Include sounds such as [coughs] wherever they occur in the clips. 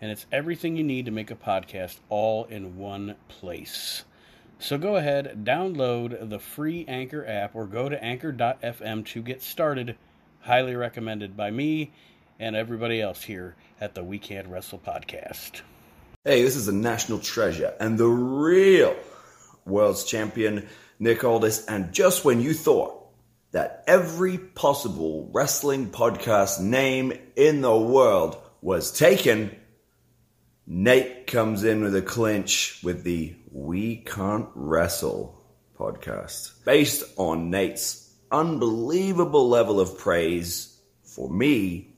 and it's everything you need to make a podcast all in one place. So go ahead, download the free Anchor app, or go to anchor.fm to get started. Highly recommended by me and everybody else here at the We Can't Wrestle podcast. Hey, this is a national treasure and the real world's champion, Nick Aldis. And just when you thought that every possible wrestling podcast name in the world was taken, Nate comes in with a clinch with the We Can't Wrestle podcast. Based on Nate's unbelievable level of praise for me,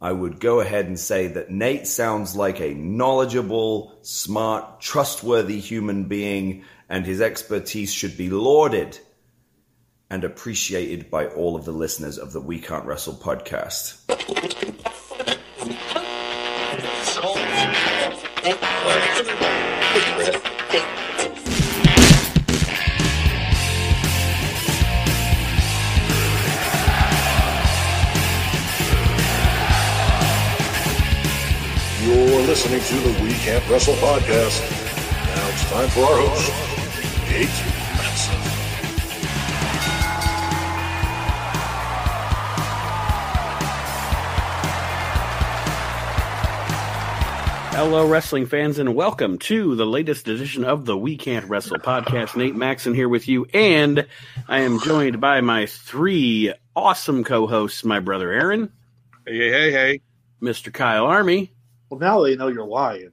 I would go ahead and say that Nate sounds like a knowledgeable, smart, trustworthy human being, and his expertise should be lauded and appreciated by all of the listeners of the We Can't Wrestle podcast. Listening to the We Can't Wrestle podcast. Now it's time for our host, Nate Matson. Hello, wrestling fans, and welcome to the latest edition of the We Can't Wrestle podcast. Nate Maxon here with you, and I am joined by my three awesome co-hosts, my brother Aaron, Hey, hey, hey. Mr. Kyle Army, Well, now they know you're lying.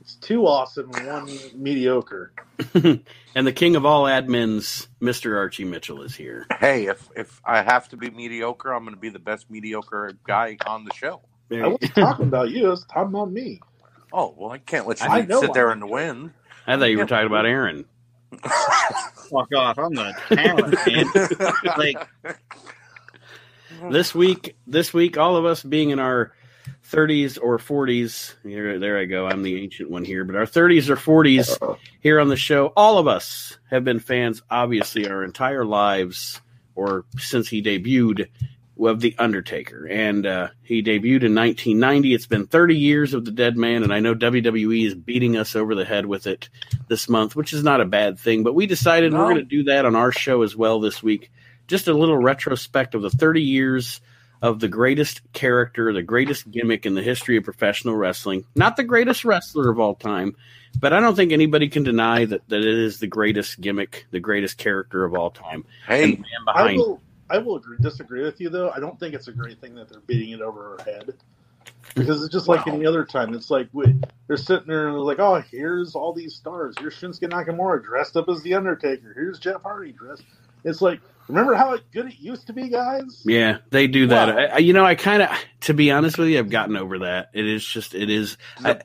It's two awesome one mediocre. [laughs] and the king of all admins, Mr. Archie Mitchell, is here. Hey, if if I have to be mediocre, I'm going to be the best mediocre guy on the show. I wasn't [laughs] talking about you. I was talking about me. Oh well, I can't let you I know sit there I'm in the wind. I thought you were talking about Aaron. [laughs] fuck off. I'm the talent, man. like, This week, this week, all of us being in our 30s or 40s. Here, there I go. I'm the ancient one here, but our 30s or 40s here on the show. All of us have been fans, obviously, our entire lives, or since he debuted, of the Undertaker. And uh, he debuted in 1990. It's been 30 years of the Dead Man, and I know WWE is beating us over the head with it this month, which is not a bad thing. But we decided No. we're going to do that on our show as well this week. Just a little retrospect of the 30 years of the greatest character, the greatest gimmick in the history of professional wrestling. Not the greatest wrestler of all time, but I don't think anybody can deny that, that it is the greatest gimmick, the greatest character of all time. Hey, I will. I will agree, disagree with you though. I don't think it's a great thing that they're beating it over our head because it's just like Wow. any other time. It's like we, they're sitting there and they're like, "Oh, here's all these stars. Here's Shinsuke Nakamura dressed up as the Undertaker. Here's Jeff Hardy dressed." It's like, remember how good it used to be, guys? Yeah, they do that. Wow. I, I- you know, I kind of, to be honest with you, I've gotten over that. It is just, it is. I,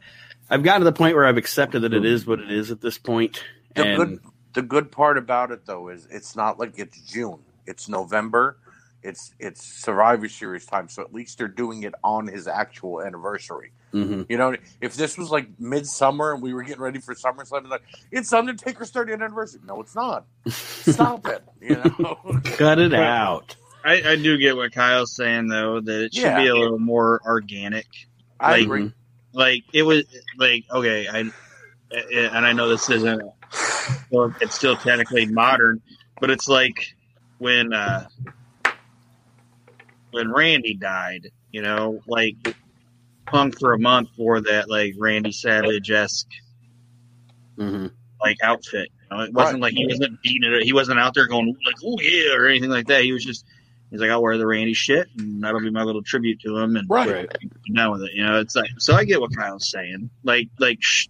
I've gotten to the point where I've accepted that it is what it is at this point. the And good the good part about it though is it's not like it's June. It's November. It's it's Survivor Series time, so at least they're doing it on his actual anniversary. mhm. You know, if this was like midsummer and we were getting ready for SummerSlam, it's like it's Undertaker's 30th anniversary. No, it's not. Stop it. You know. [laughs] cut it out. I, I do get what Kyle's saying, though, that it should Yeah. be a little more organic. I Like, agree. Like, it was, like, okay, I, and I know this isn't, well, it's still technically modern, but it's like when, uh, when Randy died, you know, like, hung for a month for that, like, Randy Savage esque, hmm like, outfit. You know, it wasn't like he wasn't beating it. He wasn't out there going, like, oh, yeah, or anything like that. He was just, he's like, I'll wear the Randy shit, and that'll be my little tribute to him. And Right. be done with it. You know, it's like so. I get what Kyle's saying. Like, like, sh-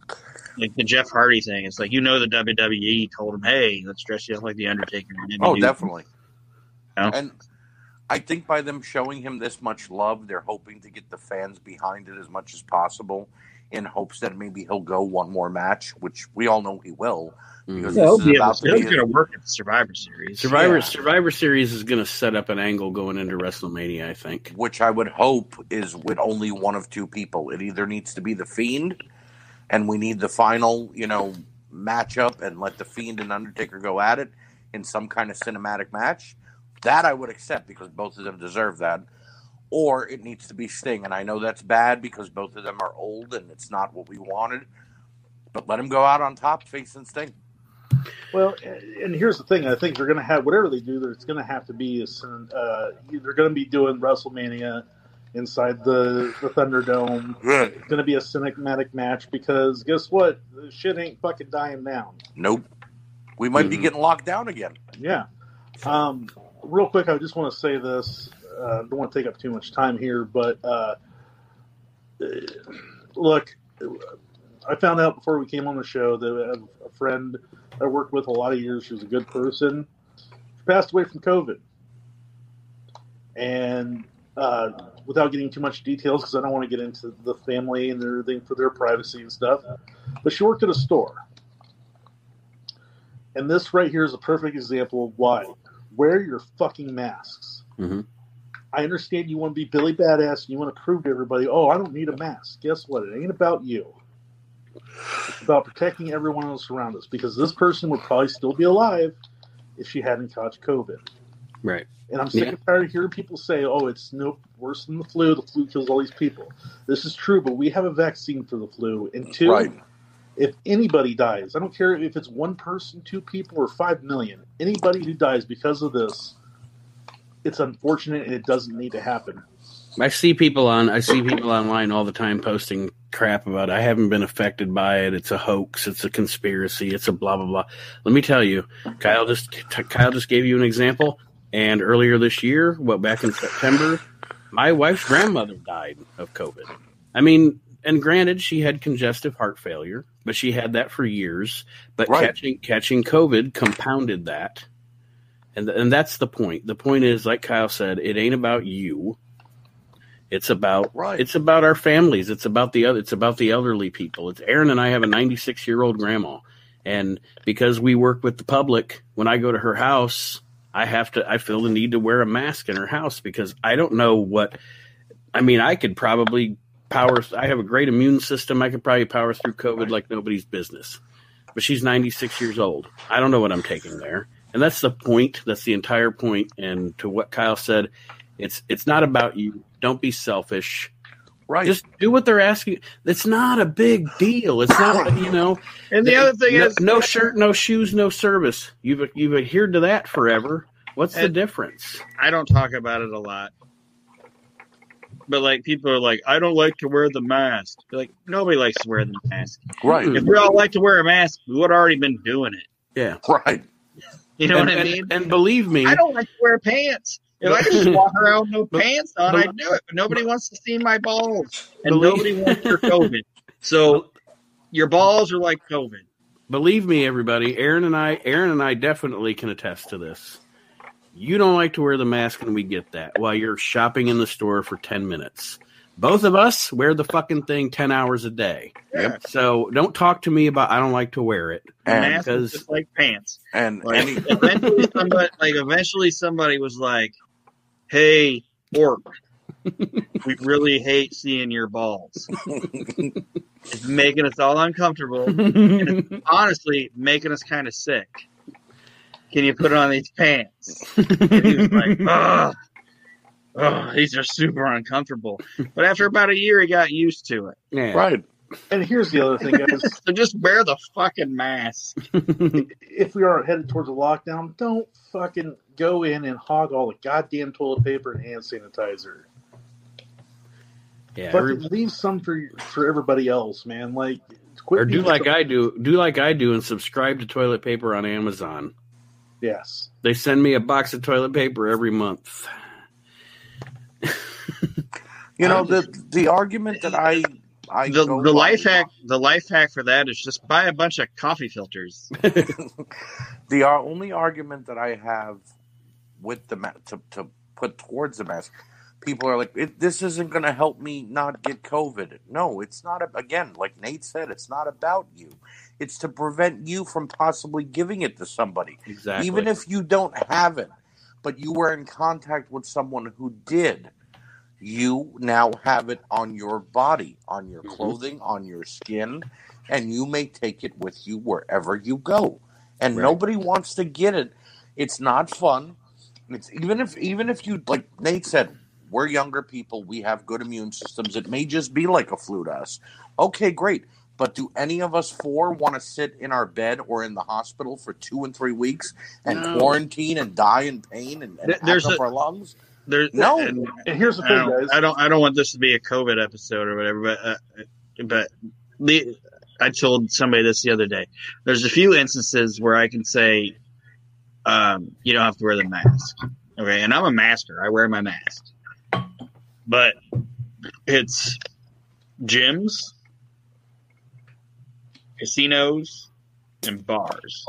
like the Jeff Hardy thing. It's like you know the WWE told him, "Hey, let's dress you up like the Undertaker." and Oh, you- definitely. And I think by them showing him this much love, they're hoping to get the fans behind it as much as possible, in hopes that maybe he'll go one more match, which we all know he will. Mm-hmm. Because Yeah, he'll be about to, to he's going to work at the Survivor Series. Survivor Yeah. Survivor Series is going to set up an angle going into WrestleMania. I think. which I would hope is with only one of two people. It either needs to be the Fiend, and we need the final, you know, matchup, and let the Fiend and Undertaker go at it in some kind of cinematic match. That I would accept because both of them deserve that. Or it needs to be Sting, and I know that's bad because both of them are old and it's not what we wanted. But let him go out on top facing Sting. Well, and here's the thing: I think they're going to have whatever they do. There's going to have to be a certain. Uh, they're going to be doing WrestleMania inside the the Thunderdome. It's going to be a cinematic match because guess what? The shit ain't fucking dying down. Nope. We might be Mhm. getting locked down again. Yeah. Um, real quick, I just want to say this. Uh, don't want to take up too much time here, but uh, look, I found out before we came on the show that a friend I worked with a lot of years. She was a good person. She passed away from COVID, and uh, without getting too much details, because I don't want to get into the family and everything for their privacy and stuff. But she worked at a store. And this right here is a perfect example of why. Wear your fucking masks. Mhm. I understand you want to be Billy Badass and you want to prove to everybody, oh, I don't need a mask. Guess what? It ain't about you. It's about protecting everyone else around us because this person would probably still be alive if she hadn't caught COVID. Right. And I'm sick Yeah. and tired of hearing people say, oh, it's no worse than the flu. The flu kills all these people. This is true, but we have a vaccine for the flu. And two, Right. If anybody dies, I don't care if it's one person, two people, or five million, anybody who dies because of this, it's unfortunate and it doesn't need to happen. I see people on I see people online all the time posting crap about it. I haven't been affected by it. It's a hoax. It's a conspiracy. It's a blah blah blah. Let me tell you, Kyle just Kyle just gave you an example. And earlier this year, well, back in September, my wife's grandmother died of COVID. I mean, and granted, she had congestive heart failure, but she had that for years. But Right. catching catching COVID compounded that. And, and that's the point. The point is, like Kyle said, it ain't about you. It's about Right. it's about our families. It's about the other. It's about the elderly people. It's Aaron and I have a 96 year old grandma, and because we work with the public, when I go to her house, I have to. I feel the need to wear a mask in her house because I don't know what. I mean, I could probably power. I have a great immune system. I could probably power through COVID like nobody's business. But she's 96 years old. I don't know what I'm taking there, and that's the point. That's the entire point. And to what Kyle said, it's it's not about you. Don't be selfish. Right. Just do what they're asking. It's not a big deal. It's not [coughs] you know. And the other thing no, is, no shirt, no shoes, no service. You've you've adhered to that forever. What's the difference? I don't talk about it a lot. But like people are like, I don't like to wear the mask. They're like nobody likes to wear the mask. right. If we all like to wear a mask, we would have already been doing it. Yeah, Right. You know and, what I mean? And, believe me, I don't like to wear pants. If I just walk around with no But- pants on, but- I'd do it. But nobody wants to see my balls, and Believe- nobody wants your COVID. So your balls are like COVID. believe me, everybody. Aaron and I, Aaron and I definitely can attest to this. You don't like to wear the mask, and we get that. While you're shopping in the store for ten minutes, both of us wear the fucking thing ten hours a day. Yep. So don't talk to me about I don't like to wear it. And mask because- just like pants. and Like, any [laughs] eventually, somebody, like eventually, somebody was like, "Hey, orc, we really hate seeing your balls. [laughs] It's making us all uncomfortable. [laughs] And honestly, making us kind of sick. Can you put on these pants?" And he was like, [laughs] "Ugh, ugh, these are super uncomfortable." But after about a year, he got used to it. yeah. right. And here's the other thing, guys. [laughs] So just wear the fucking mask. [laughs] if we are headed towards a lockdown, don't fucking go in and hog all the goddamn toilet paper and hand sanitizer. Yeah, Fucking leave some for for everybody else, man. Like, quit or do like so- I do. Do like I do and subscribe to toilet paper on Amazon. Yes. They send me a box of toilet paper every month. You know the the argument that I I The, the life hack, the life hack for that is just buy a bunch of coffee filters. [laughs] the uh, only argument that I have with the ma- to to put towards the mask. People are like, it, "This isn't going to help me not get COVID." No, it's not. A, again, like Nate said, it's not about you. It's to prevent you from possibly giving it to somebody, Exactly. even if you don't have it, but you were in contact with someone who did. You now have it on your body, on your Mhm. clothing, on your skin, and you may take it with you wherever you go. And Right. nobody wants to get it. It's not fun. It's even if even if you like Nate said, we're younger people, we have good immune systems. It may just be like a flu to us. Okay, great. But do any of us four want to sit in our bed or in the hospital for two and three weeks and No. quarantine and die in pain and, and There- there's hack up a- our lungs? There's No. and And here's the I thing, don't, guys. I don't. I don't want this to be a COVID episode or whatever, but uh, but the, I told somebody this the other day. There's a few instances where I can say, um, you don't have to wear the mask. Okay, and I'm a masker. I wear my mask, but it's gyms, casinos, and bars.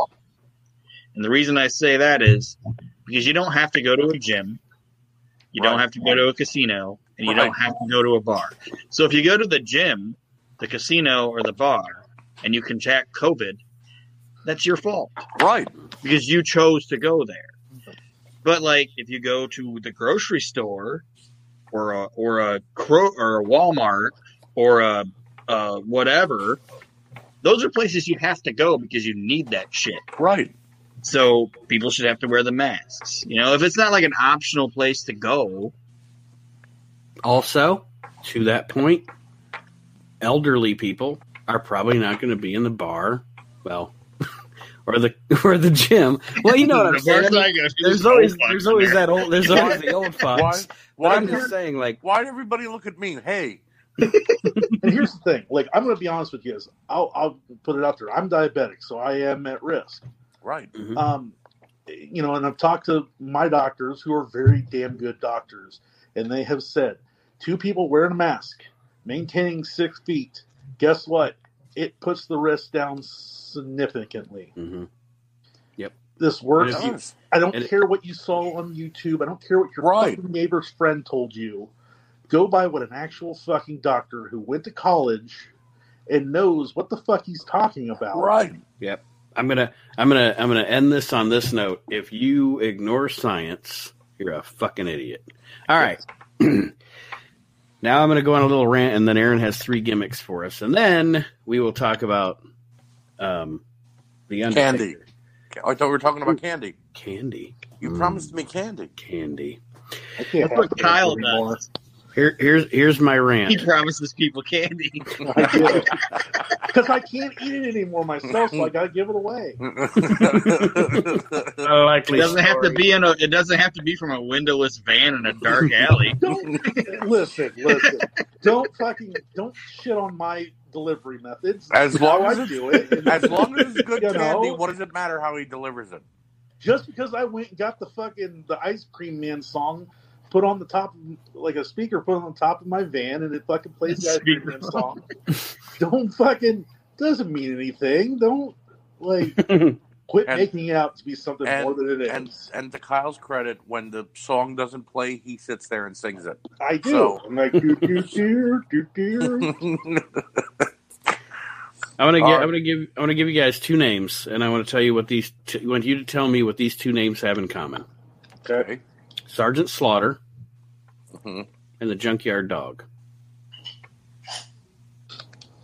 And the reason I say that is because you don't have to go to a gym, you don't have to go to a casino, and you Right. don't have to go to a bar. So if you go to the gym, the casino, or the bar, and you contract COVID, that's your fault Right. because you chose to go there. But like if you go to the grocery store or a or a Cro- or a Walmart or a, a whatever, those are places you have to go because you need that shit. Right. So people should have to wear the masks. You know, if it's not like an optional place to go, Also, to that point, elderly people are probably not going to be in the bar, well, [laughs] or the [laughs] or the gym. Well, you know what I'm [laughs] saying. bars I go to, There's there's always there's always there. that old there's always the old Why? fox. But Why? I'm just saying, like, Why'd everybody look at me? Hey, [laughs] and here's the thing. Like, I'm going to be honest with you. Guys. I'll, I'll put it out there. I'm diabetic, so I am at risk. right. mhm. Um, you know, and I've talked to my doctors who are very damn good doctors, and they have said two people wearing a mask, maintaining six feet. Guess what? It puts the risk down significantly. Mhm. This works. If It you- does. I don't and- care what you saw on YouTube. I don't care what your Right. neighbor's friend told you. Go by what an actual fucking doctor who went to college and knows what the fuck he's talking about. Right. Yep. I'm gonna I'm gonna I'm gonna end this on this note. If you ignore science, you're a fucking idiot. All right. [clears throat] now I'm gonna go on a little rant, and then Aaron has three gimmicks for us, and then we will talk about um, the Undertaker. Candy. I thought we were talking about candy. Candy. You Mm, promised me candy. candy. I can't That's what Kyle does. Here here's here's my rant. He promises people candy. [laughs] Because [laughs] I can't eat it anymore myself, so I got to give it away. [laughs] It doesn't have to be in a. It doesn't have to be from a windowless van in a dark alley. Don't listen, listen. Don't fucking don't shit on my delivery methods. As long as I it's- do it. And as long as it's good candy, know? what does it matter how he delivers it? just because I went and got the fucking the ice cream man song put on the top of like a speaker put on the top of my van and it fucking plays the ice song. Don't fucking doesn't mean anything. Don't like [laughs] quit And- making it out to be something and- more than it is. And and to Kyle's credit, when the song doesn't play, he sits there and sings it. I do. so- I'm like do do do do do. I'm gonna give. Alright. I'm gonna give. I want to give you guys two names, and I want to tell you what these. T- I want you to tell me what these two names have in common: Okay. Sergeant Slaughter Mhm. and the Junkyard Dog.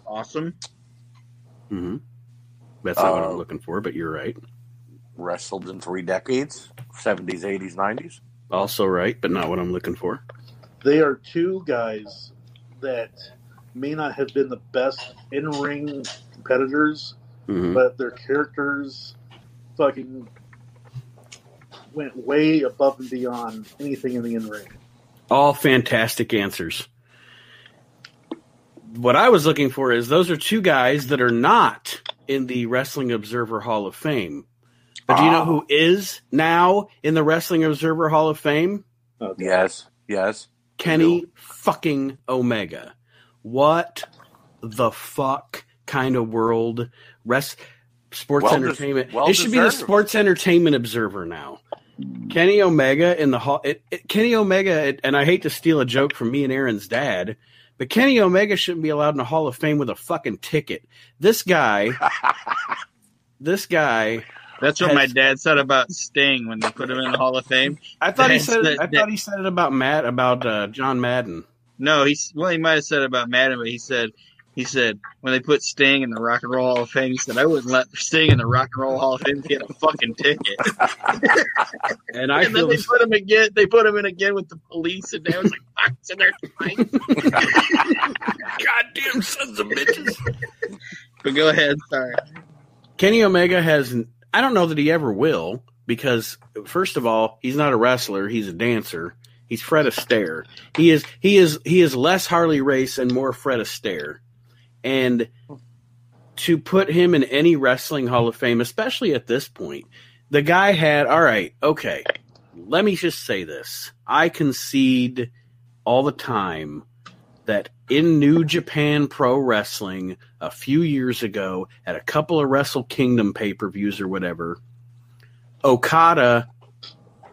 Awesome. hmm That's not what Uh, I'm looking for, but you're right. Wrestled in three decades 70s, 80s, 90s. Also right, but not what I'm looking for. They are two guys that may not have been the best in ring competitors, hmm but their characters fucking went way above and beyond anything in the in ring. All fantastic answers. What I was looking for is those are two guys that are not in the Wrestling Observer Hall of Fame. But do you know Ah. who is now in the Wrestling Observer Hall of Fame? Okay. Yes, yes. Kenny fucking Omega. What the fuck kind of world rest sports Well des- entertainment? well it should be the. Sports Entertainment Observer now. Kenny Omega in the hall. It, it, Kenny Omega, it, and I hate to steal a joke from me and Aaron's dad, but Kenny Omega shouldn't be allowed in the Hall of Fame with a fucking ticket. This guy, [laughs] this guy. That's what has- my dad said about Sting when they put him in the Hall of Fame. I thought he said. the- I thought he said it about Matt about uh, John Madden. No, he's well. He might have said about Madden, but he said he said when they put Sting in the Rock and Roll Hall of Fame, he said I wouldn't let Sting in the Rock and Roll Hall of Fame get a fucking ticket. [laughs] And I and feel then they this- put him again. They put him in again with the police, and they was like, "Fuck, it's in there twice." goddamn sons of bitches. But go ahead. Sorry. Kenny Omega has. I don't know that he ever will because first of all, he's not a wrestler. He's a dancer. He's Fred Astaire. He is. He is. He is less Harley Race and more Fred Astaire. And to put him in any wrestling Hall of Fame, especially at this point, the guy had. All right. Okay. Let me just say this. I concede all the time that in New Japan Pro Wrestling a few years ago at a couple of Wrestle Kingdom pay per views or whatever, Okada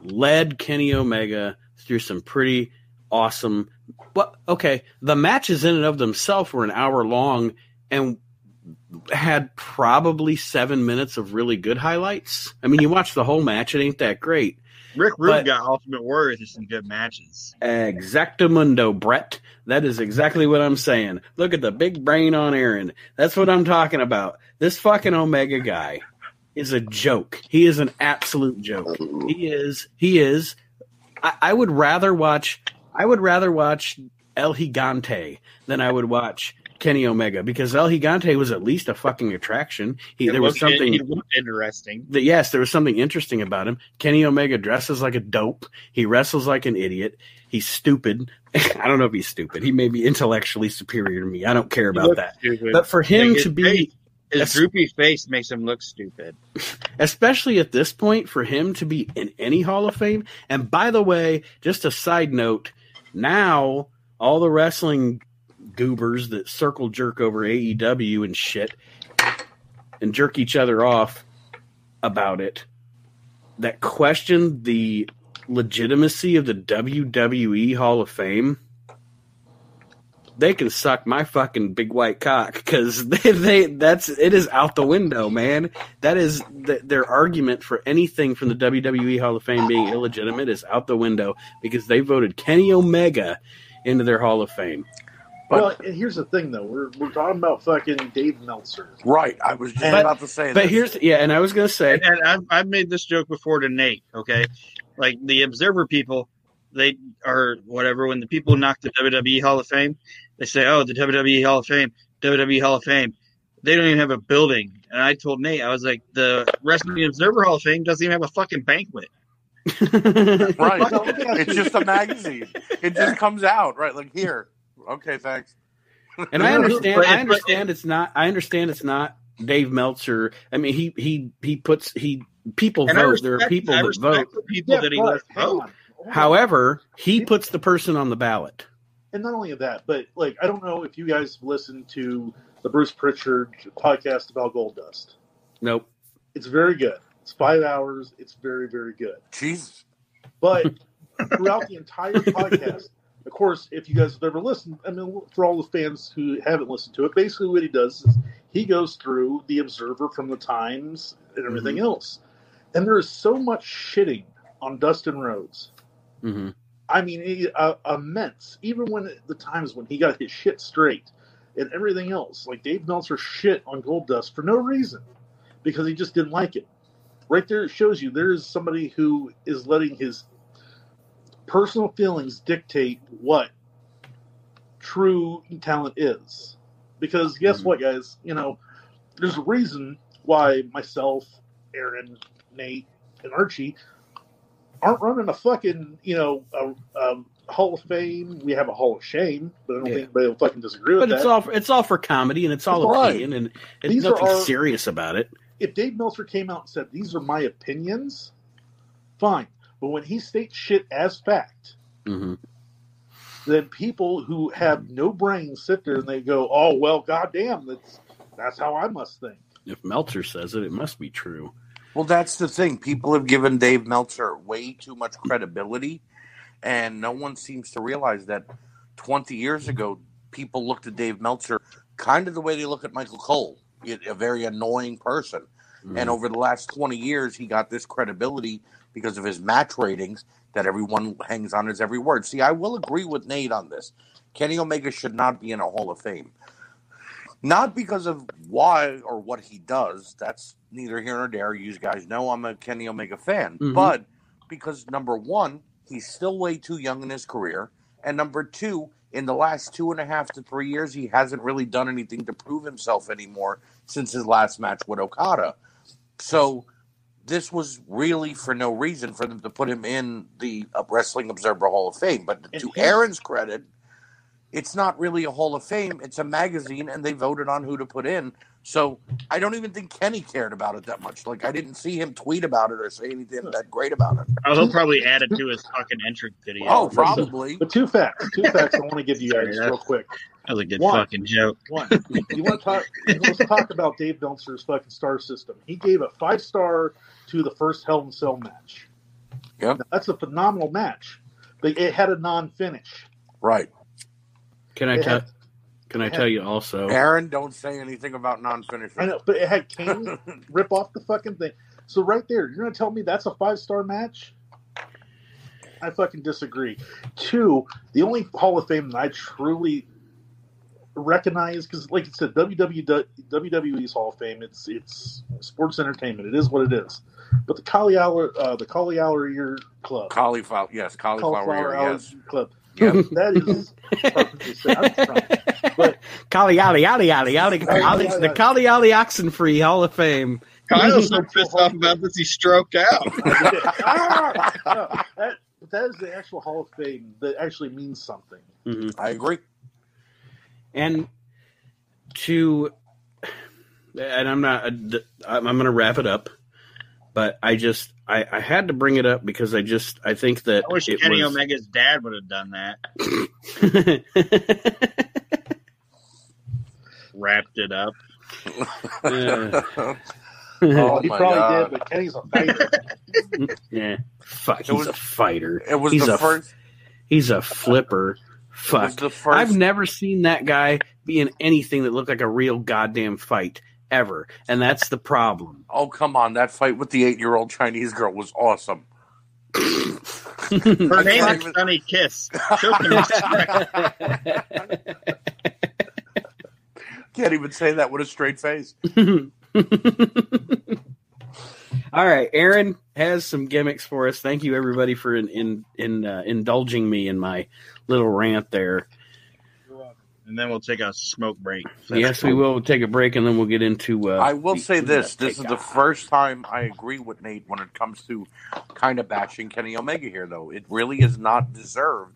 led Kenny Omega through some pretty awesome. Well, okay, the matches in and of themselves were an hour long and had probably seven minutes of really good highlights. I mean, you watch the whole match; it ain't that great. Rick Rude But- got Ultimate Warrior through some good matches. Exactamundo, Brett. That is exactly what I'm saying. Look at the big brain on Aaron. That's what I'm talking about. This fucking Omega guy is a joke. He is an absolute joke. He is. He is. I, I would rather watch. I would rather watch El Gigante than I would watch Kenny Omega because El Gigante was at least a fucking attraction. He, there was something He interesting. that yes, there was something interesting about him. Kenny Omega dresses like a dope. He wrestles like an idiot. He's stupid. [laughs] I don't know if he's stupid. He may be intellectually superior to me. I don't care about that. stupid. But for him Like, his to be, face- his droopy face makes him look stupid. [laughs] especially at this point, for him to be in any Hall of Fame. And by the way, just a side note, now all the wrestling goobers that circle jerk over AEW and shit and jerk each other off about it that question the legitimacy of the WWE Hall of Fame they can suck my fucking big white cock because [laughs] they, they that's it is out the window man that is th their argument for anything from the WWE Hall of Fame being illegitimate is out the window because they voted Kenny Omega into their Hall of Fame well, here's the thing, though. We're, we're talking about fucking Dave Meltzer. Right. I was just But- about to say but this. here's yeah and I was gonna say And, and I've, I've made this joke before to Nate. Okay, like the Observer people, they are whatever. When the people knock the WWE Hall of Fame, they say, "Oh, the WWE Hall of Fame, WWE Hall of Fame." They don't even have a building. And I told Nate, I was like, the Wrestling Observer Hall of Fame doesn't even have a fucking banquet. [laughs] right. No, let me ask it's just a magazine. It just comes out right like here. Okay, thanks. And I understand. I understand it's not. I understand it's not Dave Meltzer. I mean, he he he puts he people And I vote. There are people that vote. the people Yeah, that he but lets hang vote. On. Hold on. However, he puts the person on the ballot. and not only that, but like I don't know if you guys listened to the Bruce Pritchard podcast about Goldust. Nope. It's very good. It's five hours. It's very very good. Jesus. But [laughs] throughout the entire podcast, of course, if you guys have ever listened, I mean, for all the fans who haven't listened to it, basically what he does is he goes through the Observer from the Times and everything mm-hmm. else, and there is so much shitting on Dustin Rhodes. Hmm I mean, uh, immense. Even when the times when he got his shit straight and everything else, like Dave Meltzer shit on Goldust for no reason because he just didn't like it. Right there, it shows you there is somebody who is letting his personal feelings dictate what true talent is. Because guess Mhm. what, guys? You know, there's a reason why myself, Aaron, Nate, and Archie aren't running a fucking you know a, a Hall of Fame. We have a Hall of Shame, but I don't Yeah. think anybody will fucking disagree with But it's that. all for, it's all for comedy and it's all Right. opinion and it's These nothing our- serious about it. if Dave Meltzer came out and said these are my opinions, fine. But when he states shit as fact, hmm then people who have no brains sit there and they go, "Oh well, goddamn, that's that's how I must think." If Meltzer says it, it must be true. Well, that's the thing. People have given Dave Meltzer way too much credibility, and no one seems to realize that 20 years ago, people looked at Dave Meltzer kind of the way they look at Michael Cole, a very annoying person. And mm-hmm. over the last 20 years, he got this credibility because of his match ratings that everyone hangs on his every word. See, I will agree with Nate on this. Kenny Omega should not be in a Hall of Fame. Not because of why or what he does. That's neither here nor there. You guys know I'm a Kenny Omega fan. Mhm. But because number one, he's still way too young in his career. And number two, in the last two and a half to three years, he hasn't really done anything to prove himself anymore since his last match with Okada. So this was really for no reason for them to put him in the Wrestling Observer Hall of Fame. But to Aaron's credit, it's not really a Hall of Fame. It's a magazine, and they voted on who to put in. So I don't even think Kenny cared about it that much. Like I didn't see him tweet about it or say anything that great about it. Oh, he'll probably add it to his fucking entrance video. Oh, probably. But two facts, two facts I want to give you guys [laughs] real quick. That was a good One. fucking joke. One, you want to talk? Let's talk about Dave Meltzer's fucking star system. He gave a five star to the first Hell in Cell match. Yep. that's a phenomenal match. But it had a non finish. Right. Can I It tell? had- Can I it tell you also? Aaron, don't say anything about non-finishers. I know, but it had [laughs] Kane rip off the fucking thing. So right there, you're gonna tell me that's a five star match? I fucking disagree. Two, the only Hall of Fame that I truly recognize, because like I said, WWE, WWE's Hall of Fame, it's it's sports entertainment. It is what it is. But the cauliflower, uh, the cauliflower ear club, Cauliflower, yes, cauliflower, cauliflower ear, ear yes. club, Yep. [laughs] that is. perfectly said. I'm drunk. But Kali Yali Yali Yali Yali Yali, Yali the Yali. Kali Yali Oxenfree Hall of Fame. Kyle's [laughs] so pissed off about this, he stroked out. [laughs] Ah! No, that, but that is the actual Hall of Fame that actually means something. Mhm. I agree. And to, and I'm not, I'm going to wrap it up, but I just, I, I had to bring it up because I just, I think that I wish it Kenny was, Omega's dad would have done that. Wrapped it up. Uh, [laughs] Oh, he probably God. did, but Kenny's a fighter. [laughs] yeah, fuck, he's was- a fighter. It was he's the a first. he's a flipper. Fuck, the first. I've never seen that guy be in anything that looked like a real goddamn fight ever, and that's the problem. [laughs] oh come on! That fight with the eight-year-old Chinese girl was awesome. Her name is even- Sonny Kiss. Show some respect. Can't even say that with a straight face. [laughs] All right, Aaron has some gimmicks for us. Thank you, everybody, for in in, in uh, indulging me in my little rant there. And then we'll take a smoke break. yes, we will take a break, and then we'll get into. Uh, I will the- say this: this is Take the off. first time I agree with Nate when it comes to kind of bashing Kenny Omega here. Though it really is not deserved,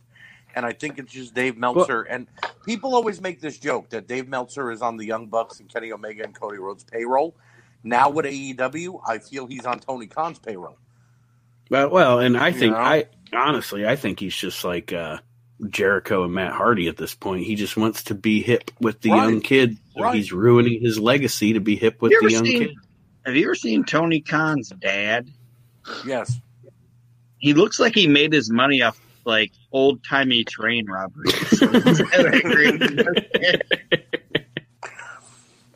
and I think it's just Dave Meltzer. and people always make this joke that Dave Meltzer is on the Young Bucks and Kenny Omega and Cody Rhodes payroll. Now with AEW, I feel he's on Tony Khan's payroll. Well, well, and I You think know? I honestly, I think he's just like uh, Jericho and Matt Hardy at this point. He just wants to be hip with the Right. young kid. So Right. He's ruining his legacy to be hip with You the young seen- kid. Have you ever seen Tony Khan's dad? Yes, He looks like he made his money off like old timey train robberies. [laughs] [laughs]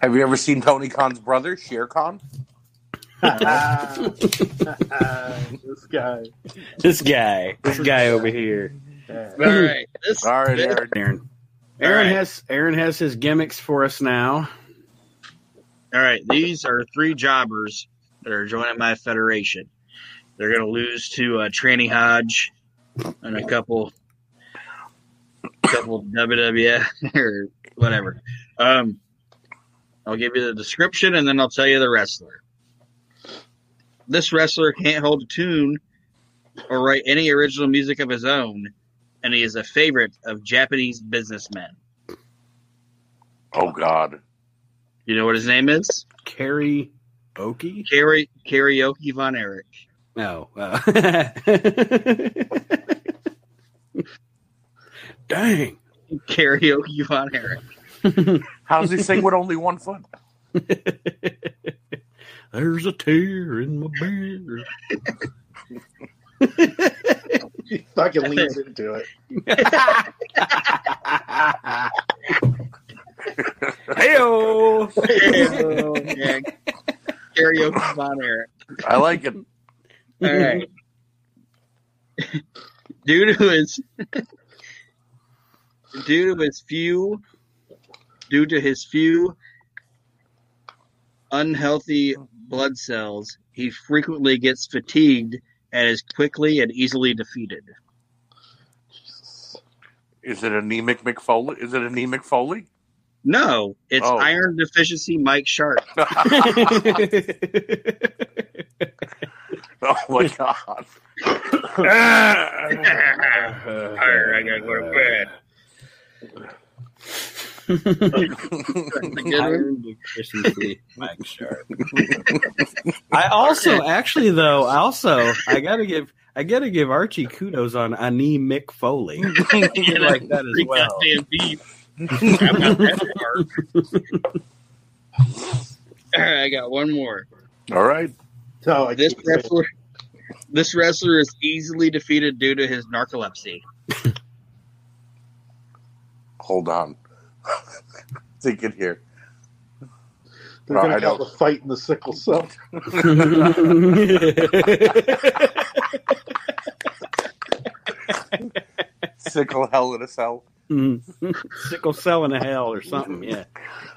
have you ever seen Tony Khan's brother, Shere Khan? this [laughs] guy. This guy, this guy over here, Yeah. All right. [laughs] This, All right, Aaron. Aaron. Aaron right. has Aaron has his gimmicks for us now. All right, these are three jobbers that are joining my federation. They're going to lose to uh, Tranny Hodge and a couple, couple WWF [laughs] or whatever. Um, I'll give you the description and then I'll tell you the wrestler. This wrestler can't hold a tune or write any original music of his own, and he is a favorite of Japanese businessmen. Oh God. You know what his name is? Carrie Oki. Kari- Karaoke Von Erich. No. uh, [laughs] Dang. Karaoke Von Erich. How does he sing with only one foot? [laughs] There's a tear in my beer. [laughs] [laughs] He fucking leans into it. [laughs] Heyo. Oh, yeah. Karaoke Von Erich. I like it. All right. due to his due to his few due to his few unhealthy blood cells, he frequently gets fatigued and is quickly and easily defeated. Is it anemic McFoley? Is it anemic Foley? No, it's Oh. iron deficiency Mike Sharpe. [laughs] [laughs] oh my god. [laughs] All right, I gotta go to bed. Iron deficiency, Mike Sharpe. I also, actually, though, also, I gotta give, I gotta give Archie kudos on anemic Foley. [laughs] I like that as well. goddamn beef. I'm not that. All right, I got one more. All right. No, I This can't wrestler, this wrestler is easily defeated due to his narcolepsy. Hold on. [laughs] Thinking here. They're going I to have don't- a fight in the sickle cell. [laughs] Sickle hell in a cell. [laughs] Sickle cell in a hell or something. Yeah.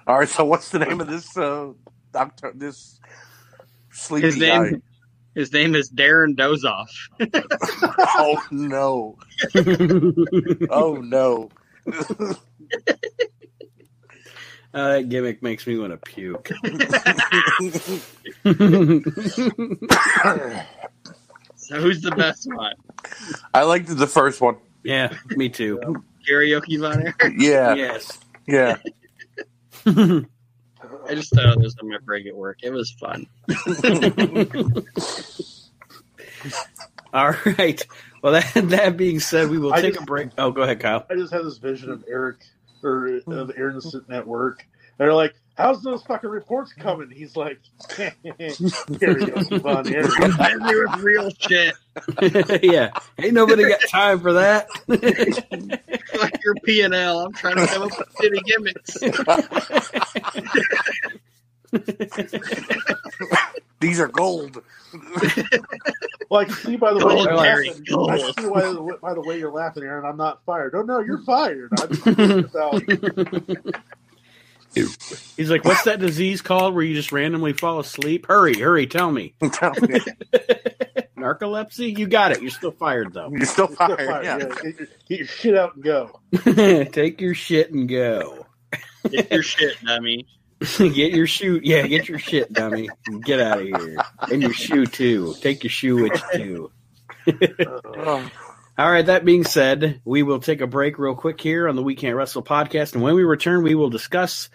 All right. So what's the name of this uh doctor? This sleepy His guy. his name is Darren Dozoff. Oh no. Oh no. Uh, that gimmick makes me want to puke. [laughs] So who's the best one? I liked the first one. yeah, me too. Karaoke Von Erich? Yeah. Yes. Yeah. [laughs] I just thought of this on my break at work. It was fun. [laughs] All right. Well, that that being said, we will I take just- a break. Oh, go ahead, Kyle. I just had this vision of Eric or of Aaron sitting at. They're like, "How's those fucking reports coming?" He's like, [laughs] "Karaoke Von Erich." I knew it real shit. [laughs] yeah, ain't nobody got time for that. [laughs] Fuck your P and L. I'm trying to come up with shitty gimmicks. These are gold. [laughs] Well, I can see by the way Gold, you're laughing. I see by the, by the way you're laughing, Aaron. I'm not fired. Oh no, you're fired. I'm just [laughs] He's like, "What's that disease called where you just randomly fall asleep?" Hurry, hurry, tell me. [laughs] Narcolepsy? You got it. You're still fired though. You're still Still fired. fired. Yeah. Yeah, Get, your, get your shit out and go. Take your shit and go. Get your shit, dummy. [laughs] get your shoe. Yeah, get your shit, dummy. Get out of here. And your shoe too. Take your shoe with you. All right, that being said, we will take a break real quick here on the We Can't Wrestle podcast. And when we return, we will discuss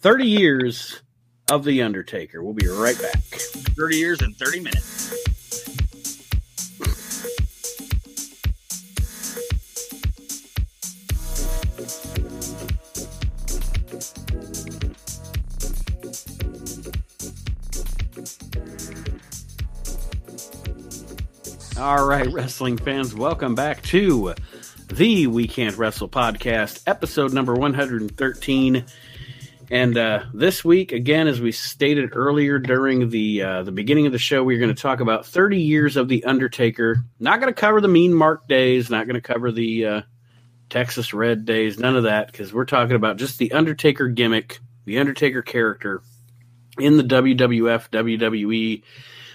30 years of The Undertaker. We'll be right back. 30 years and 30 minutes. All right, wrestling fans, welcome back to the We Can't Wrestle podcast, episode number 113. And uh, this week, again, as we stated earlier during the uh, the beginning of the show, we're going to talk about 30 years of the Undertaker. Not going to cover the Mean Mark days, not going to cover the uh, Texas Red days, none of that, because we're talking about just the Undertaker gimmick, the Undertaker character in the WWF, WWE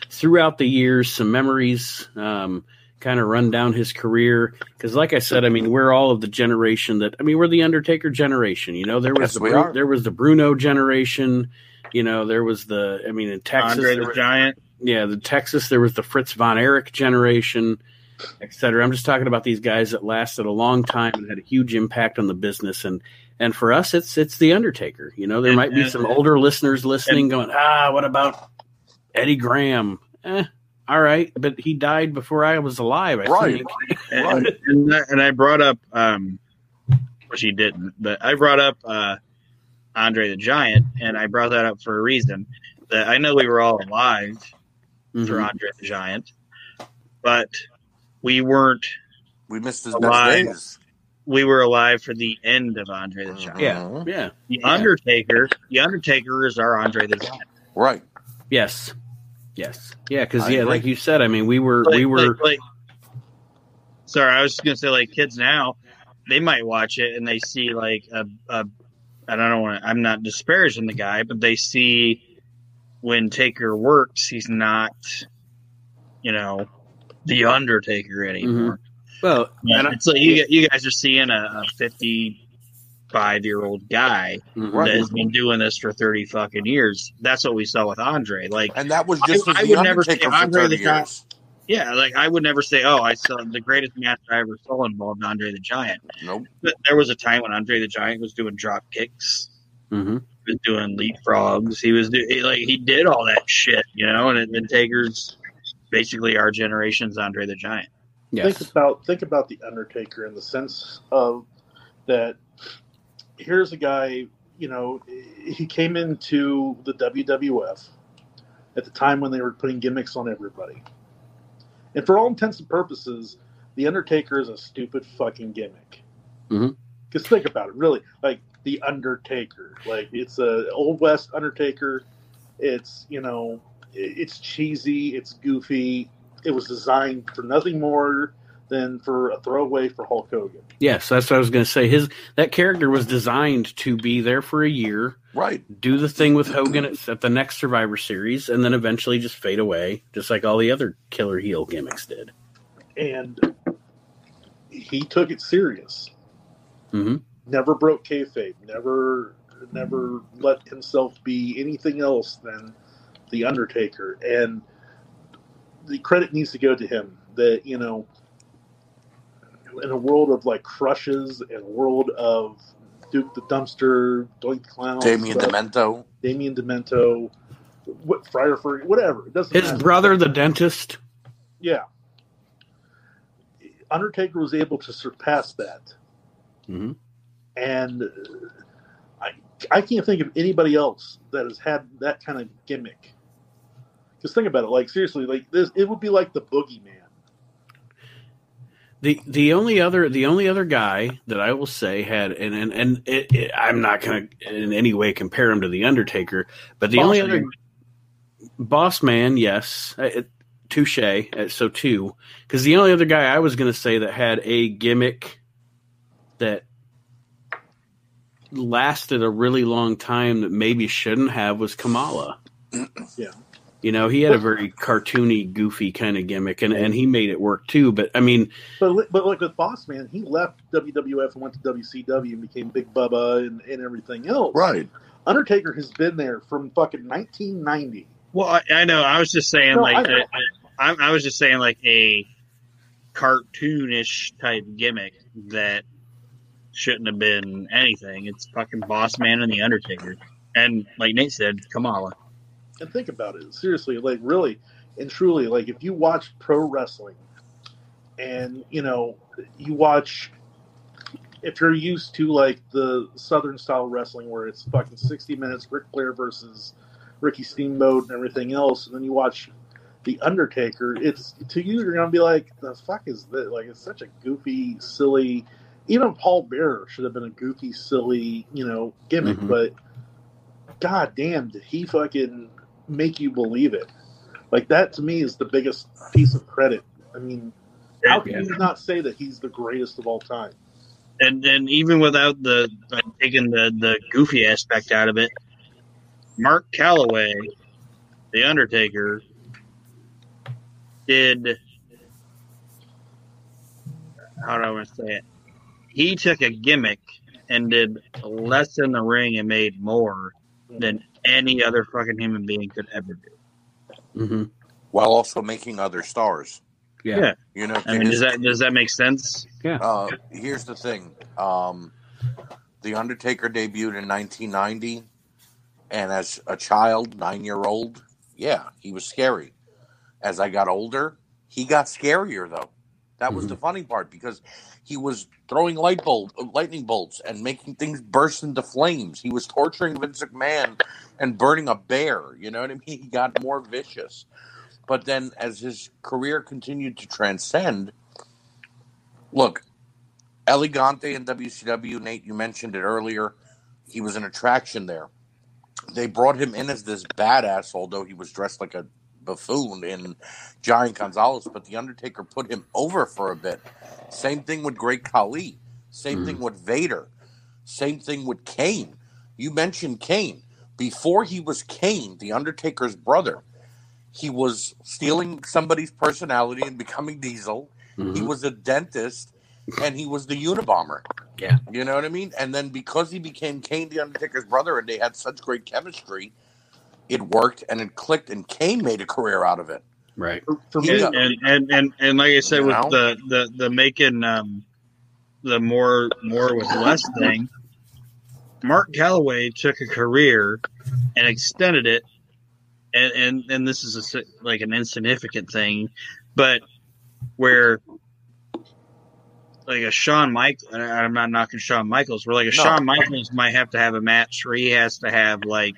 throughout the years, some memories, um, kind of run down his career. Because, like I said, I mean, we're all of the generation that I mean, we're the Undertaker generation. You know, there was Yes, the we Bru- are. there was the Bruno generation. You know, there was the I mean, in Texas, Andre the was- Giant. yeah, the Texas, there was the Fritz von Erich generation, et cetera. I'm just talking about these guys that lasted a long time and had a huge impact on the business. And and for us, it's it's the Undertaker. You know, there And- might be and- some older listeners listening, and- going, ah, what about Eddie Graham? Eh, all right, but he died before I was alive. I Right. think. [laughs] And, and, I- and I brought up, um, which he didn't, but I brought up uh, Andre the Giant, and I brought that up for a reason. that I know we were all alive Mhm. for Andre the Giant, but we weren't. We missed his Alive. best days. We were alive for the end of Andre the Giant. Yeah, Mhm. yeah, The Undertaker, the Undertaker is our Andre the Giant. Right. yes, yes, yeah. Because yeah, agree. like you said, I mean, we were Like- we were like, like- sorry, I was just gonna say like kids now, they might watch it and they see like a, a I don't want to. I'm not disparaging the guy, but they see when Taker works, he's not, you know, the Undertaker mm-hmm. anymore. well, Yeah, and it's like you you guys are seeing a 55 year old guy. Right. that has been doing this for 30 fucking years. That's what we saw with Andre. Like, And that was just I- I would never say Undertaker Andre the 30 Giant. yeah, like I would never say, oh, I saw the greatest match I ever saw involved Andre the Giant. Nope. But there was a time when Andre the Giant was doing drop kicks. Mhm. He was doing leapfrogs. He was do, he, like he did all that shit, you know. And then Taker's basically our generation's Andre the Giant. yes, Think about think about the Undertaker in the sense of that. Here's a guy, you know, he came into the WWF at the time when they were putting gimmicks on everybody, and for all intents and purposes, the Undertaker is a stupid fucking gimmick. Mm-hmm. Because think about it, really, like the Undertaker, like it's a old west Undertaker. It's you know, it's cheesy, it's goofy. It was designed for nothing more than for a throwaway for Hulk Hogan. yes. That's what I was going to say. His that character was designed to be there for a year, Right. do the thing with Hogan at, at the next Survivor Series, and then eventually just fade away, just like all the other killer heel gimmicks did. and he took it serious. Mhm. Never broke kayfabe. Never, never let himself be anything else than the Undertaker. And the credit needs to go to him. That you know, in a world of like crushes and a world of Duke the Dumpster, Doink the Clown, Damien stuff, Demento. Damien Demento, what Friar Furry, whatever. It doesn't His matter. brother, the dentist. Yeah. Undertaker was able to surpass that. Mhm. And uh, I, I can't think of anybody else that has had that kind of gimmick. Because think about it, like seriously, like this, it would be like the Boogeyman. The the only other the only other guy that I will say had and and, and it, it, I'm not going to in any way compare him to the Undertaker, but the Boss only Man. other boss man, yes, uh, touche. uh, So two, because the only other guy I was going to say that had a gimmick that lasted a really long time that maybe shouldn't have was Kamala. Yeah. You know, he had a very cartoony, goofy kind of gimmick, and, and he made it work too. But I mean, But but like with Boss Man, he left WWF and went to WCW and became Big Bubba and, and everything else. Right. Undertaker has been there from fucking 1990. Well, I, I know. I was just saying, No, like, I. I, I, I was just saying, like a cartoonish type gimmick that shouldn't have been anything. It's fucking Boss Man and the Undertaker, and like Nate said, Kamala. And think about it seriously like really and truly like if you watch pro wrestling and you know you watch if you're used to like the southern style wrestling where it's fucking 60 minutes Ric Flair versus Ricky Steamboat and everything else and then you watch the Undertaker it's to you you're gonna be like the fuck is this like it's such a goofy silly even Paul Bearer should have been a goofy silly you know gimmick Mhm. but god damn did he fucking make you believe it. Like that to me is the biggest piece of credit. I mean, how can you not say that he's the greatest of all time? and and even without the like, taking the the goofy aspect out of it, Mark Calloway, the Undertaker, did how do I want to say it? He took a gimmick and did less in the ring and made more than any other fucking human being could ever do. hmm While also making other stars. yeah. Yeah. You know, I mean, does that does that make sense? uh, here's the thing. Um, the Undertaker debuted in 1990, and as a child, nine year old, yeah, he was scary. As I got older, he got scarier though. That was the funny part because he was throwing light bulb, lightning bolts and making things burst into flames. He was torturing Vince McMahon and burning a bear. You know what I mean? [laughs] He got more vicious. But then, as his career continued to transcend, look, El Gigante in WCW, Nate, you mentioned it earlier. He was an attraction there. They brought him in as this badass, although he was dressed like a buffoon in Giant Gonzalez, but The Undertaker put him over for a bit. Same thing with Great Khali. Same thing mm-hmm. with Vader. Same thing with Kane. You mentioned Kane. Before he was Kane, The Undertaker's brother, he was stealing somebody's personality and becoming Diesel. He mm-hmm. was a dentist and he was the Unabomber. Yeah. You know what I mean? And then because he became Kane the Undertaker's brother and they had such great chemistry, it worked and it clicked and Kane made a career out of it. Right. For, for me, Yeah. and and and and like I said, with know? the the the making um, the more more with less thing, Mark Calloway took a career and extended it, and and and this is a, like an insignificant thing, but where like a Shawn Michaels, I'm not knocking Shawn Michaels, where like a No. Shawn Michaels might have to have a match where he has to have like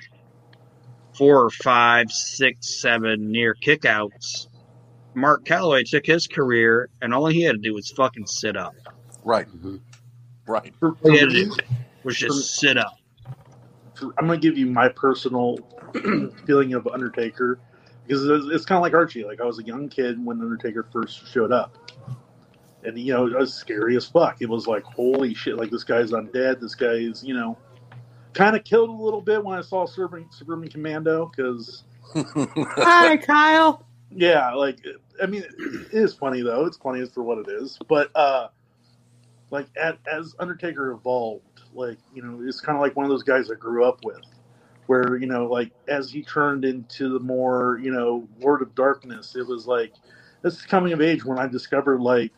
four or five, six, seven near kickouts. Mark Calloway took his career, and all he had to do was fucking sit up. Right. Mhm. Right. All he had to do was just sit up. for- I'm going to give you my personal [clears throat] feeling of Undertaker because it's, it's kind of like Archie. Like I was a young kid when Undertaker first showed up, and you know it was scary as fuck. It was like holy shit! Like this guy's undead. This guy is you know kind of killed a little bit when I saw Suburban, Suburban Commando because Hi, [laughs] Kyle. yeah, like I mean, it is funny though. It's funny as for what it is, but uh, like at, as Undertaker evolved, like you know, it's kind of like one of those guys I grew up with, where you know, like as he turned into the more you know Lord of Darkness, it was like this is coming of age when I discovered like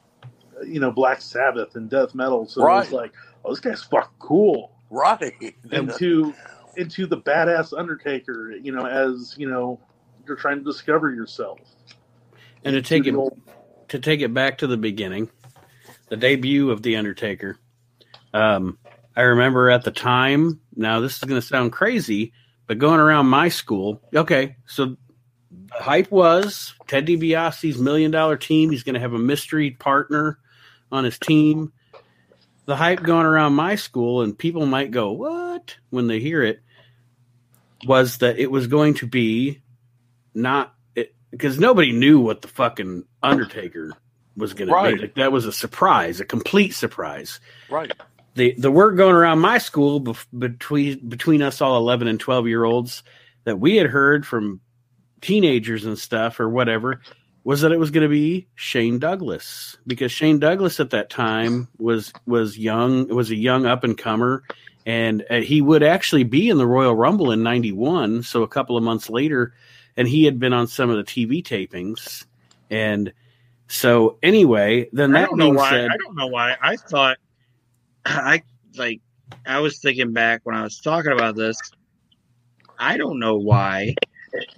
you know Black Sabbath and death metal. So it was like, oh, this guy's fucking cool. Right. Into [laughs] into the badass Undertaker, you know, as you know, you're trying to discover yourself. And to take it to take it back to the beginning, the debut of the Undertaker. Um, I remember at the time. Now this is going to sound crazy, but going around my school, okay, so the hype was Ted DiBiase's million dollar team. He's going to have a mystery partner on his team. The hype going around my school, and people might go, "What?" when they hear it, was that it was going to be not because nobody knew what the fucking Undertaker was going Right. to be. Like, that was a surprise, a complete surprise. right. The the word going around my school bef- between between us all eleven and twelve year olds that we had heard from teenagers and stuff or whatever was that it was going to be Shane Douglas because Shane Douglas at that time was was young was a young up and comer and uh, he would actually be in the Royal Rumble in 91 so a couple of months later and he had been on some of the TV tapings and so anyway then I that don't know why. said I don't know why. I thought [clears throat] I like. I was thinking back when I was talking about this. I don't know why,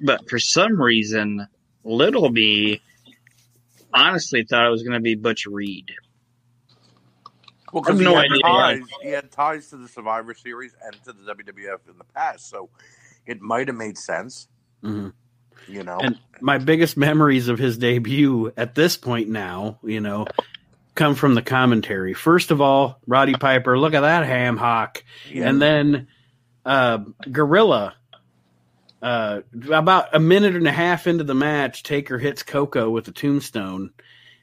but for some reason, Little Me honestly thought it was going to be Butch Reed. Well, I because he, no had idea. ties, he had ties to the Survivor Series and to the WWF in the past, so it might have made sense. Mhm. You know, And my biggest memories of his debut at this point now, you know, come from the commentary. First of all, Roddy Piper, look at that ham hock. Yeah. And then uh, Gorilla, uh, about a minute and a half into the match, Taker hits Koko with a tombstone.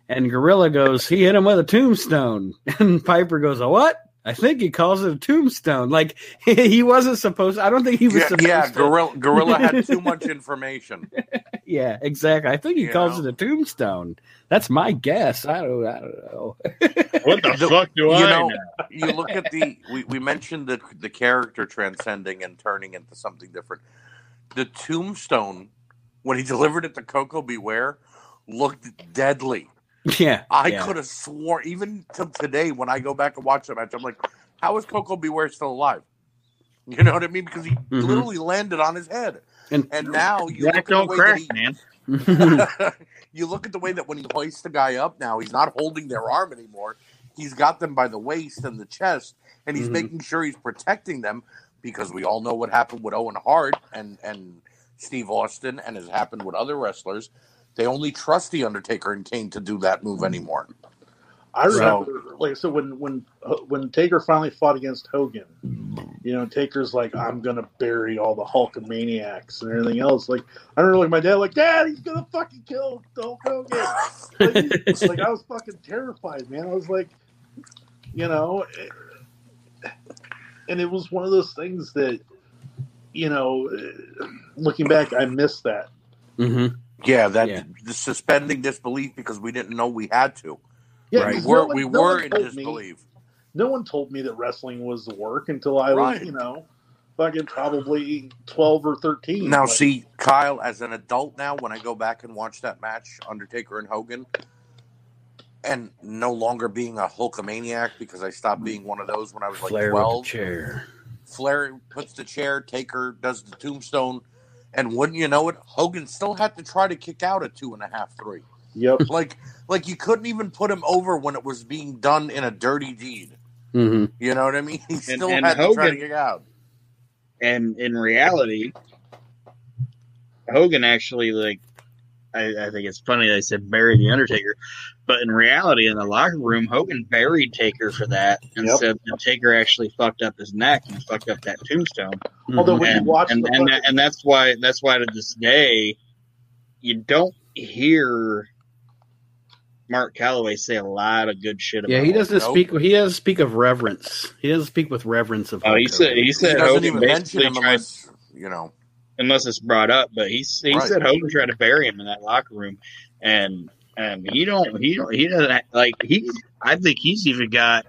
And Gorilla goes, he hit him with a tombstone. [laughs] And Piper goes, a what? I think he calls it a tombstone. Like [laughs] he wasn't supposed. I don't think he was yeah, supposed yeah, to. Gorilla, Gorilla had [laughs] too much information. Yeah, exactly. I think he You calls know? it a tombstone. That's my guess. I don't. I don't know. What the The- fuck do you I know, know? you look at the we, we mentioned the the character transcending and turning into something different. The tombstone when he [laughs] delivered it to Koko B. Ware looked deadly. yeah, I yeah. could have sworn even till today when I go back and watch the match, I'm like, how is Koko B. Ware still alive? [laughs] You know what I mean? Because he Mhm. literally landed on his head. And- And now you Jack look at the don't way crack, that he, man. [laughs] you look at the way that when he hoists the guy up now, he's not holding their arm anymore. He's got them by the waist and the chest, and he's Mhm. making sure he's protecting them because we all know what happened with Owen Hart and and Steve Austin, and has happened with other wrestlers. They only trust the Undertaker and Kane to do that move anymore. I So- remember, like, so when when uh, when Taker finally fought against Hogan, you know, Taker's like, "I'm gonna bury all the Hulkamaniacs and everything else." Like, I remember, like, my dad, like, "Dad, he's gonna fucking kill Hulk Hogan." Like, [laughs] like, I was fucking terrified, man. I was like, you know, and it was one of those things that, you know, looking back, I missed that. hmm Yeah, that Yeah. the suspending disbelief because we didn't know we had to. Yeah, Right. We 'cause were no one- we no were one in told me- disbelief. no one told me that wrestling was the work until I was, you know, fucking probably twelve or thirteen. Now, Like, see, Kyle, as an adult now, when I go back and watch that match, Undertaker and Hogan, and no longer being a Hulkamaniac because I stopped being one of those when I was like Flair 12. chair. Flair puts the chair, Taker does the tombstone, and wouldn't you know it, Hogan still had to try to kick out at two and a half, three. Yep. [laughs] Like, like you couldn't even put him over when it was being done in a dirty deed. hmm You know what I mean? [laughs] He still and had to try to kick out. And in reality, Hogan actually like I, I think it's funny they said bury the Undertaker, but in reality, in the locker room, Hogan buried Taker for that and Yep. said that Taker actually fucked up his neck and fucked up that tombstone. Although when and, you watch and, the and, fucking- that, and that's why that's why to this day you don't hear Mark Calloway say a lot of good shit about Yeah, he doesn't Nope. speak. He doesn't speak of reverence. He doesn't speak with reverence of. Oh, he said Hogan. he He said doesn't Hogan even mention basically him tried unless, you know. Unless it's brought up, but he he Right. said Hogan tried to bury him in that locker room, and and he don't he don't he doesn't like he I think he's even got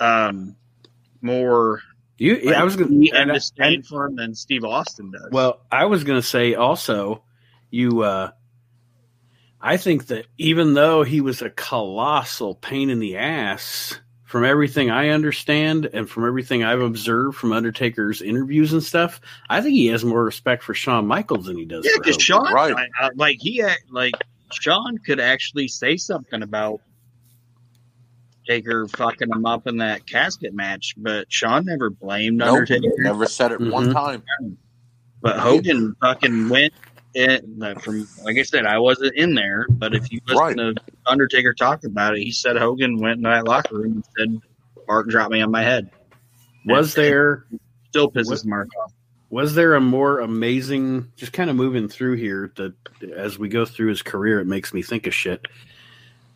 um more You, yeah, I was going to disdain for him than Steve Austin does. Well, I was going to say also, you. uh I think that even though he was a colossal pain in the ass, from everything I understand and from everything I've observed from Undertaker's interviews and stuff, I think he has more respect for Shawn Michaels than he does. yeah, for because Hogan. Sean Right. I- I- like he act like Shawn could actually say something about Taker fucking him up in that casket match, but Shawn never blamed Nope, Undertaker. never said it one Mhm. time. But Hogan fucking went in like, from like I said, I wasn't in there, but if you listen Right. to Undertaker talk about it, he said Hogan went in that locker room and said, Mark dropped me on my head. Was there Still pisses What- Mark off. was there a more amazing just kind of moving through here that as we go through his career it makes me think of shit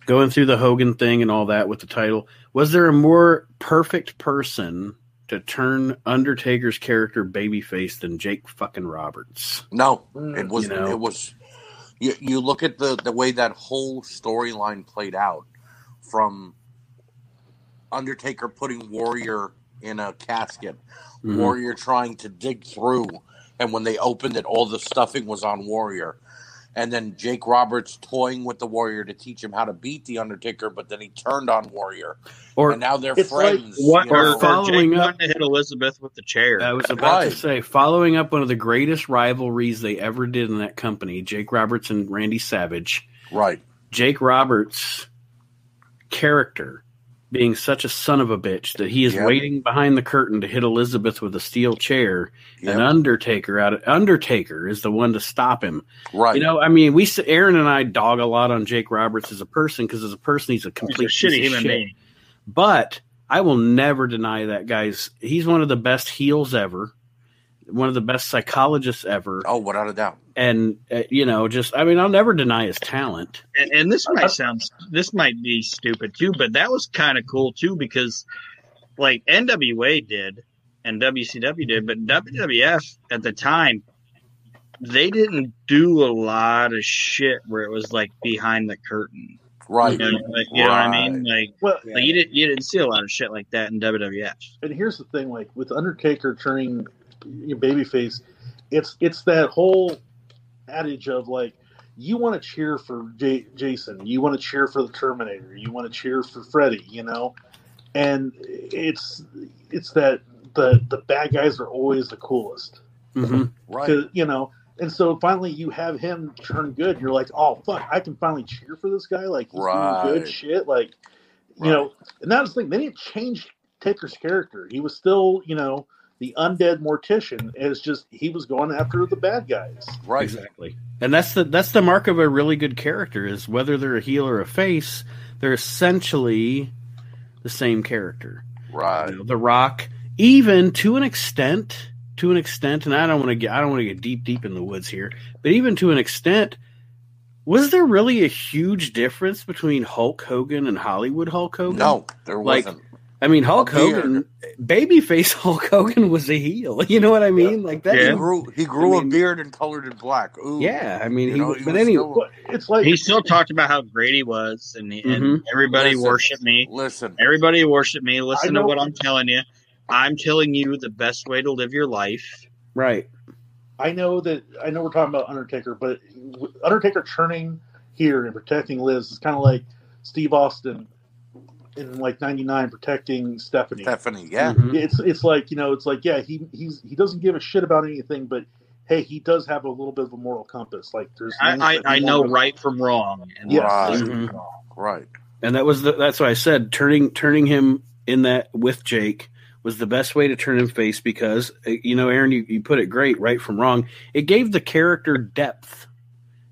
going through the hogan thing and all that with the title was there a more perfect person to turn undertaker's character babyface than jake fucking roberts No, Mm, it was You know? it was you, you look at the the way that whole storyline played out from Undertaker putting Warrior in a casket, Mhm. Warrior trying to dig through, and when they opened it, all the stuffing was on Warrior. And then Jake Roberts toying with the Warrior to teach him how to beat the Undertaker, but then he turned on Warrior, or and now they're It's like- friends. What you or, know? or following Jake up- to hit Elizabeth with the chair. i was about Right. to say following up one of the greatest rivalries they ever did in that company jake roberts and randy savage right, Jake Roberts' character being such a son of a bitch that he is Yep. waiting behind the curtain to hit Elizabeth with a steel chair, Yep. and Undertaker out Undertaker is the one to stop him. right. You know, I mean, we Aaron and I dog a lot on Jake Roberts as a person because as a person he's a He's complete a shitty human shit. being. But I will never deny that guy's he's one of the best heels ever, one of the best psychologists ever, oh, without a doubt. and uh, you know, just I mean, I'll never deny his talent. And, and this might sound this might be stupid too, but that was kind of cool too because like NWA did and WCW did, but WWF at the time they didn't do a lot of shit where it was like behind the curtain. Right. You know, like, you know what I mean? Like, Well, like you didn't you didn't see a lot of shit like that in WWF. and here's the thing: like with Undertaker turning you know, babyface, it's it's that whole adage of like you want to cheer for J- Jason, you want to cheer for the Terminator, you want to cheer for Freddy, you know, and it's it's that the the bad guys are always the coolest. hmm Right. 'Cause, you know, And so finally, you have him turn good. You're like, oh fuck, I can finally cheer for this guy. Like he's Right. doing good shit. Like you Right. know, and that's was the thing. They didn't change Taker's character. He was still, you know, the undead mortician. is just he was going after the bad guys. Right. Exactly. And that's the that's the mark of a really good character is whether they're a heel or a face, they're essentially the same character. Right. You know, the Rock, even to an extent, to an extent, and I don't want to get I don't want to get deep deep in the woods here, but even to an extent, was there really a huge difference between Hulk Hogan and Hollywood Hulk Hogan? No, there Like, wasn't. I mean Hulk A beard. Hogan, babyface [laughs] Hulk Hogan was a heel. You know what I mean? Like that. He Yeah. grew he grew I mean- a beard and colored it black. Ooh. Yeah, I mean he. know, he but anyway, still- it's like He still talked about how great he was, and, he, and Mhm. everybody Listen. worshiped me. Listen. Everybody worship me. Listen to what I'm telling you. I'm telling you the best way to live your life. right? I know that I know we're talking about Undertaker, but Undertaker turning here and protecting Liz is kind of like Steve Austin in like '99 protecting Stephanie. Stephanie, yeah. Mhm. It's it's like you know it's like yeah he he's he doesn't give a shit about anything, but hey he does have a little bit of a moral compass. Like there's I, I, I know won't- right from wrong. And Yes. Right. Mhm. Right. And that was the, that's why I said turning turning him in that with Jake was the best way to turn him face because uh, you know Aaron you, you put it great right from wrong it gave the character depth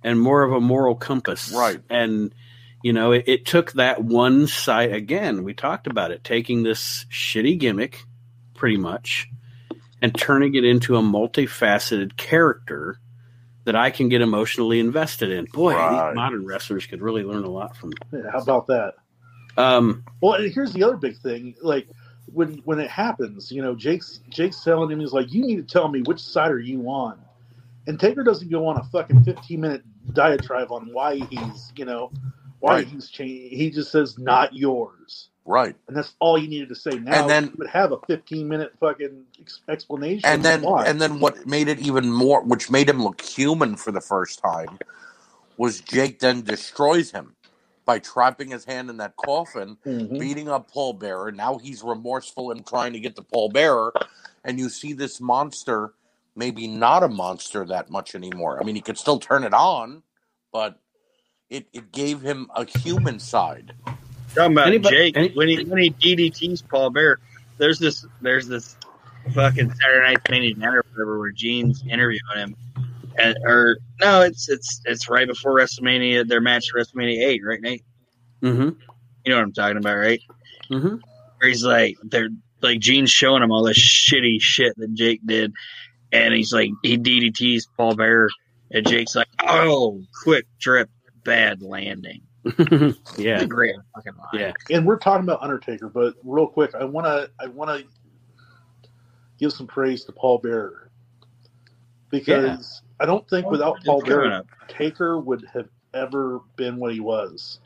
and more of a moral compass Right. and you know it, it took that one side again we talked about it taking this shitty gimmick pretty much and turning it into a multifaceted character that I can get emotionally invested in boy Right. modern wrestlers could really learn a lot from Yeah, how about that? um Well, and here's the other big thing. Like when when it happens, you know, Jake's Jake's telling him he's like, "You need to tell me which side are you on." And Taker doesn't go on a fucking 15 minute diatribe on why he's, you know, why Right. he's changed. He just says, "Not yours," Right. and that's all you needed to say. Now And then- you would have a 15 minute fucking ex- explanation. And then why. and then what made it even more which made him look human for the first time was Jake then destroys him by trapping his hand in that coffin, Mhm. beating up Paul Bearer. Now he's remorseful and trying to get the Paul Bearer, and you see this monster maybe not a monster that much anymore. I mean, he could still turn it on, but it, it gave him a human side. Talking about Anybody- Jake any- when he when he DDTs Paul Bear. There's this there's this fucking Saturday Night Mania Night or whatever where Gene's interviewing him, and or no, it's it's it's right before WrestleMania their match at WrestleMania eight, right, Nate? mm-hmm, You know what I'm talking about, right? mm-hmm. Where he's like they're like Gene's showing him all this shitty shit that Jake did, and he's like he DDTs Paul Bear, and Jake's like, oh, quick trip, bad landing. [laughs] yeah great fucking line. yeah and we're talking about Undertaker, but real quick, I want to I want to give some praise to Paul Bearer because I don't think without Paul coming Bearer, up. Taker would have ever been what he was.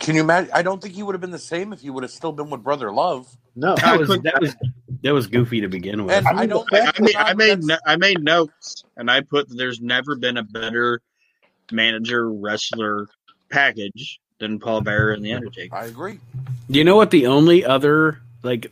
Can you imagine? I don't think he would have been the same if he would have still been with Brother Love. No, that was that was that was goofy to begin with And I I, don't. the I made, I made no- I made notes and I put that there's never been a better manager wrestler package than Paul Bearer and the Undertaker. I agree. Do you know what the only other like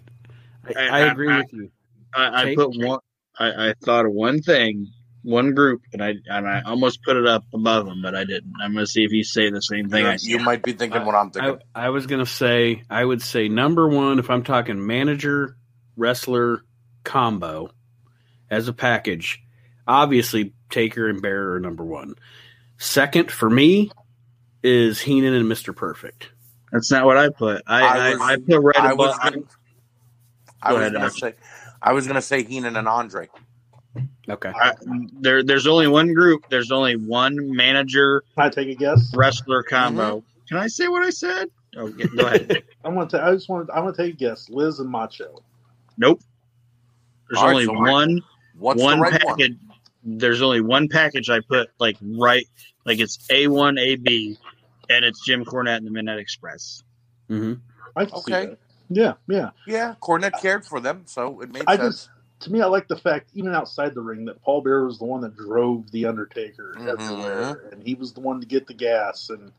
I, I- I I- agree I- with you I, I put one. I, I thought of one thing, one group, and I and I almost put it up above them, but I didn't. I'm gonna see if you say the same thing. I you might be thinking what I'm I, thinking. I was gonna say I would say number one if I'm talking manager wrestler combo as a package obviously Taker and Bearer are number one second for me is Heenan and Mr. Perfect That's not what I put. I I I, was- I, put right I above. was gonna, I Go was ahead, gonna say, I was gonna say Heenan and Andre. okay I, there, there's only one group. There's only one manager can I take a guess? wrestler combo. Mm-hmm. Can I say what I said? Oh, yeah, go ahead. [laughs] I want to. I just want. I want to take a guess. Liz and Macho. nope. There's All right, only so what- one What's one the right package. There's only one package I put like right, like it's A one, A B, and it's Jim Cornette and the Midnight Express. hmm I Okay. Yeah, yeah. Yeah, Cornette cared for them, so it made I sense. just, to me, I like the fact, even outside the ring, that Paul Bearer was the one that drove the Undertaker Mhm. everywhere, and he was the one to get the gas. And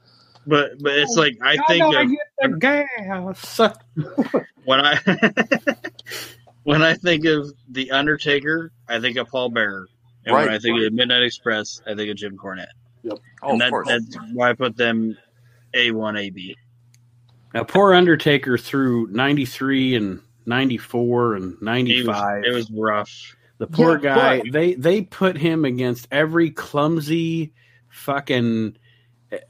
But but it's like I think of the gas [laughs] when I [laughs] when I think of the Undertaker, I think of Paul Bearer, And when Right. I think of Midnight Express, I think of Jim Cornette. Oh, and of course. that's why I put them A1, AB. Now, poor Undertaker through 93 and 94 and He was, 95. it was rough. the poor Yeah, guy, but- they, they put him against every clumsy fucking.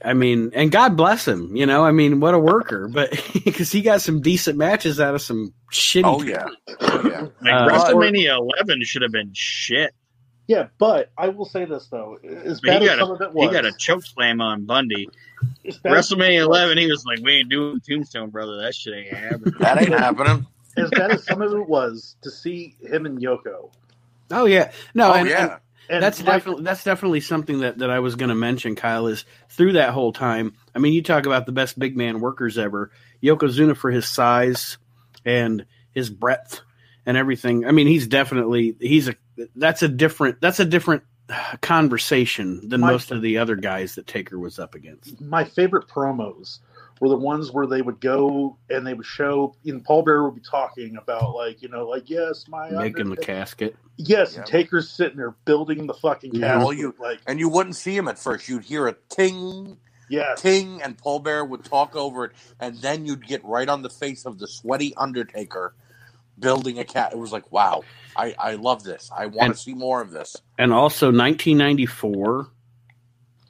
I mean, and God bless him, you know. I mean, what a worker, but [laughs] because he got some decent matches out of some shitty. oh yeah, oh yeah. Like Uh, WrestleMania 11 should have been shit. Yeah, but I will say this though, as But he bad as got some of a it was, he got a choke slam on Bundy. as bad as- WrestleMania 11, he was like, "We ain't doing Tombstone, brother. That shit ain't happening." That ain't happening. as bad as some of it was to see him and Yoko. Oh yeah, no, Oh and, yeah. and And that's my- definitely that's definitely something that, that I was going to mention. Kyle is through that whole time. I mean, you talk about the best big man workers ever. Yokozuna for his size and his breadth and everything. I mean, he's definitely he's a that's a different that's a different uh, conversation than My- most of the other guys that Taker was up against. my favorite promos were the ones where they would go and they would show and Paul Bear would be talking about like, you know, like yes, my Making the casket. Yes, Yeah. Taker's sitting there building the fucking Yeah. casket. Well, you- like And you wouldn't see him at first. You'd hear a ting, yes. ting, and Paul Bear would talk over it, and then you'd get right on the face of the sweaty Undertaker building a cat. It was like, wow, I, I love this. I want And- to see more of this. And also 1994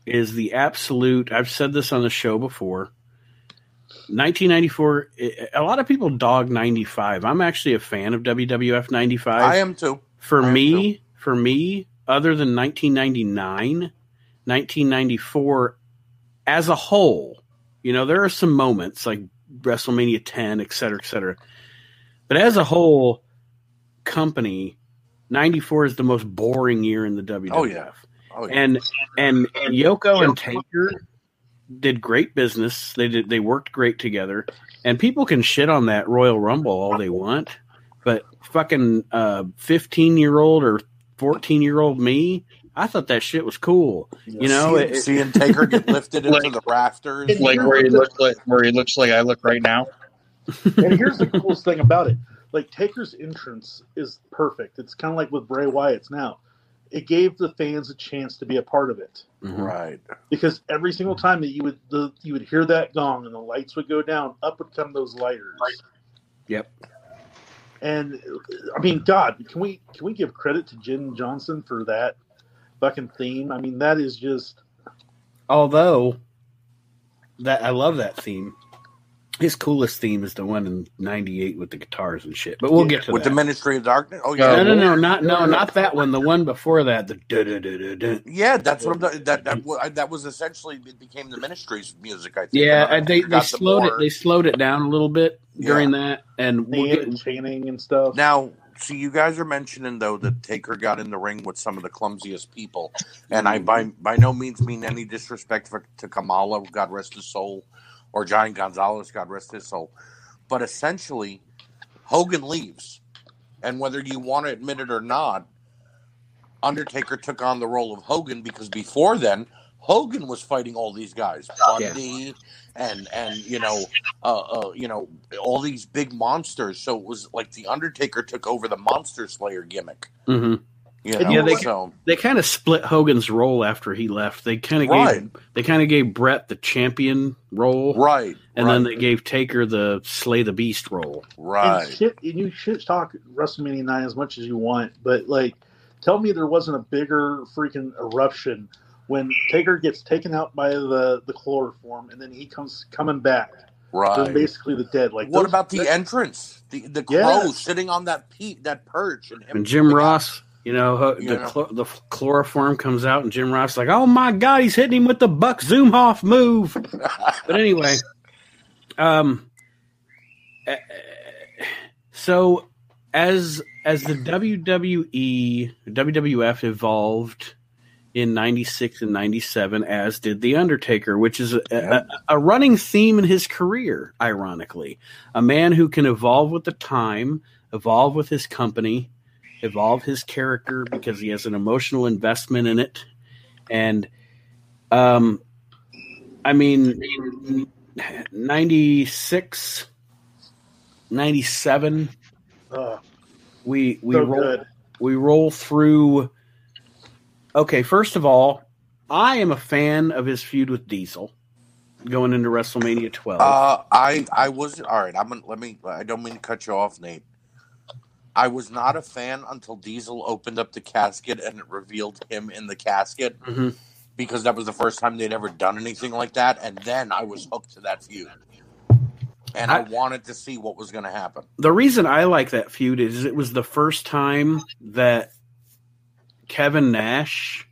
is the absolute I've said this on the show before. 1994 A lot of people dog 95. I'm actually a fan of WWF 95. I am too. for am me, for me, other than 1999, 1994 as a whole, you know, there are some moments like WrestleMania 10, et cetera, et cetera. But as a whole company, 94 is the most boring year in the WWF. Oh, yeah. Oh, yeah. And and Yoko and Taker did great business. They did they worked great together. And people can shit on that Royal Rumble all they want, but fucking uh 15 year old or 14 year old me, I thought that shit was cool. You know, seeing, it- seeing Taker get [laughs] lifted into Like- the rafters. Like where he looks like where he looks like I look right now. And here's the coolest thing about it. Like Taker's entrance is perfect. It's kind of like with Bray Wyatt's now. It gave the fans a chance to be a part of it. Mhm. Right. because every single time that you would the, you would hear that gong and the lights would go down, up would come those lighters. Yep. And I mean, God, can we can we give credit to Jim Johnson for that fucking theme? I mean, that is just Although that I love that theme. His coolest theme is the one in '98 with the guitars and shit. But we'll get to that. With that. the Ministry of Darkness. Oh yeah. no, no, no, not no, not that one. The one before that, the da da da da da. Yeah, that's what I'm. That that that was essentially it became the Ministry's music. I think. Yeah, And I uh, they they slowed more- it. They slowed it down a little bit Yeah. during that, and we'll get, and chaining and stuff. Now, see, you guys are mentioning though that Taker got in the ring with some of the clumsiest people, and I mm-hmm. by by no means mean any disrespect for, to Kamala, God rest his soul, or Giant Gonzalez, God rest his soul, but essentially, Hogan leaves, and whether you want to admit it or not, Undertaker took on the role of Hogan because before then. Hogan was fighting all these guys, Bundy, and and you know, uh, uh, you know, all these big monsters. So it was like the Undertaker took over the Monster Slayer gimmick. Mhm. You know, yeah, they- so they kind of split Hogan's role after he left. They kind of Right. gave they kind of gave Bret the champion role, right, and right, then they gave Taker the Slay the Beast role. right. And shit, and you should talk WrestleMania nine as much as you want, but like, tell me there wasn't a bigger freaking eruption when Taker gets taken out by the the chloroform, and then he comes coming back. They're right. basically the dead. Like, What those- about the entrance? The the crow Yes. sitting on that pe- that perch, and, him And Jim coming Ross, you know, You the chlor- the chloroform comes out, and Jim Ross is like, "Oh my god, he's hitting him with the Buck Zumhofe move." [laughs] But anyway, um, uh, so as as the WWE WWF evolved in 96 and 97 as did the undertaker which is a, a, a running theme in his career ironically. A man who can evolve with the time evolve with his company evolve his character because he has an emotional investment in it and um i mean 96 97 uh, we we so roll good. we roll through Okay, first of all, I am a fan of his feud with Diesel going into WrestleMania 12. Uh, I I was all right. I'm gonna let me. I don't mean to cut you off, Nate. I was not a fan until Diesel opened up the casket and it revealed him in the casket Mhm. because that was the first time they'd ever done anything like that. And then I was hooked to that feud, and I, I- wanted to see what was going to happen. the reason I like that feud is it was the first time that Kevin Nash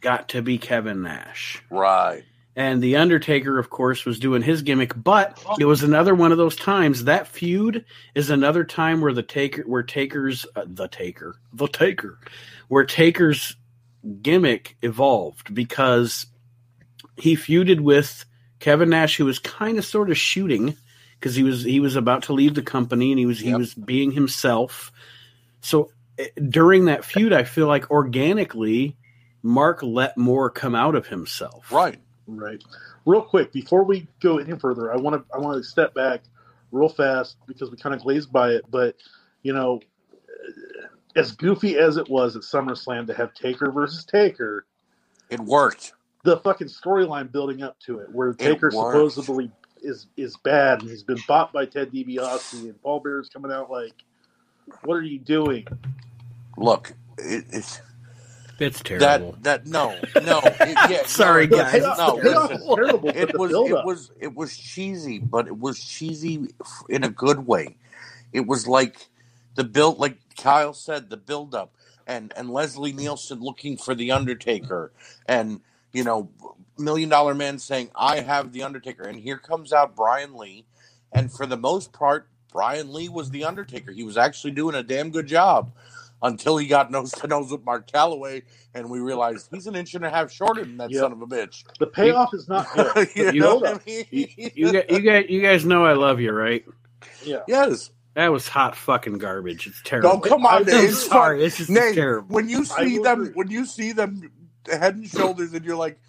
got to be Kevin Nash. Right. And The Undertaker, of course, was doing his gimmick, but it was another one of those times. That feud is another time where the Taker, where Taker's, uh, the Taker, the Taker, where Taker's gimmick evolved because he feuded with Kevin Nash, who was kind of sort of shooting because he was he was about to leave the company and he was he was being himself. So eh, during that feud, I feel like organically, Mark let more come out of himself. Right. Right. Real quick, before we go any further, I want to I want to step back real fast because we kind of glazed by it. But you know, as goofy as it was at SummerSlam to have Taker versus Taker, It worked. the fucking storyline building up to it, where Taker supposedly is is bad and he's been bought by Ted DiBiase, and Paul Bear's coming out like, "What are you doing?" Look, it, it's It's terrible. that that no no. It, yeah, [laughs] Sorry, no, guys. No, the payoff listen. is terrible, it was build it was it was cheesy, but it was cheesy in a good way. It was like the build, like Kyle said, the build up, and and Leslie Nielsen looking for the Undertaker, and you know, Million Dollar Man saying, "I have the Undertaker," and here comes out Brian Lee, and for the most part, Brian Lee was the Undertaker. He was actually doing a damn good job. Until he got nose to nose with Mark Calloway, and we realized he's an inch and a half shorter than that Yep. son of a bitch. the payoff is not good. [laughs] you You- know what I mean? you, you, guys, you guys, you guys know I love you, right? Yeah. Yes. That was hot fucking garbage. It's terrible. No, come on, I'm I'm Nate. It's sorry. fun. It's just Nate, terrible. when you see them, agree. when you see them head and shoulders, and you're like,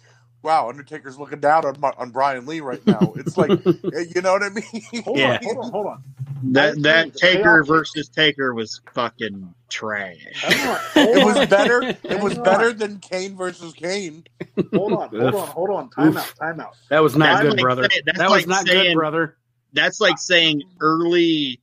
"Wow, Undertaker's looking down on my, on Brian Lee right now." It's like, [laughs] you know what I mean? Hold Yeah. on, hold on, hold on. That that Taker versus Taker was fucking trash. Hang on, hold It was better. It was better than Kane versus Kane. Hold on, hold on, hold on. Time out, time out. That was not That's good, like brother. saying- that's That was like not good, brother. That's like saying early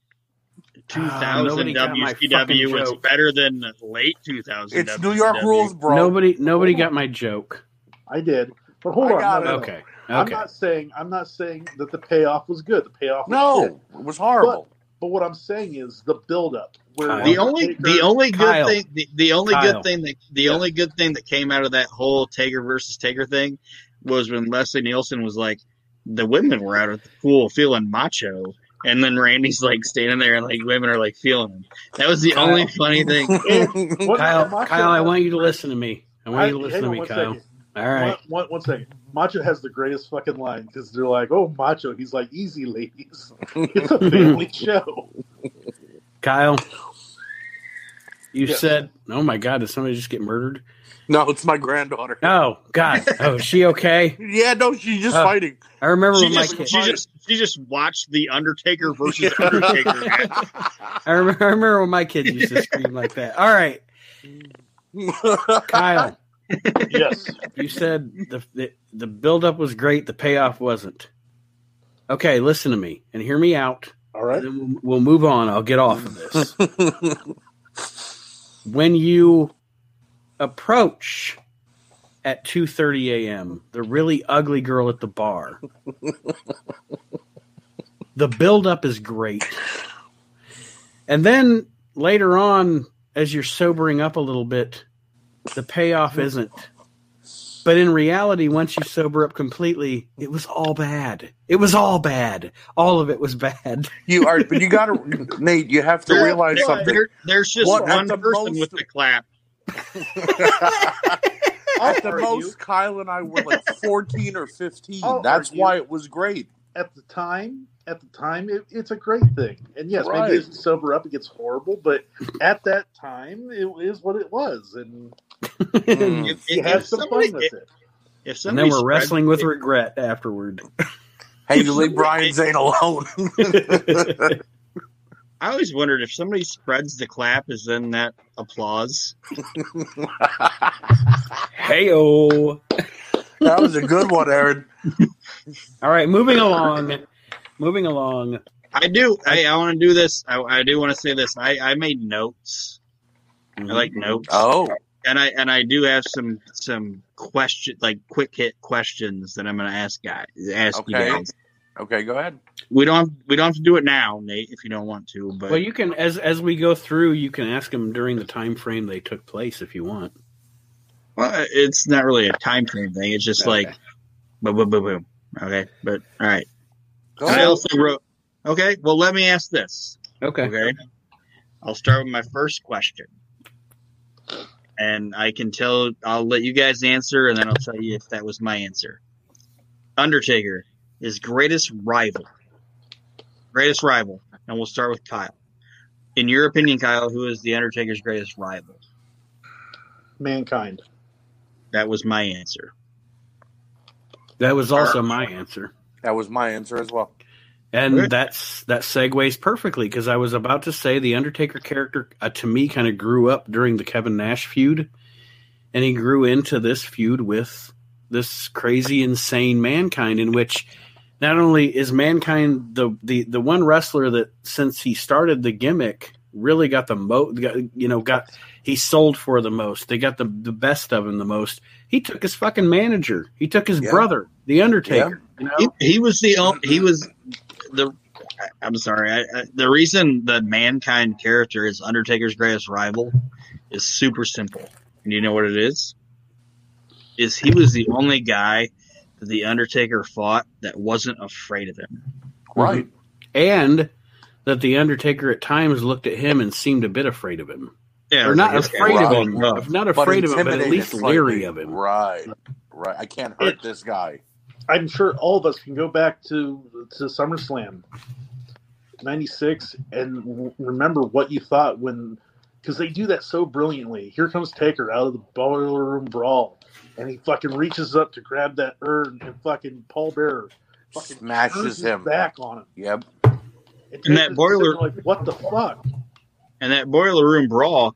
Ah, 2000 nobody got WCW was joke. better than late 2000. It's New York rules, bro. Nobody, nobody got my joke. I did, but hold I on. got no, no, no. Okay, I'm not saying I'm not saying that the payoff was good. The payoff was No, shit. it was horrible. But what I'm saying is the buildup. Where The only Taker- the only good Kyle. thing the, the only Kyle. good thing that the only good thing that came out of that whole Taker versus Taker thing was when Leslie Nielsen was like the women were out at the pool feeling macho and then Randy's like standing there and like women are like feeling him. That was the Kyle. only funny thing. [laughs] Kyle, Kyle, I want you to listen to me. I want I- you to listen to me, Kyle. second. All right. One, one, one second. Macho has the greatest fucking line because they're like, "Oh, Macho." He's like, "Easy, ladies. [laughs] It's a family [laughs] show." Kyle, you Yeah. said, "Oh my God, did somebody just get murdered?" no, it's my granddaughter. Oh God, oh, is she okay? Yeah, no, she's just Oh. fighting. I remember She when my just, kid. she just she just watched the Undertaker versus [laughs] Undertaker. I remember, I remember when my kid used to scream like that. All right, Kyle, yes. you said the the, the buildup was great, the payoff wasn't. Okay, listen to me and hear me out. All right. then we'll, we'll move on. I'll get off of this. [laughs] when you approach at 2:30 a.m. the really ugly girl at the bar the buildup is great and then later on as you're sobering up a little bit the payoff isn't but in reality once you sober up completely it was all bad it was all bad all of it was bad you are, but you got to, Nate. You have to There- realize there- something. there- there's just What, one the person most- with the clap. [laughs] At the argue. most, Kyle and I were like 14 or 15. I'll That's argue. why it was great. At the time, at the time, it, it's a great thing. And yes, Right. maybe as you sober up, it gets horrible. But at that time, it is what it was, and. [laughs] If, you if, had if some somebody, fun with it. if and then we're wrestling with regret afterward Hey, you leave Brian Zane alone. [laughs] I always wondered if somebody spreads the clap, is then that applause? [laughs] Heyo. That was a good one, Aaron. All right, moving along. Moving along. I do. I, I want to do this. I, I do want to say this. I, I made notes. I mm-hmm. like notes. Oh, and I and I do have some some question like quick hit questions that I'm going to ask guys. Ask you Okay. guys. okay. Go ahead. We don't we don't have to do it now, Nate, if you don't want to. But Well, you can as as we go through, you can ask them during the time frame they took place if you want. well, it's not really a time frame thing. It's just like boom, boom, boom, boom. Okay, but all right. Go I also wrote. Okay, well, let me ask this. Okay. Okay. I'll start with my first question. And I can tell, I'll let you guys answer, and then I'll tell you if that was my answer. Undertaker, his greatest rival. Greatest rival. And we'll start with Kyle. In your opinion, Kyle, who is The Undertaker's greatest rival? Mankind. That was my answer. That was also my answer. That was my answer as well. And Okay. that's that segues perfectly because I was about to say the Undertaker character uh, to me kind of grew up during the Kevin Nash feud, and he grew into this feud with this crazy, insane mankind. In which not only is mankind the the the one wrestler that since he started the gimmick really got the mo got, you know got he sold for the most. They got the the best of him the most. He took his fucking manager. He took his Yeah. brother, the Undertaker. You know? He, he was the on- he was the I'm sorry. I, I, the reason the mankind character is Undertaker's greatest rival is super simple. And you know what it is? Is he was the only guy that the Undertaker fought that wasn't afraid of him. Right. and that the Undertaker at times looked at him and seemed a bit afraid of him, Yeah, or not this afraid was of him, rough. not afraid of him, but at least slightly. leery of him. Right. Right. I can't hurt this guy. I'm sure all of us can go back to to SummerSlam '96 and w- remember what you thought when, because they do that so brilliantly. Here comes Taker out of the boiler room brawl, and he fucking reaches up to grab that urn, and fucking Paul Bearer fucking Smashes him. back on him. Yep. And that boiler- like, what the fuck? And that boiler room brawl,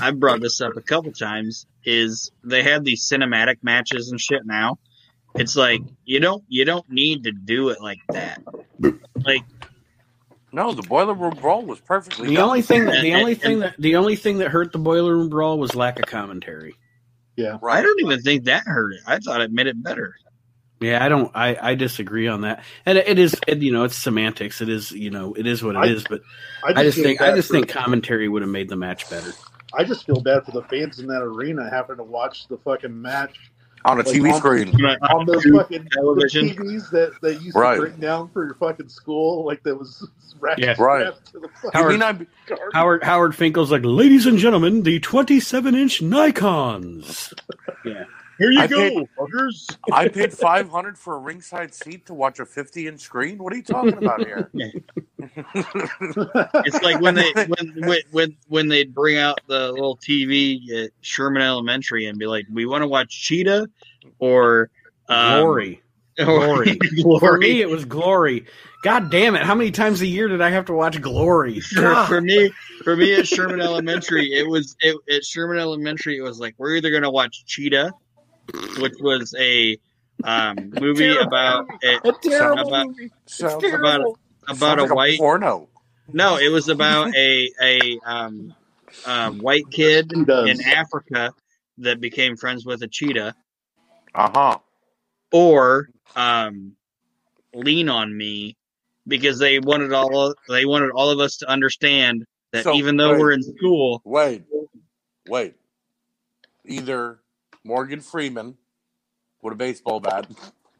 I've brought this up a couple times, is they have these cinematic matches and shit now. It's like you don't you don't need to do it like that. Like No, the boiler room brawl was perfectly The done. only thing, that, the And- only and- thing that, the only thing that hurt the boiler room brawl was lack of commentary. Yeah, right. I don't even think that hurt it. I thought it made it better. Yeah, I don't, I, I disagree on that. And it, it is, it, you know, it's semantics. It is, you know, it is what it is. I- But I just feel think, I just think commentary would have made the match better. I just feel bad for the fans in that arena having to watch the fucking match on a Like, TV on- screen. [laughs] on those fucking the Television. TVs that they used Right. to bring down for your fucking school, like that was [laughs] wrapped, Yeah. Right. to the fucking Howard- mean I, guard. Howard, Howard Finkel's like, ladies and gentlemen, the 27 inch Nikons. Yeah. Here you I go, paid- fuckers. I paid five hundred for a ringside seat to watch a fifty-inch screen? What are you talking about here? [laughs] It's like when they when when when, when they'd bring out the little TV at Sherman Elementary and be like, "We want to watch Cheetah or um, Glory. [laughs] Glory. glory." For me, it was glory. God damn it. How many times a year did I have to watch glory? [laughs] for, for me, for me at Sherman Elementary, it was it, at Sherman Elementary. It was like we're either gonna watch Cheetah, which was a um, [laughs] movie about a, A terrible about, movie. Sounds, about about sounds a like white porno. no, it was about a a um, um, white kid in Africa that became friends with a cheetah, Uh huh. or um, Lean on Me, because they wanted all they wanted all of us to understand that So, even though wait. we're in school, Wait, wait. Either Morgan Freeman with a baseball bat,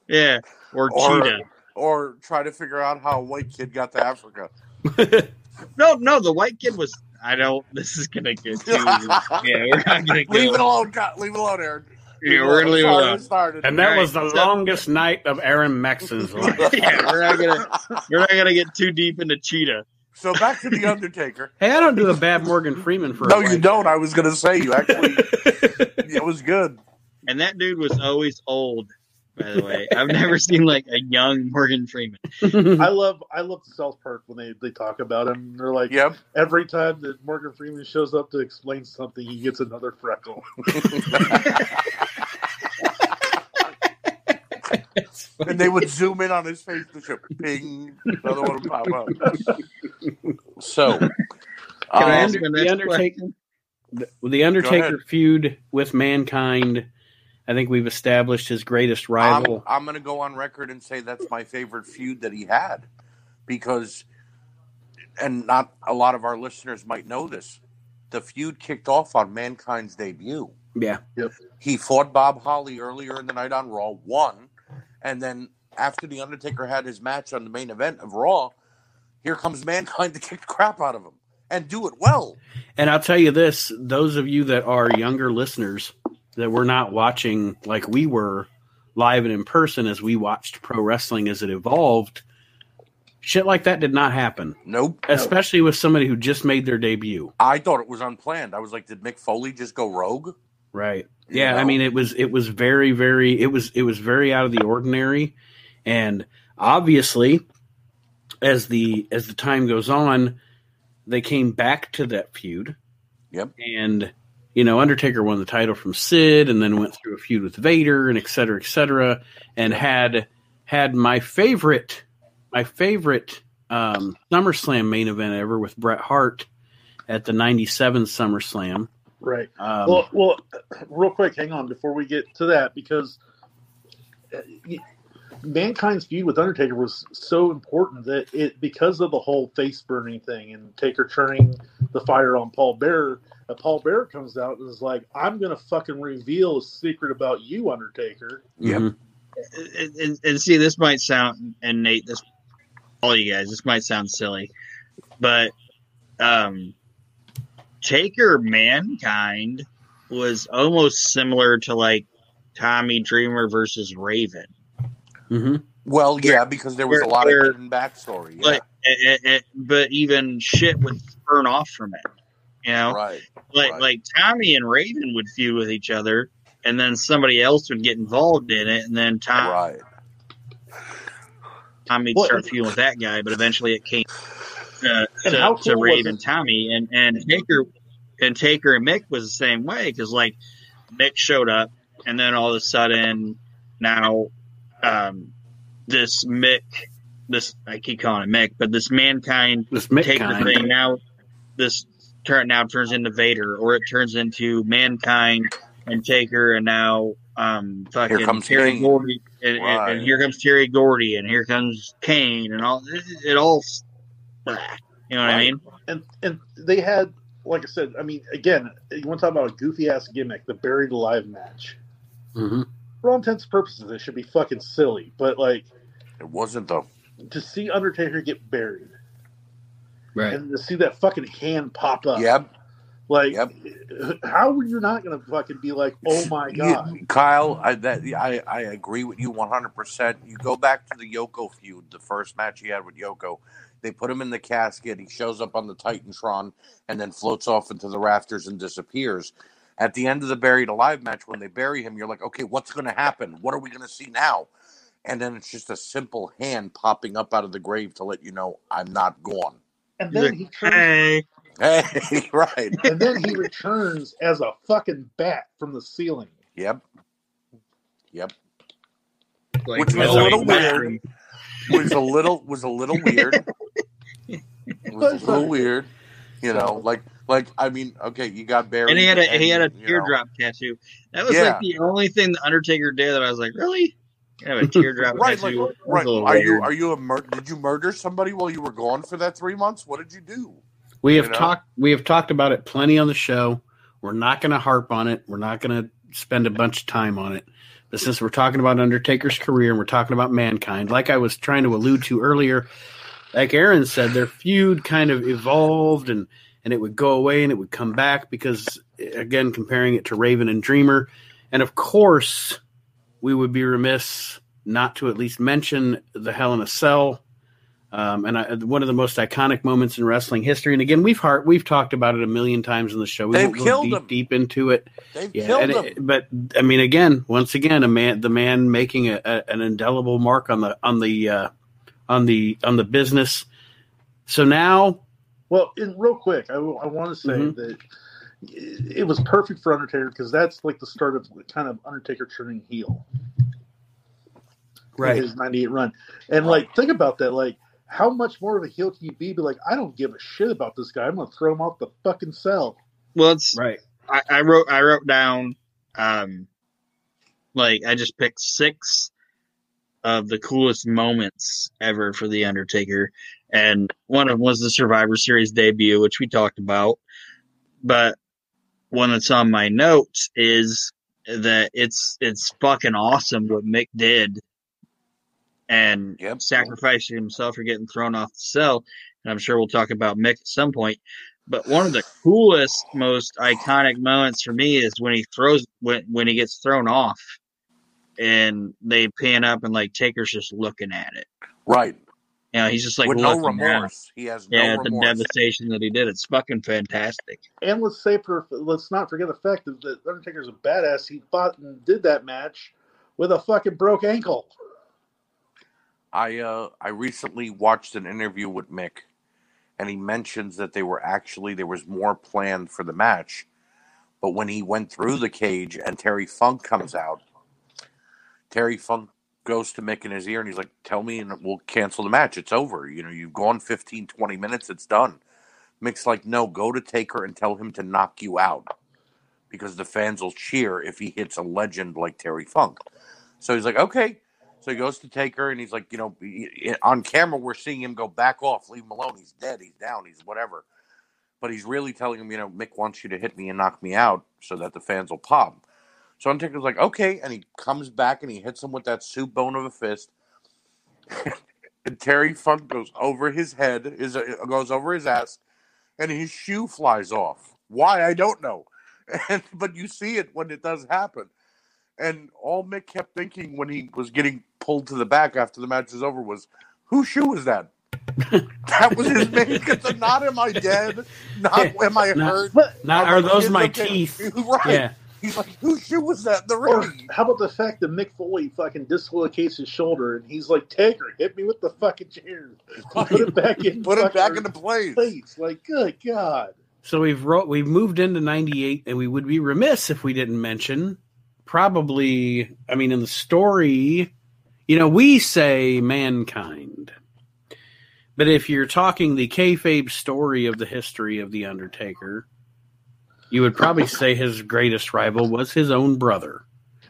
yeah, or, Or- cheetah. or try to figure out how a white kid got to Africa. [laughs] No, no, the white kid was. I don't. [laughs] This is gonna get too. [laughs] yeah, we're not gonna go. Leave it alone, God. Leave it alone, Aaron. Yeah, we're gonna leave it alone. started. And that Right, was the so- longest night of Aaron Maxon's life. yeah, we're not gonna. We're not gonna get too deep into cheetah. So back to the [laughs] Undertaker. Hey, I don't do a bad Morgan Freeman for a no, you don't. I was gonna say you actually. [laughs] it was good. And that dude was always old By the way, I've never [laughs] seen like a young Morgan Freeman. I love I love the South Park when they, they talk about him. They're like Yep. every time that Morgan Freeman shows up to explain something, he gets another freckle. [laughs] and they would zoom in on his face to show ping, another one would pop up. So, Can I um, ask the the Undertaker, the, the Undertaker feud with Mankind. I think we've established his greatest I'm, rival. I'm going to go on record and say that's my favorite feud that he had because, and not a lot of our listeners might know this, the feud kicked off on Mankind's debut. yeah, Yep. He fought Bob Holly earlier in the night on Raw, won, and then after the Undertaker had his match on the main event of Raw, here comes Mankind [laughs] to kick the crap out of him and do it well. and I'll tell you this: those of you that are younger listeners that were not watching like we were live and in person as we watched pro wrestling as it evolved, shit like that did not happen. Nope. Especially with somebody who just made their debut. I thought it was unplanned. I was like, did Mick Foley just go rogue? Right. Yeah, I mean it was it was very very it was it was very out of the ordinary and obviously as the as the time goes on they came back to that feud. Yep. And you know Undertaker won the title from Sid and then went through a feud with Vader and et cetera et cetera and had had my favorite my favorite um SummerSlam main event ever with Bret Hart at the 97 SummerSlam. Right. Um, well, well, real quick, hang on before we get to that because uh, Mankind's feud with Undertaker was so important that it because of the whole face burning thing and Taker turning the fire on Paul Bearer. Uh, Paul Bearer comes out and is like, "I'm gonna fucking reveal a secret about you, Undertaker." Yep. and, and, and see, this might sound, and Nate, this, all you guys, this might sound silly, but um, Taker Mankind was almost similar to like Tommy Dreamer versus Raven. hmm Well, yeah, because there was a lot of hidden backstory. Yeah. Like, it, it, it- but even shit would burn off from it. You know, right. like right. like Tommy and Raven would feud with each other, and then somebody else would get involved in it, and then Tommy, Right. Tommy Well, started feuding with that guy, but eventually it came uh, And to, how to cool was Raven it- Tommy, and and Taker and Taker and Mick was the same way because like Mick showed up, and then all of a sudden now um, this Mick, this I keep calling it Mick, but this mankind This Taker Mick thing now this turn now turns into Vader, or it turns into mankind and Taker, and now um fucking Here comes Terry Kane. Gordy, and, and- and here comes Terry Gordy, and here comes Kane, and all it, it all. You know what I mean? and and they had like I said, I mean, again, you want to talk about a goofy ass gimmick, the buried alive match. hmm For all intents and purposes, it should be fucking silly, but like It wasn't though. to see Undertaker get buried Right. and to see that fucking hand pop up, Yep. like Yep. how are you not going to fucking be like, oh my god? You- Kyle, I that I, I agree with you one hundred percent. You go back to the Yoko feud, the first match he had with Yoko. They put him in the casket. He shows up on the Titantron and then floats off into the rafters and disappears. At the end of the buried alive match, when they bury him, you're like, okay, what's going to happen? What are we going to see now? And then it's just a simple hand popping up out of the grave to let you know I'm not gone. And then like, he turns, Hey, Hey, [laughs] right? [laughs] and then he returns as a fucking bat from the ceiling. Yep. Yep. like, Which was a little bathroom. weird. Was a little was a little weird. It [laughs] was a little weird, you know. Like like I mean, okay, you got buried, And he had a he had a you know, teardrop tattoo. That was Yeah. like the only thing the Undertaker did that I was like, really? You have a teardrop [laughs] Right, tattoo? That was right. a little Are you are you a mur- did you murder somebody while you were gone for that three months? What did you do? We have You know? talked. We have talked about it plenty on the show. We're not going to harp on it. We're not going to spend a bunch of time on it. But since we're talking about Undertaker's career and we're talking about mankind, like I was trying to allude to earlier, like Aaron said, their feud kind of evolved and and it would go away and it would come back because again, comparing it to Raven and Dreamer, and of course, we would be remiss not to at least mention the Hell in a Cell Um, and I, one of the most iconic moments in wrestling history. And again, we've heard, we've talked about it a million times in the show. We They've won't go killed deep, him. deep into it. They've Yeah, killed and him. it- but I mean, again, once again, a man, the man making a, a, an indelible mark on the on the uh, on the on the business. So now, Well, and real quick, I, I want to say Mhm. that it, it was perfect for Undertaker because that's like the start of kind of Undertaker turning heel. Right. His 98 run. And like, think about that. Like, how much more of a heel can you be? Be like, I don't give a shit about this guy. I'm going to throw him off the fucking cell. Well, it's right? I, I wrote I wrote down um like I just picked six of the coolest moments ever for the Undertaker, and one of them was the Survivor Series debut, which we talked about. But one that's on my notes is that it's it's fucking awesome what Mick did, and Yep. sacrificing himself for getting thrown off the cell. And I'm sure we'll talk about Mick at some point. But one of the coolest, most iconic moments for me is when he throws when when he gets thrown off, and they pan up and like Taker's just looking at it. Right. You know, he's just like With no looking down. remorse. He has no Yeah, the devastation that he did. It's fucking fantastic. And let's say for let's not forget the fact that the Undertaker's a badass. He fought and did that match with a fucking broke ankle. I uh I recently watched an interview with Mick and he mentions that they were actually there was more planned for the match. But when he went through the cage and Terry Funk comes out, Terry Funk goes to Mick in his ear and he's like, Tell me and we'll cancel the match. It's over. You know, you've gone 15, 20 minutes, it's done. Mick's like, No, go to Taker and tell him to knock you out. Because the fans will cheer if he hits a legend like Terry Funk. So he's like, Okay. So he goes to Taker, and he's like, you know, on camera we're seeing him go back off, leave him alone. He's dead. He's down. He's whatever. But he's really telling him, you know, Mick wants you to hit me and knock me out so that the fans will pop. So Undertaker's like, okay, and he comes back and he hits him with that soup bone of a fist. [laughs] and Terry Funk goes over his head, is uh, goes over his ass, and his shoe flies off. Why I don't know, [laughs] and, but you see it when it does happen. And all Mick kept thinking when he was getting pulled to the back after the match was over was, whose shoe was that? that was his main [laughs] concern. Not am I dead? Not am I Not- hurt? But Now, Are are those my okay? teeth? [laughs] right. Yeah. He's like, whose shoe was that? The or ring. how about the fact that Mick Foley fucking dislocates his shoulder and he's like, Taker, hit me with the fucking chair. [laughs] Put it back in Put it back fucking into place. place. Like, good God. So we've wrote, we've moved into '98, and we would be remiss if we didn't mention probably. I mean, in the story, you know, we say mankind, but if you're talking the kayfabe story of the history of the Undertaker, you would probably say his greatest rival was his own brother.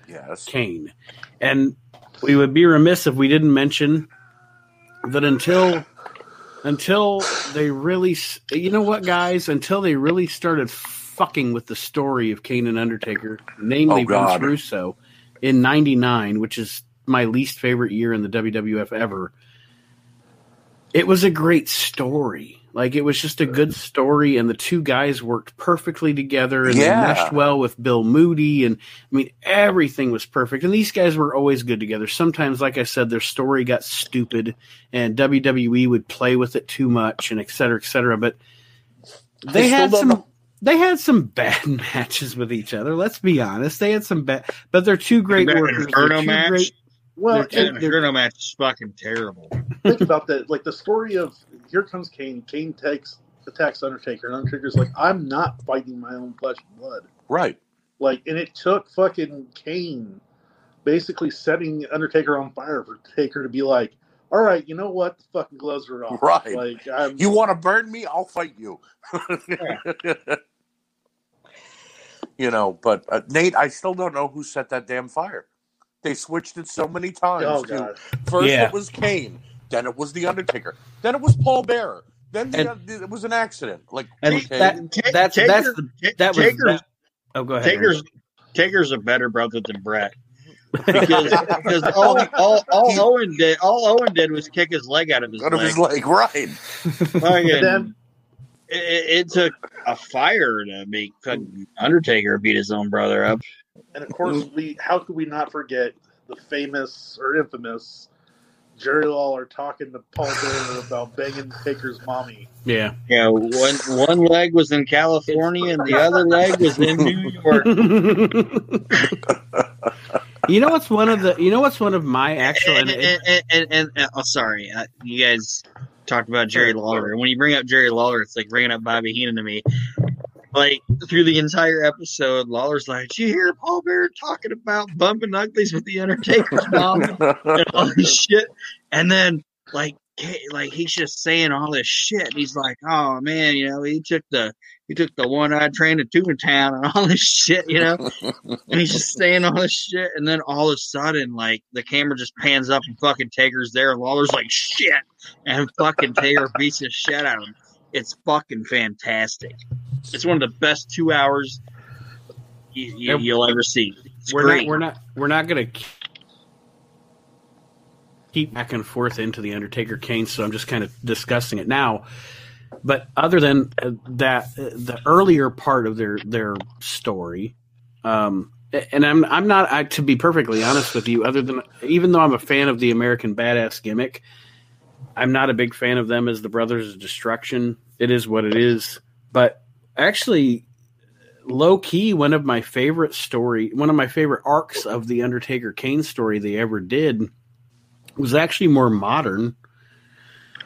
Yes. Kane. And we would be remiss if we didn't mention that until until they really you know what guys until they really started fucking with the story of Kane and Undertaker namely Oh, Vince Russo in 99 which is my least favorite year in the WWF ever it was a great story like it was just a good story and the two guys worked perfectly together and Yeah. they meshed well with Bill Moody and I mean, everything was perfect, and these guys were always good together. Sometimes, like I said, their story got stupid, and WWE would play with it too much, and et cetera, et cetera. But they I had some. know- They had some [laughs] bad matches with each other. Let's be honest. They had some bad, but they're two great workers. They're Inferno two match? great- Well, They're- The Inferno match is fucking terrible. think about that. Like the story of here comes Kane. Kane takes attacks Undertaker, and Undertaker's like, I'm not fighting my own flesh and blood. Right. Like, and it took fucking Kane basically setting Undertaker on fire for Taker to be like, all right, you know what? The fucking gloves are off. Right. Like, I'm, You want to burn me? I'll fight you. [laughs] you know, but uh, Nate, I still don't know who set that damn fire. They switched it so many times. oh to- First Yeah. it was Kane, then it was the Undertaker, then it was Paul Bearer, then the, uh, it was an accident. Like And okay, that- Ta- that's Taker- that's the that was Taker's, that, oh go ahead. Taker's, Taker's a better brother than Bret. Because, [laughs] because all, all, all Owen did all Owen did was kick his leg out of his out of his leg, right? Fucking- [laughs] And then- it, it took a fire to make Undertaker beat his own brother up. And of course, we how could we not forget the famous or infamous Jerry Lawler talking to Paul Bearer about banging Taker's mommy. Yeah. Yeah, one one leg was in California and the other leg was in New York. [laughs] you know what's one of the you know what's one of my actual and, and, and, and, and- and- oh, sorry, uh, you guys talked about Jerry Lawler. When you bring up Jerry Lawler, it's like bringing up Bobby Heenan to me. Like through the entire episode, Lawler's like, "Did you hear Paul Bear talking about bumping uglies with the Undertaker's mom and all this [laughs] shit?" And then like, like he's just saying all this shit. He's like, "Oh man, you know, he took the he took the one eyed train to Toontown and all this shit, you know." [laughs] and he's just saying all this shit, and then all of a sudden, like the camera just pans up and fucking Taker's there, and Lawler's like shit, and fucking Taker beats the shit out of him. It's fucking fantastic. It's one of the best two hours you, you, Yep. you'll ever see. It's we're great. not we're not we're not gonna keep back and forth into the Undertaker Kane, so I'm just kind of discussing it now. But other than uh, that, uh, the earlier part of their their story, um, and I'm I'm not I, to be perfectly honest with you. Other than even though I'm a fan of the American Badass gimmick, I'm not a big fan of them as the Brothers of Destruction. It is what it is. But actually, low key, one of my favorite story, one of my favorite arcs of the Undertaker Kane story they ever did was actually more modern.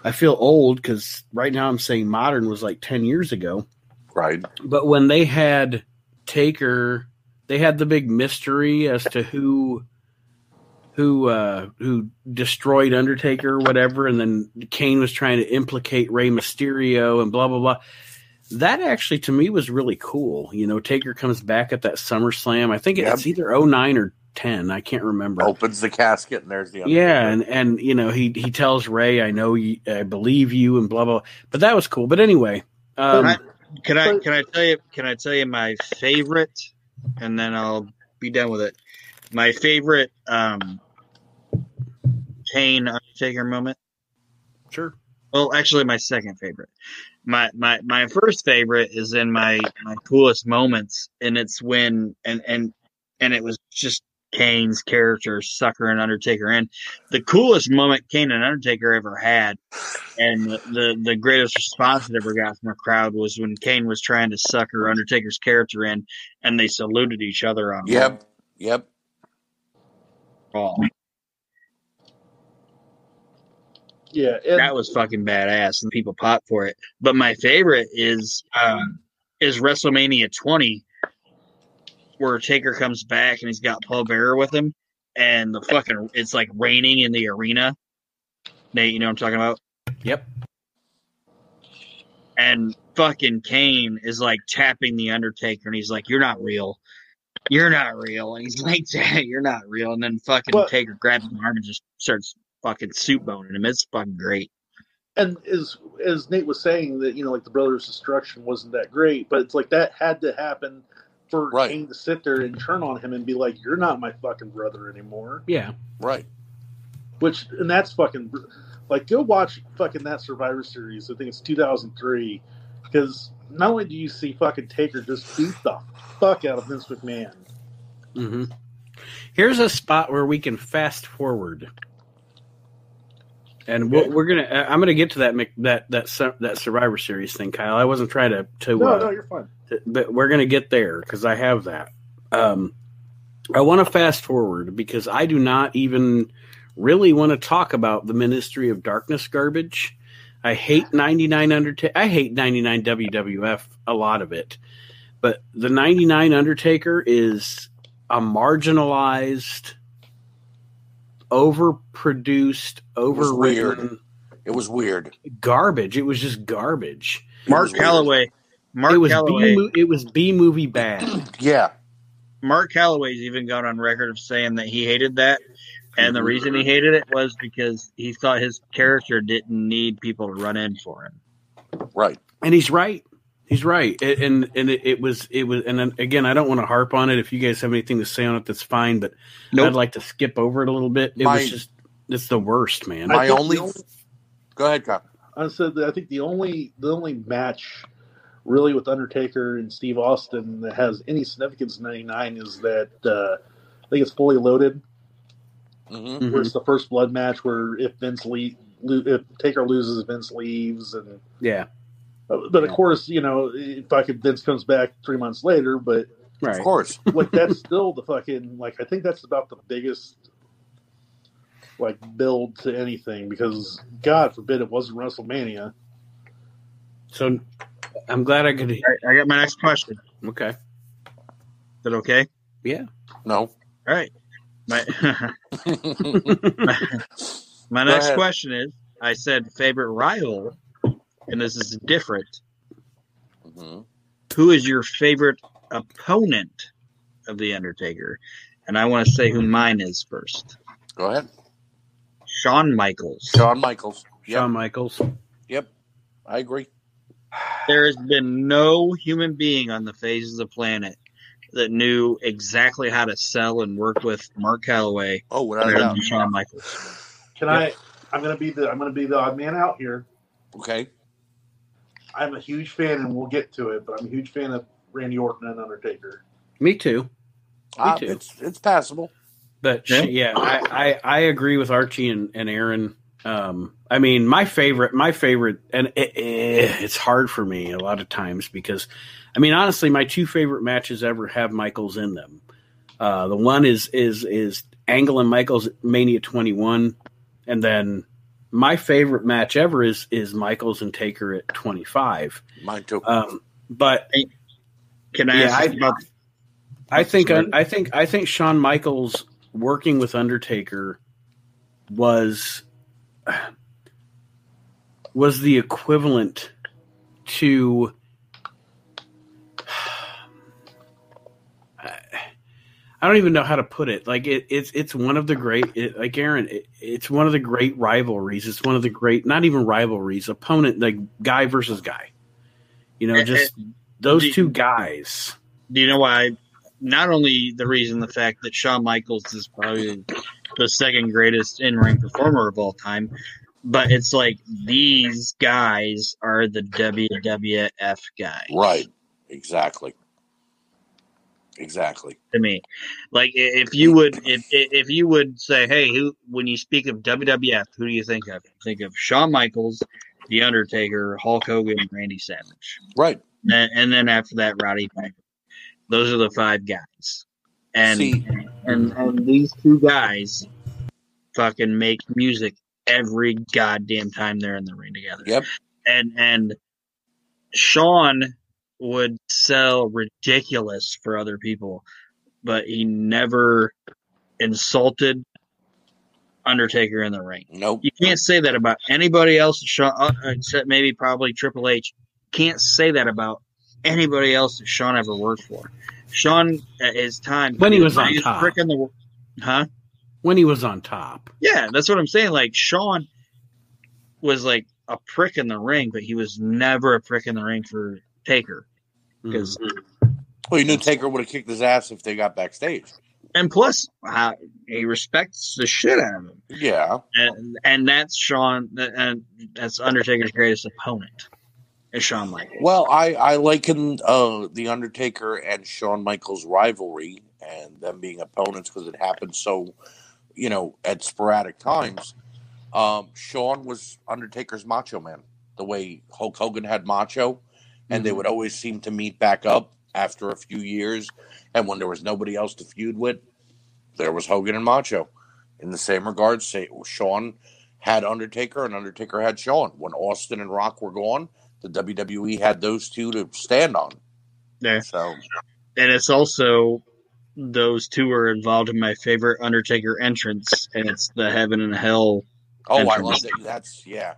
I feel old because right now I'm saying modern was like 10 years ago. right. But when they had Taker, they had the big mystery as to who who uh who destroyed Undertaker or whatever, and then Kane was trying to implicate Rey Mysterio and blah blah blah. That actually to me was really cool. You know, Taker comes back at that SummerSlam. I think Yep. it's either 09 or 10. I can't remember. Opens the casket and there's the other. Yeah, and and you know he he tells Rey, "I know you, I believe you," and blah blah. But that was cool. But anyway, um, Right. Can I can I tell you can I tell you my favorite, and then I'll be done with it. My favorite um, Kane Undertaker moment. sure. Well, actually, my second favorite. My my my first favorite is in my my coolest moments, and it's when and and and it was just Kane's character sucker and Undertaker and The coolest moment Kane and Undertaker ever had, and the, the the greatest response it ever got from a crowd was when Kane was trying to sucker Undertaker's character in, and they saluted each other on Yep. Yep. Raw. Yeah, and that was fucking badass, and people pop for it. But my favorite is um, is WrestleMania 20, where Taker comes back and he's got Paul Bearer with him, and the fucking it's like raining in the arena. Nate, you know what I'm talking about? Yep. And fucking Kane is like tapping the Undertaker, and he's like, "You're not real." You're not real, and he's like, [laughs] "You're not real." And then fucking Well- Taker grabs his arm and just starts fucking suit boning him. It's fucking great. and as as Nate was saying that you know like the Brothers Destruction wasn't that great, but it's like that had to happen for Right. Kane to sit there and turn on him and be like, "You're not my fucking brother anymore." Yeah. Right. Which and that's fucking like go watch fucking that Survivor Series. I think it's 2003 because not only do you see fucking Taker just beat the fuck out of Vince McMahon, hmm Here's a spot where we can fast forward, and we'll, we're gonna. uh, I'm gonna get to that that that that Survivor Series thing, Kyle. I wasn't trying to to, no, uh, no, you're fine. but we're gonna get there because I have that. Um, I want to fast forward because I do not even really want to talk about the Ministry of Darkness garbage. I hate 99 Undertaker. I hate 99 WWF, a lot of it. But the 99 Undertaker is a marginalized, overproduced, was overwritten It was weird. garbage. It was just garbage. Mark was. Calaway. Mark it was Calaway. B, it was B movie bad. [clears throat] Yeah. Mark Calaway's even gone on record of saying that he hated that, and the reason he hated it was because he thought his character didn't need people to run in for him. Right. and he's right. He's right, A- and and it, it was it was, and then, again, I don't want to harp on it. If you guys have anything to say on it, that's fine. But Nope. I'd like to skip over it a little bit. It My- was just it's the worst, man. I My only. only- Go ahead, Kyle. I said that I think the only the only match really with Undertaker and Steve Austin that has any significance in '99 is that uh, I think it's fully loaded hmm where it's the first blood match where if Vince le- lo- if Taker loses, Vince leaves, and Yeah. Uh, but of course, you know, if I could, Vince comes back three months later, but Right. Of course. [laughs] like that's still the fucking like I think that's about the biggest like build to anything because God forbid it wasn't WrestleMania. So I'm glad I could. All right, I got my next question. Okay, is Okay. that okay? Yeah. No. All right. My [laughs] [laughs] my Go next question is: I said favorite rival, and this is different. Mhm. Who is your favorite opponent of the Undertaker? And I want to say who mine is first. Go ahead. Shawn Michaels. Shawn Michaels. Yep. Shawn Michaels. Yep. I agree. There has been no human being on the face of the planet that knew exactly how to sell and work with Mark Calaway Oh, without a better doubt. than Shawn Michaels. Can I? I'm gonna be the I'm gonna be the odd man out here. Okay. I'm a huge fan, and we'll get to it, but I'm a huge fan of Randy Orton and Undertaker. Me too. Uh, too. it's it's passable. But Yeah. yeah, I, I, I agree with Archie and, and Aaron. Um, I mean, my favorite, my favorite, and it, it, it's hard for me a lot of times because, I mean, honestly, my two favorite matches ever have Michaels in them. Uh, the one is is is Angle and Michaels at Mania 21, and then my favorite match ever is is Michaels and Taker at 25. Mine too. Um, but Can I Yeah, ask I- about I think Sorry. I think I think Shawn Michaels working with Undertaker was [sighs] was the equivalent to I don't even know how to put it. Like it, it's it's one of the great it, like Aaron. It, it's one of the great rivalries. It's one of the great not even rivalries. Opponent like guy versus guy. You know, just those do- two guys. do you know why? Not only the reason, the fact that Shawn Michaels is probably the second greatest in ring performer of all time, but it's like these guys are the WWF guys right. Exactly. Exactly. to me. Like if you would, if if you would say, hey, who when you speak of WWF, who do you think of? Think of Shawn Michaels, The Undertaker, Hulk Hogan, and Randy Savage. Right. and, and then after that, Roddy Piper. Those are the five guys, and See- and and these two guys fucking make music every goddamn time they're in the ring together. Yep. And and Shawn would sell ridiculous for other people, but he never insulted Undertaker in the ring. Nope. You can't say that about anybody else, Shawn, uh, except maybe probably Triple H. Can't say that about anybody else that Shawn ever worked for. Shawn, at his time, When he was on top. prick in the, huh? when he was on top. Yeah, that's what I'm saying. Like Shawn was like a prick in the ring, but he was never a prick in the ring for Taker. Because Well, you knew Taker would have kicked his ass if they got backstage. and plus, uh, he respects the shit out of him, Yeah. and and that's Shawn, and that's Undertaker's greatest opponent, is Shawn Michaels. Well, I I liken uh, the Undertaker and Shawn Michaels rivalry and them being opponents because it happened so, you know, at sporadic times. Um, Shawn was Undertaker's Macho Man, the way Hulk Hogan had Macho, and they would always seem to meet back up after a few years. And when there was nobody else to feud with, there was Hogan and Macho. In the same regard, say Shawn had Undertaker and Undertaker had Shawn. When Austin and Rock were gone, the WWE had those two to stand on. Yeah. So and it's also those two are involved in my favorite Undertaker entrance, and it's the Heaven and Hell. Oh, I love that. That's yeah.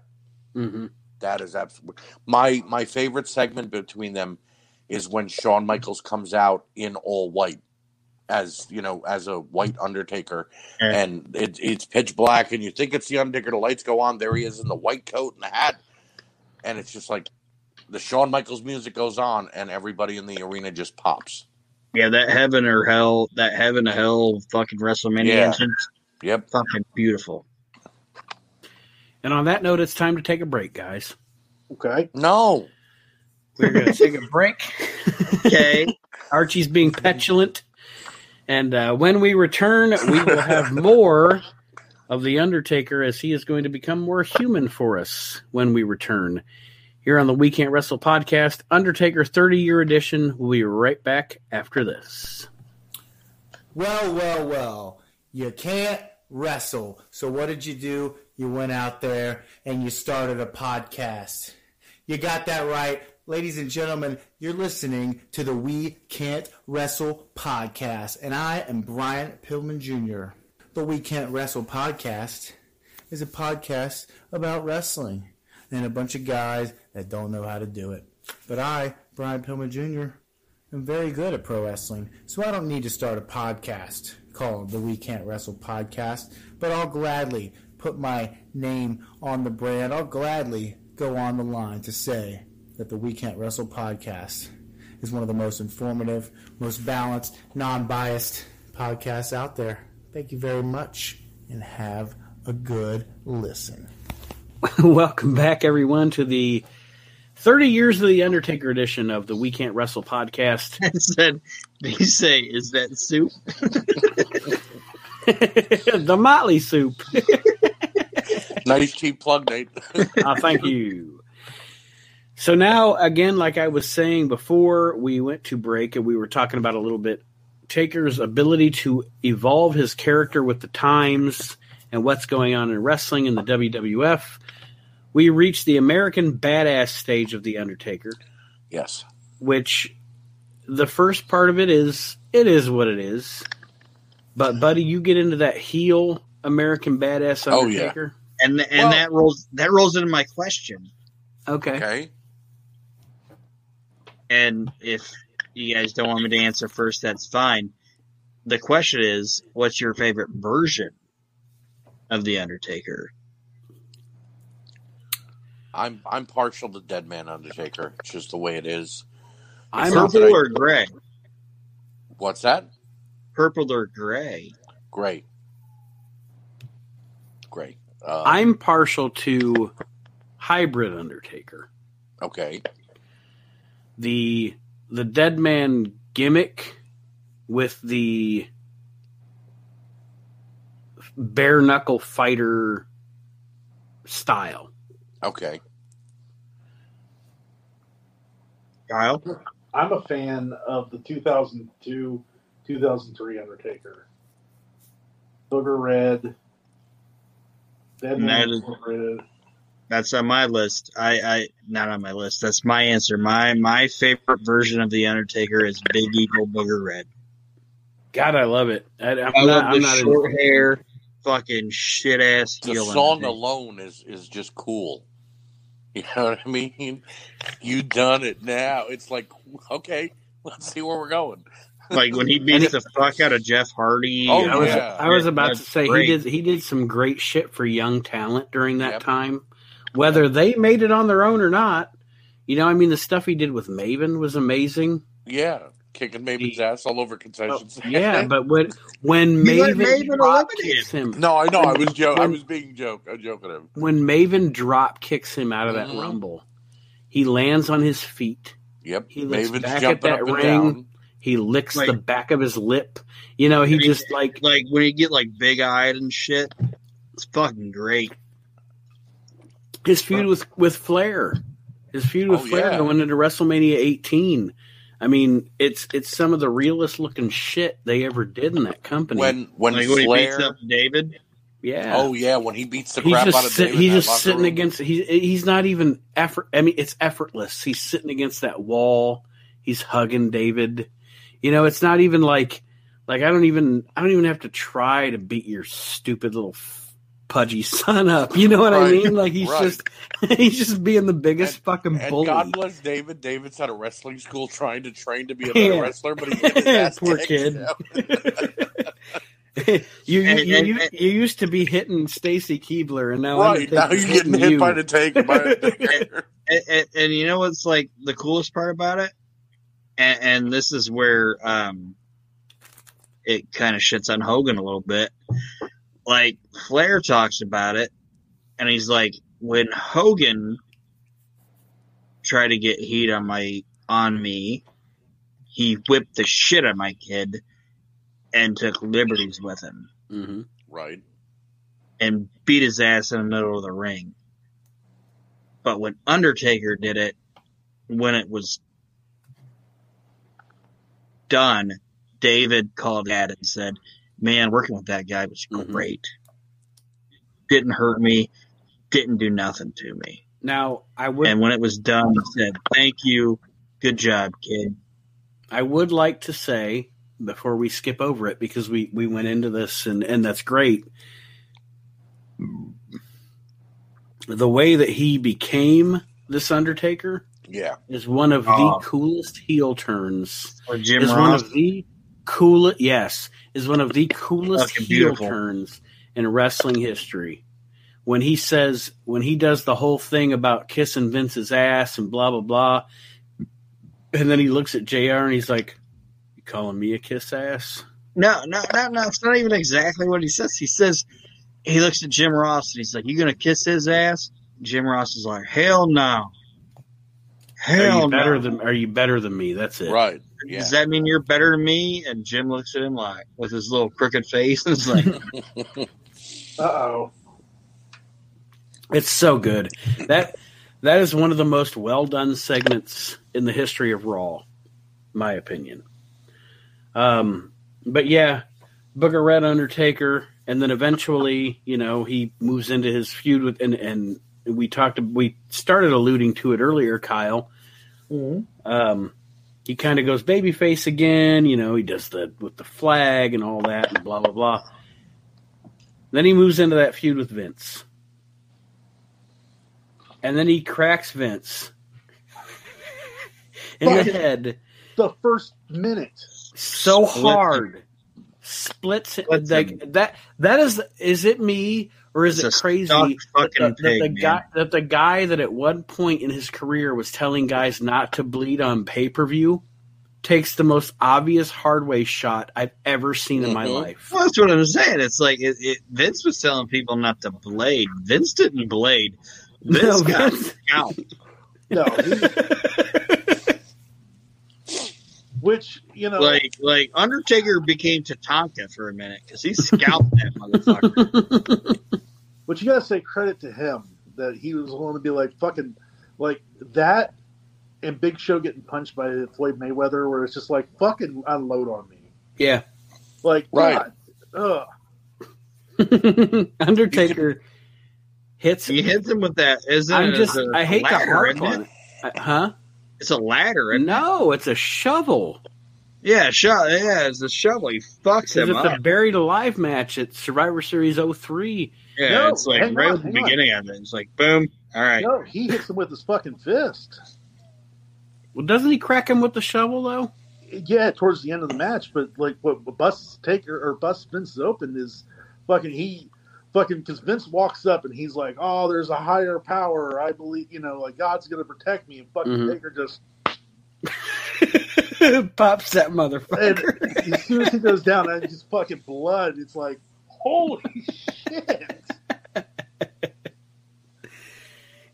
hmm That is absolutely my my favorite segment between them is when Shawn Michaels comes out in all white as you know as a white Undertaker, Yeah. and it, it's pitch black, and you think it's the Undertaker. The lights go on. There he is in the white coat and the hat, and it's just like the Shawn Michaels music goes on, and everybody in the arena just pops. Yeah, that Heaven or Hell, that Heaven to Hell fucking WrestleMania Yeah. entrance, Yep. fucking beautiful. And on that note, it's time to take a break, guys. Okay. No. We're going [laughs] to take a break. Okay, Archie's being petulant. And uh, when we return, we will have more of The Undertaker as he is going to become more human for us when we return. Here on the We Can't Wrestle podcast, Undertaker 30 year edition. We'll be right back after this. Well, well, well. You can't wrestle. So what did you do? You went out there and you started a podcast. You got that right. Ladies and gentlemen, you're listening to the We Can't Wrestle podcast, and I am Brian Pillman Jr. The We Can't Wrestle podcast is a podcast about wrestling and a bunch of guys that don't know how to do it. But I, Brian Pillman Jr., am very good at pro wrestling, so I don't need to start a podcast called the We Can't Wrestle podcast, but I'll gladly put my name on the brand. I'll gladly go on the line to say that the We Can't Wrestle podcast is one of the most informative, most balanced, non biased podcasts out there. Thank you very much and have a good listen. [laughs] Welcome back, everyone, to the 30 years of the Undertaker edition of the We Can't Wrestle podcast. [laughs] I said, did you say, is that soup? [laughs] the Motley Soup. Nice cheap plug, Nate. uh, thank you. So now, again, like I was saying before, we went to break and we were talking about a little bit Taker's ability to evolve his character with the times and what's going on in wrestling in the WWF. We reached the American Badass stage of The Undertaker, yes. which the first part of it is it is what it is. But, buddy, you get into that heel American Badass Oh, yeah. Undertaker. And and Well- that rolls that rolls into my question. Okay. Okay. And if you guys don't want me to answer first, that's fine. The question is, what's your favorite version of the Undertaker? I'm I'm partial to Dead Man Undertaker. It's just the way it is. I'm not that Purple I- or gray? What's that? Purple or gray? Great. Great. Uh, I'm partial to hybrid Undertaker. okay. The the dead man gimmick with the bare knuckle fighter style. Okay. Kyle? I'm a fan of the 2002 2003 Undertaker. Booger Red. Dead Man that is- Incorporated. That's on my list. I, I not on my list. That's my answer. My my favorite version of the Undertaker is Big Eagle Booger Red. God, I love it. I, I'm I not. love I'm the not. short hair, fucking shit ass The heel. song Undertaker. alone is is just cool. [laughs] You know what I mean? You done it now. It's like okay, let's see where we're going. Like when he And beats the fuck out of Jeff Hardy. Oh, I was. yeah. I was about That's to say great. he did. He did some great shit for young talent during that Yep. time, whether they made it on their own or not. You know, I mean, the stuff he did with Maven was amazing. Yeah, kicking Maven's ass all over concessions. Oh, Yeah, but when [laughs] when You Maven, Maven drop eliminate kicks him, no, I know. I was joking. I When- was being joke. I'm joking him. when Maven drop kicks him out of that Mhm. rumble, he lands on his feet. Yep. He looks Maven's back at that up and ring. down. He licks Like- the back of his lip. You know, he I mean, just like like when you get like big eyed and shit. It's fucking great. his feud with with Flair. His feud with Oh, Flair yeah. going into WrestleMania 18. I mean, it's it's some of the realest looking shit they ever did in that company. When when Like when he beats up David. yeah. Oh yeah, when he beats the he's crap out just of sit, David. he's just sitting room. against he's he's not even effort I mean it's effortless. He's sitting against that wall. He's hugging David. You know, it's not even like like I don't even I don't even have to try to beat your stupid little pudgy [laughs] son up. You know what I mean? Like he's right. just [laughs] he's just being the biggest fucking And bully. God bless David. David's at a wrestling school trying to train to be a better Yeah. wrestler, but he's getting his [laughs] ass Poor kid. you, you, And- you, and- you, and- you used to be hitting Stacy Keibler, and now right now you're getting hit you. by the tank. By the and, and, and you know what's like the coolest part about it and, and this is where um it kind of shits on hogan a little bit like flair talks about it and he's like when hogan tried to get heat on my on me he whipped the shit out of my kid and took liberties with him hmm right. and beat his ass in the middle of the ring. But when Undertaker did it, when it was done, David called at it and said, Man, working with that guy was Mhm. great. Didn't hurt me, didn't do nothing to me. Now, I would And when it was done, he said, Thank you. Good job, kid. I would like to say before we skip over it because we we went into this and and that's great. The way that he became this Undertaker Yeah. is one of Oh. the um, coolest heel turns. Or Jim is one of the coolest. Yes, is one of the coolest heel beautiful. turns in wrestling history. When he says, when he does the whole thing about kissing Vince's ass and blah blah blah, and then he looks at Jr. and he's like, "You calling me a kiss ass?" No, no, no, no. It's not even exactly what he says. He says he looks at Jim Ross and he's like, "You gonna kiss his ass?" Jim Ross is like, "Hell no, Are you better no." than Are you better than me? That's it. Right. Yeah. Does that mean you're better than me? And Jim looks at him like with his little crooked face [laughs] and is like, [laughs] Uh oh. It's so good. That that is one of the most well done segments in the history of Raw, my opinion. Um, but yeah, Booker Red Undertaker, and then eventually, you know, he moves into his feud with and and we talked we started alluding to it earlier, Kyle. Um, he kind of goes babyface again. You know, he does the with the flag and all that, and blah blah blah. Then he moves into that feud with Vince. And then he cracks Vince [laughs] in the head The first minute. so hard. Splits it Splits like that. That is. Is it me or is It's it crazy stuck that fucking the, that the guy that the guy that at one point in his career was telling guys not to bleed on pay per view takes the most obvious hard way shot I've ever seen in my Mhm. life. Well, that's what I'm saying. It's like it, it, Vince was telling people not to blade. Vince didn't blade. Vince No, got Vince- scalped. No, he- [laughs] which you know, Like like Undertaker became Tatanka for a minute because he scalped that motherfucker. [laughs] but you gotta say credit to him that he was willing to be like fucking like that and Big Show getting punched by Floyd Mayweather, where it's just like fucking unload on me, yeah. like Right. God, ugh. [laughs] Undertaker hits. He hits him with that. Isn't I'm it? just. It's a I hate to ladder, harp on it? it. Uh, Huh? It's a ladder. Isn't it? No, it's a shovel. Yeah, sho- yeah, it's a shovel. He fucks Because him it's up. a buried alive match at Survivor Series 03. yeah, No, it's like right on, at the hang on. beginning of it. It's like boom. All right. No, he hits him with his fucking fist. Well, doesn't he crack him with the shovel though? Yeah, towards the end of the match, but like what what Bus Taker or Bus Vince open is fucking he fucking because Vince walks up and he's like, "Oh, there's a higher power. I believe you know, like God's gonna protect me." And fucking Mhm. Taker just [laughs] Pops that and motherfucker. as soon as he goes down, and just fucking blood. It's like, holy shit!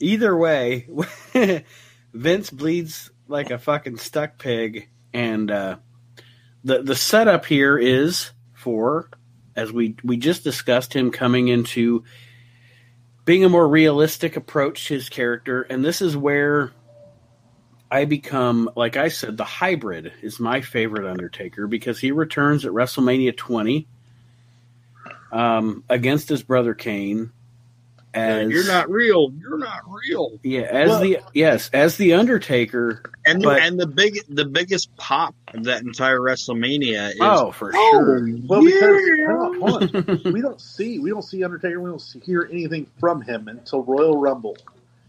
Either way, [laughs] Vince bleeds like a fucking stuck pig, and uh, the the setup here is for, as we we just discussed, him coming into being a more realistic approach to his character, and this is where I become, like I said, the hybrid is my favorite Undertaker because he returns at WrestleMania 20 um, against his brother Kane. As You're not real. You're not real. yeah, as Well- the yes, as the Undertaker. And But- and the big the biggest pop of that entire WrestleMania is Oh, for oh, sure. Well, because yeah. hold on, hold on. we don't see we don't see Undertaker. We don't see, hear anything from him until Royal Rumble.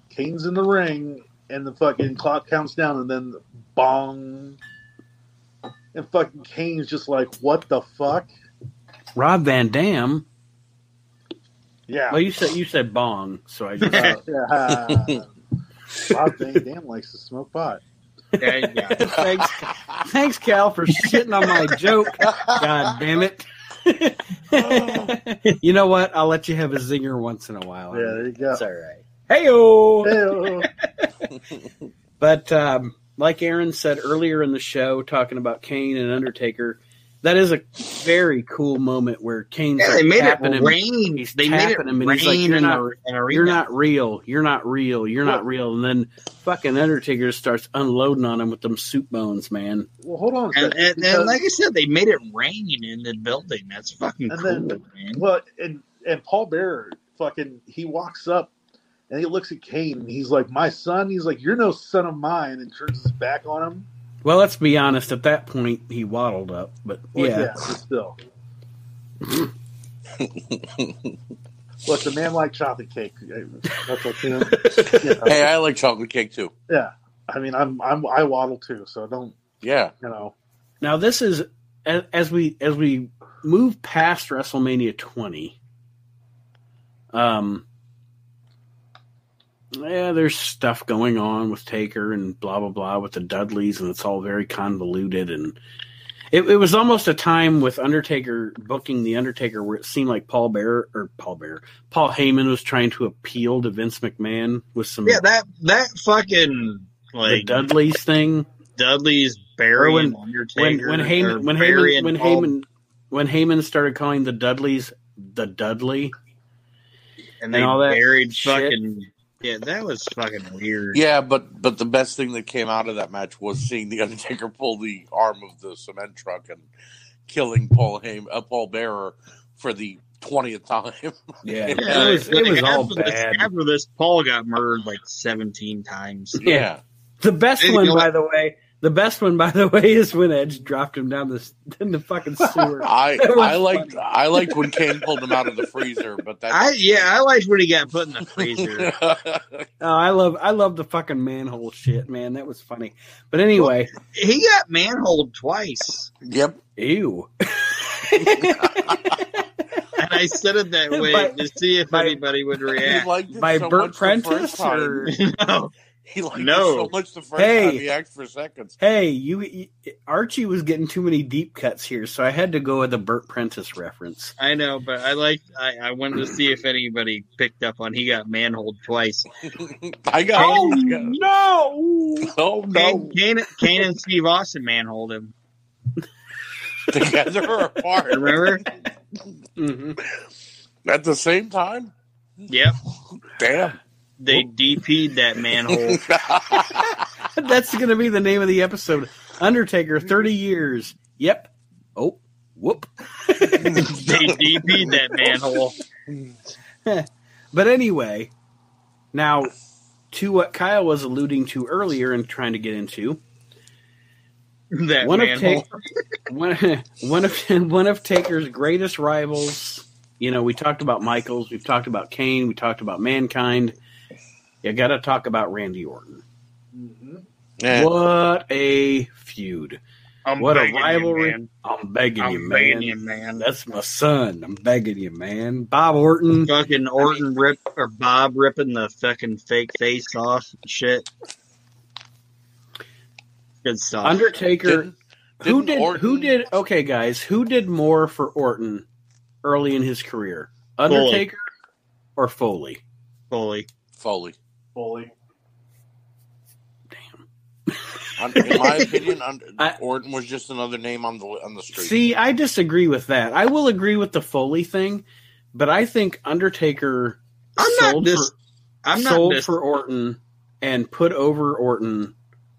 Kane's in the ring, and the fucking clock counts down, and then bong, and fucking Kane's just like, "What the fuck?" Rob Van Dam. Yeah, Well, you said you said bong, so I just [laughs] [laughs] Uh, yeah. Rob Van Dam likes to smoke pot. Yeah, yeah. [laughs] thanks, thanks, Cal, for shitting on my joke. God damn it! you know what? I'll let you have a zinger once in a while. Yeah, there you go. It's all right. Hey-o! Hey-o. But um, like Aaron said earlier in the show, talking about Kane and Undertaker, that is a very cool moment where Kane's Yeah, like they made it tapping him. rain. He's They made it him, rain and he's like, "You're not- the. You're not real. You're not real. You're not real. And then fucking Undertaker starts unloading on him with them soup bones, man. Well, hold on. And, and, because- and like I said, they made it rain in the building. That's fucking And cool, then- man. Well, and and Paul Bearer, fucking, he walks up and he looks at Kane and he's like, "My son." He's like, "You're no son of mine," and turns his back on him. Well, let's be honest. At that point, he waddled up, but Well, yeah. but still. Look, the man like chocolate cake. That's what you know. [laughs] You know, Hey, I like chocolate cake too. Yeah, I mean, I'm I'm I waddle too, so don't Yeah. you know? Now this is as, as we as we move past WrestleMania 20. Um. Yeah, there's stuff going on with Taker and blah blah blah with the Dudleys, and it's all very convoluted. And it, it was almost a time with Undertaker booking the Undertaker where it seemed like Paul Bear or Paul Bear, Paul Heyman was trying to appeal to Vince McMahon with some Yeah, that that fucking the like Dudleys thing. Dudley's burying when- When Undertaker. when Heyman when Heyman when Paul- Heyman when Heyman started calling the Dudleys the Dudley, and they and all that buried shit. fucking yeah, that was fucking weird. Yeah, but but the best thing that came out of that match was seeing the [laughs] Undertaker pull the arm of the cement truck and killing Paul Heyman, uh, Paul Bearer for the twentieth time. [laughs] yeah, Yeah, it was, like, it was all after this, bad. after this, Paul got murdered like seventeen times. yeah. The best Hey, one, by what? the way, the best one, by the [laughs] way, is when Edge dropped him down the in the fucking sewer. [laughs] I That was I liked funny. I liked when Kane pulled him out of the freezer, but that I yeah, I liked when he got put in the freezer. [laughs] Oh, I love I love the fucking manhole shit, man. That was funny. But anyway, he got manholed twice, yep. ew. and I said it that way By- to see if by- anybody would He react. liked it By so Bert much the Prentice first time. or no, [laughs] He liked No. it so much the first Hey. time he asked for seconds. hey, you, you Archie was getting too many deep cuts here, so I had to go with a Bert Prentice reference. I know, but I like. I, I wanted to see if anybody picked up on he got manholed twice. [laughs] I got. Oh Oh, no! oh no! Kane, Kane, Kane and Steve Austin manholed him. [laughs] Together or apart Remember? Mhm. at the same time. yep. Damn. They DP'd that manhole. [laughs] [laughs] That's going to be the name of the episode. Undertaker, thirty years. Yep. Oh, whoop. [laughs] they DP'd that manhole. But anyway, now to what Kyle was alluding to earlier and trying to get into, That one of manhole. Ta- one, one of one of Taker's greatest rivals. You know, we talked about Michaels, we've talked about Kane, we talked about Mankind. You got to talk about Randy Orton. Yeah. What a feud! I'm what a begging you, rivalry. man. I'm begging you, I'm man. begging you, man. That's my son. I'm begging you, man. Bob Orton. fucking Orton rip or Bob ripping the fucking fake face off and shit. Good stuff. Undertaker. Didn't- who didn't did? Orton- Who did? Okay, guys. Who did more for Orton early in his career? Undertaker or Foley? Foley. Foley. Fully. Un- [laughs] In my opinion, I- Orton was just another name on the on the street. See, I disagree with that. I will agree with the Foley thing, but I think Undertaker I'm not sold dis- for I'm not sold dis- for Orton and put over Orton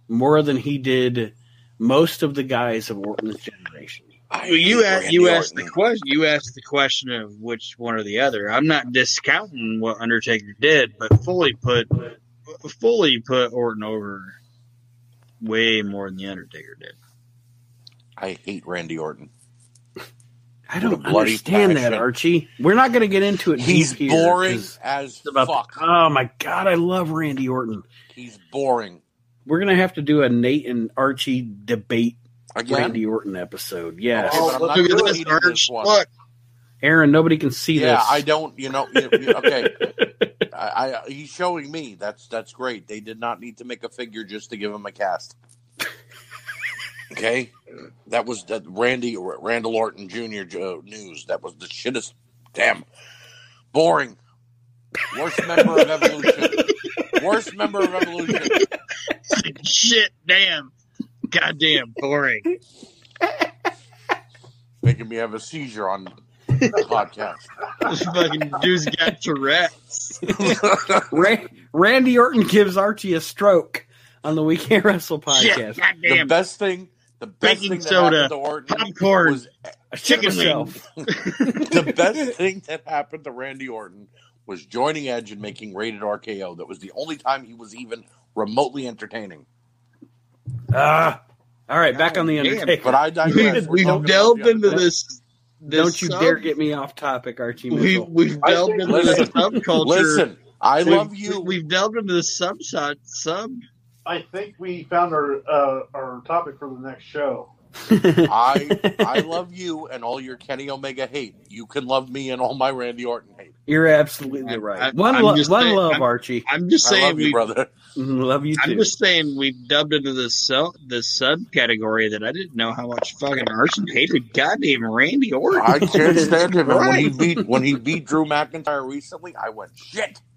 more than he did most of the guys of Orton's generation. I Well, you hate asked, you asked the question. You asked the question of which one or the other. I'm not discounting what Undertaker did, but fully put fully put Orton over way more than the Undertaker did. I hate Randy Orton. I don't bloody understand that. Archie. We're not going to get into it. He's deep here, as it's about the- fuck. oh my god, I love Randy Orton. He's boring. We're going to have to do a Nate and Archie debate Again, Randy Orton episode. Yes, Oh, but I'm Look at this, eat in this Arch. one. Look, Aaron. Nobody can see yeah, this. Yeah, I don't. You know, you- you- okay. [laughs] I, I he's showing me. That's that's great. They did not need to make a figure just to give him a cast. Okay, that was that Randy Randall Orton Jr. uh, news. That was the shittest. Damn, boring. Worst member of Evolution. Worst member of Evolution. [laughs] shit, damn, goddamn, boring. [laughs] making me have a seizure on the [laughs] podcast. This fucking dude's got Tourette's. [laughs] Ra- Randy Orton gives Archie a stroke on the Weekend Can't Wrestle Shit, podcast. the best thing, the best Baking thing that soda, happened to Orton popcorn. was I shit Chicken myself. the best thing that happened to Randy Orton was joining Edge and making rated RKO. That was the only time he was even remotely entertaining. Ah. all right, back on the Damn. Undertaker. But I digress. We've, We're we've talking about delved into this. this Don't you sub- dare get me off topic, Archie. We've, Mitchell. we've delved into Listen, this subculture. Listen, I We've- love you. We've delved into the sub sub. sub. I think we found our uh, our topic for the next show. I I [laughs] love you and all your Kenny Omega hate. You can love me and all my Randy Orton hate. You're absolutely right. I- I'm lo- one saying- love, I'm- Archie. I'm just I saying love you, we. brother. Mhm, Love you too. I'm just saying we've dubbed into this sub this subcategory that I didn't know how much fucking Archie hated goddamn Randy Orton. I can't stand him. And when he beat when he beat Drew McIntyre recently, I went shit. [laughs]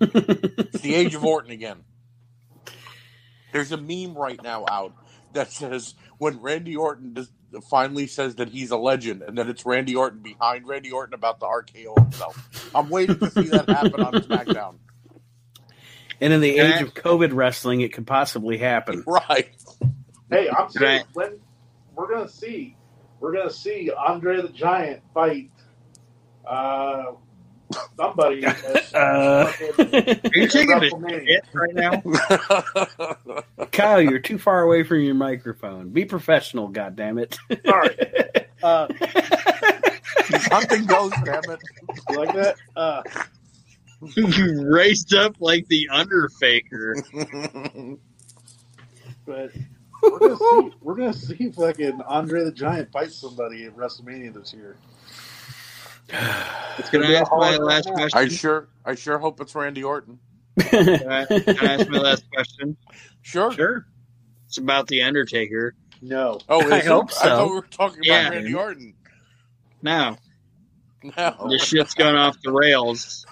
It's the age of Orton again. There's a meme right now out that says when Randy Orton does, finally says that he's a legend, and then it's Randy Orton behind Randy Orton about the RKO himself. I'm waiting to see that happen on SmackDown. and in the Can age I- of COVID wrestling, it could possibly happen. [laughs] Right. Hey, I'm Right. serious. When we're gonna see, we're gonna see Andre the Giant fight uh, somebody. [laughs] at- Uh, Are you taking a shit right now? [laughs] Kyle, you're too far away from your microphone. Be professional, goddammit. Sorry. [laughs] Uh, Something goes, damn it. you like that? Uh, you raced up like the Underfaker. but we're gonna see. We're gonna see fucking Andre the Giant fight somebody at WrestleMania this year. [sighs] It's Can gonna I be a ask my last question? I sure, I sure hope it's Randy Orton. Can I, [laughs] can I ask my last question? Sure. sure. It's about the Undertaker. No. Oh, [laughs] I it? hope I so. thought we were talking Yeah. about Randy Orton. Now, No. this shit's gone off the rails.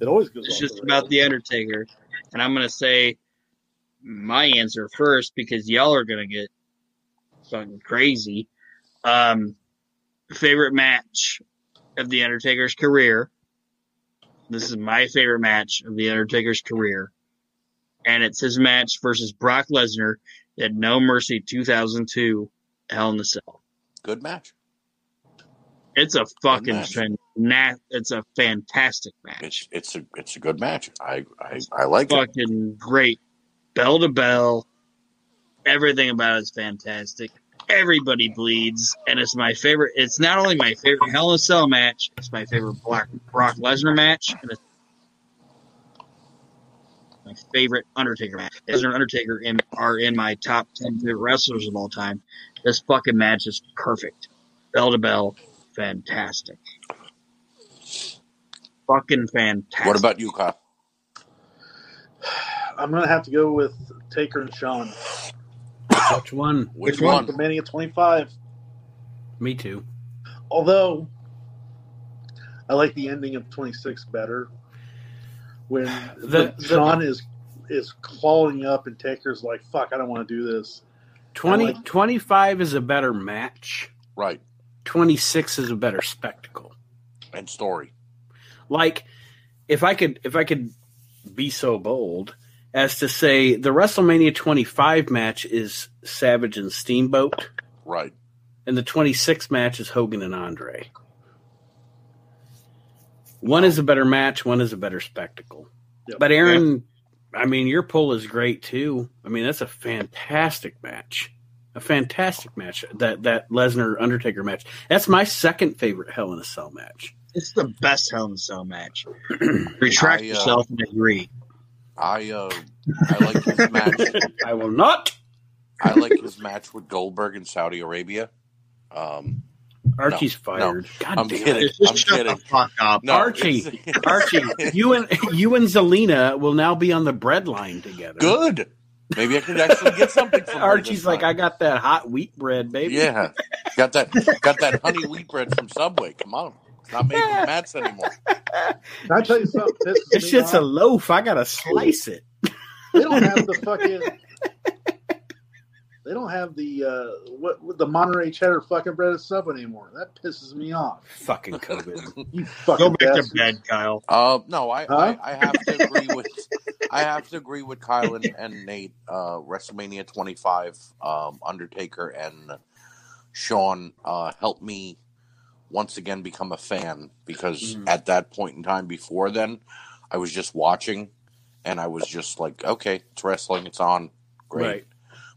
It always goes. Off. It's off just the about the Undertaker, and I'm gonna say my answer first because y'all are gonna get fucking crazy. Um, favorite match of the Undertaker's career. This is my favorite match of the Undertaker's career, and it's his match versus Brock Lesnar at No Mercy 2002 Hell in the Cell. Good match. It's a fucking fan- it's a fantastic match. It's it's a it's a good match. I I, I like it. fucking great. Bell to bell. Everything about it is fantastic. Everybody bleeds, and it's my favorite. It's not only my favorite Hell in a Cell match, it's my favorite Black Brock Lesnar match, and it's my favorite Undertaker match. Lesnar and Undertaker in, are in my top ten favorite wrestlers of all time. This fucking match is perfect. Bell to bell, fantastic. Fucking fantastic. What about you, Kyle? I'm gonna have to go with Taker and Shawn. Which one? Which, Which one? one? The Mania 25. Me too. Although I like the ending of 26 better, when The- when Shawn is is clawing up and Taker's like, "Fuck, I don't want to do this." 20, like- 25 is a better match. Right. 26 is a better spectacle. And story. Like if I could if I could be so bold as to say the WrestleMania 25 match is Savage and Steamboat Right. and the 26 match is Hogan and Andre. One is a better match, one is a better spectacle. Yep. But Aaron, I mean, your pull is great too. I mean, that's a fantastic match. A fantastic match. That that Lesnar Undertaker match. That's my second favorite Hell in a Cell match. It's the best Hell in a Cell match. [clears throat] Retract I, uh, yourself and agree. I uh I like his match. [laughs] I will not. I like his match with Goldberg in Saudi Arabia. Um Archie's no, fired. God I'm damn kidding. it. Just I'm shut kidding. the fuck up. No, Archie, [laughs] Archie, you and you and Zelina will now be on the bread line together. Good. Maybe I could actually get something from her Archie's this like, I got that hot wheat bread, baby. Yeah. Got that got that [laughs] honey wheat bread from Subway. Come on. It's not made with mats anymore. [laughs] Can I tell you something? pisses This me shit's a loaf. I gotta slice it. They don't have the fucking. [laughs] They don't have the uh, what, what the Monterey cheddar fucking bread breaded sub anymore. That pisses me off. Fucking COVID. [laughs] You fucking Go back bastards. to bed, Kyle. Uh, no, I, Huh? I, I have to agree with I have to agree with Kyle and, and Nate. Uh, WrestleMania 25, um, Undertaker and Shawn uh, helped me once again become a fan because Mhm. at that point in time, before then, I was just watching and I was just like, okay, it's wrestling, it's on, great. Right.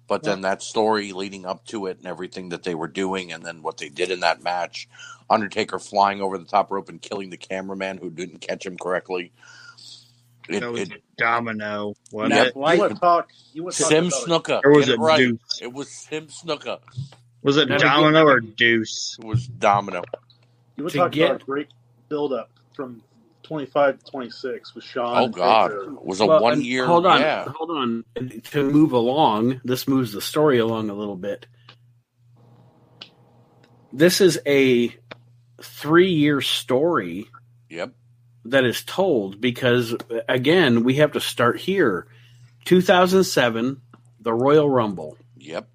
But then that story leading up to it and everything that they were doing, and then what they did in that match, Undertaker flying over the top rope and killing the cameraman who didn't catch him correctly. It, That was it, Domino. Wasn't Yep. it? You want to talk? You want to talk Sim about Snuka. Or was Get it it right. Deuce? It was Sim Snuka. Was it Now to Domino or Deuce? It was Domino. You want to to talk get- about a great build up from 25 to 26 with Shawn? Oh God, Taker. it was a Well, one-year. Hold on, Yeah. hold on. To move along, this moves the story along a little bit. This is a three-year story Yep. that is told because, again, we have to start here. 2007, the Royal Rumble. Yep.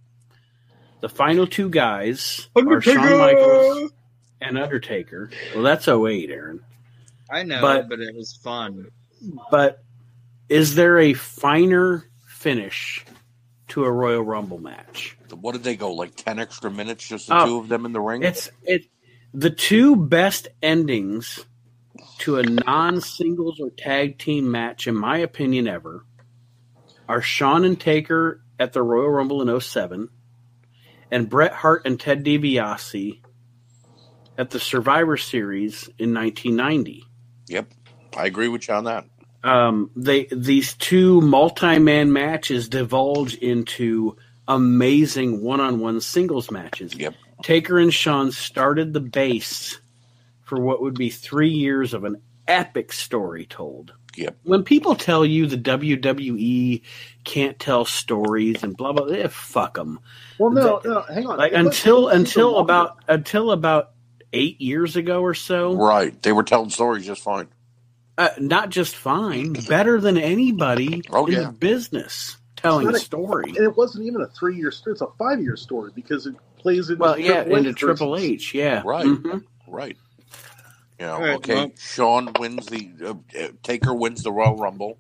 The final two guys are Shawn Michaels and Undertaker. Well, that's 08, Aaron. I know, But- but, it was fun. But is there a finer finish to a Royal Rumble match? What did they go like ten extra minutes? Just the Oh, two of them in the ring. It's it the two best endings to a non singles or tag team match, in my opinion, ever, are Shawn and Taker at the Royal Rumble in 07 and Bret Hart and Ted DiBiase at the Survivor Series in 1990. Yep. I agree with you on that. um, they these two multi-man matches divulge into amazing one-on-one singles matches. Yep. Taker and Shawn started the base for what would be three years of an epic story told. Yep. When people tell you the WWE can't tell stories and blah blah, eh, fuck them. Well, no, no, hang on. Like It until until long about until about eight years ago or so, Right. They were telling stories just fine. uh, not just fine, better than anybody Oh, in yeah. the business telling It's a a- story. And it wasn't even a three year story; it's a five year story because it plays into Well, yeah, Triple H into Triple versus- H, yeah, Right. Mhm. Right. You know, All right, okay, well- Shawn wins the uh, uh, Taker wins the Royal Rumble,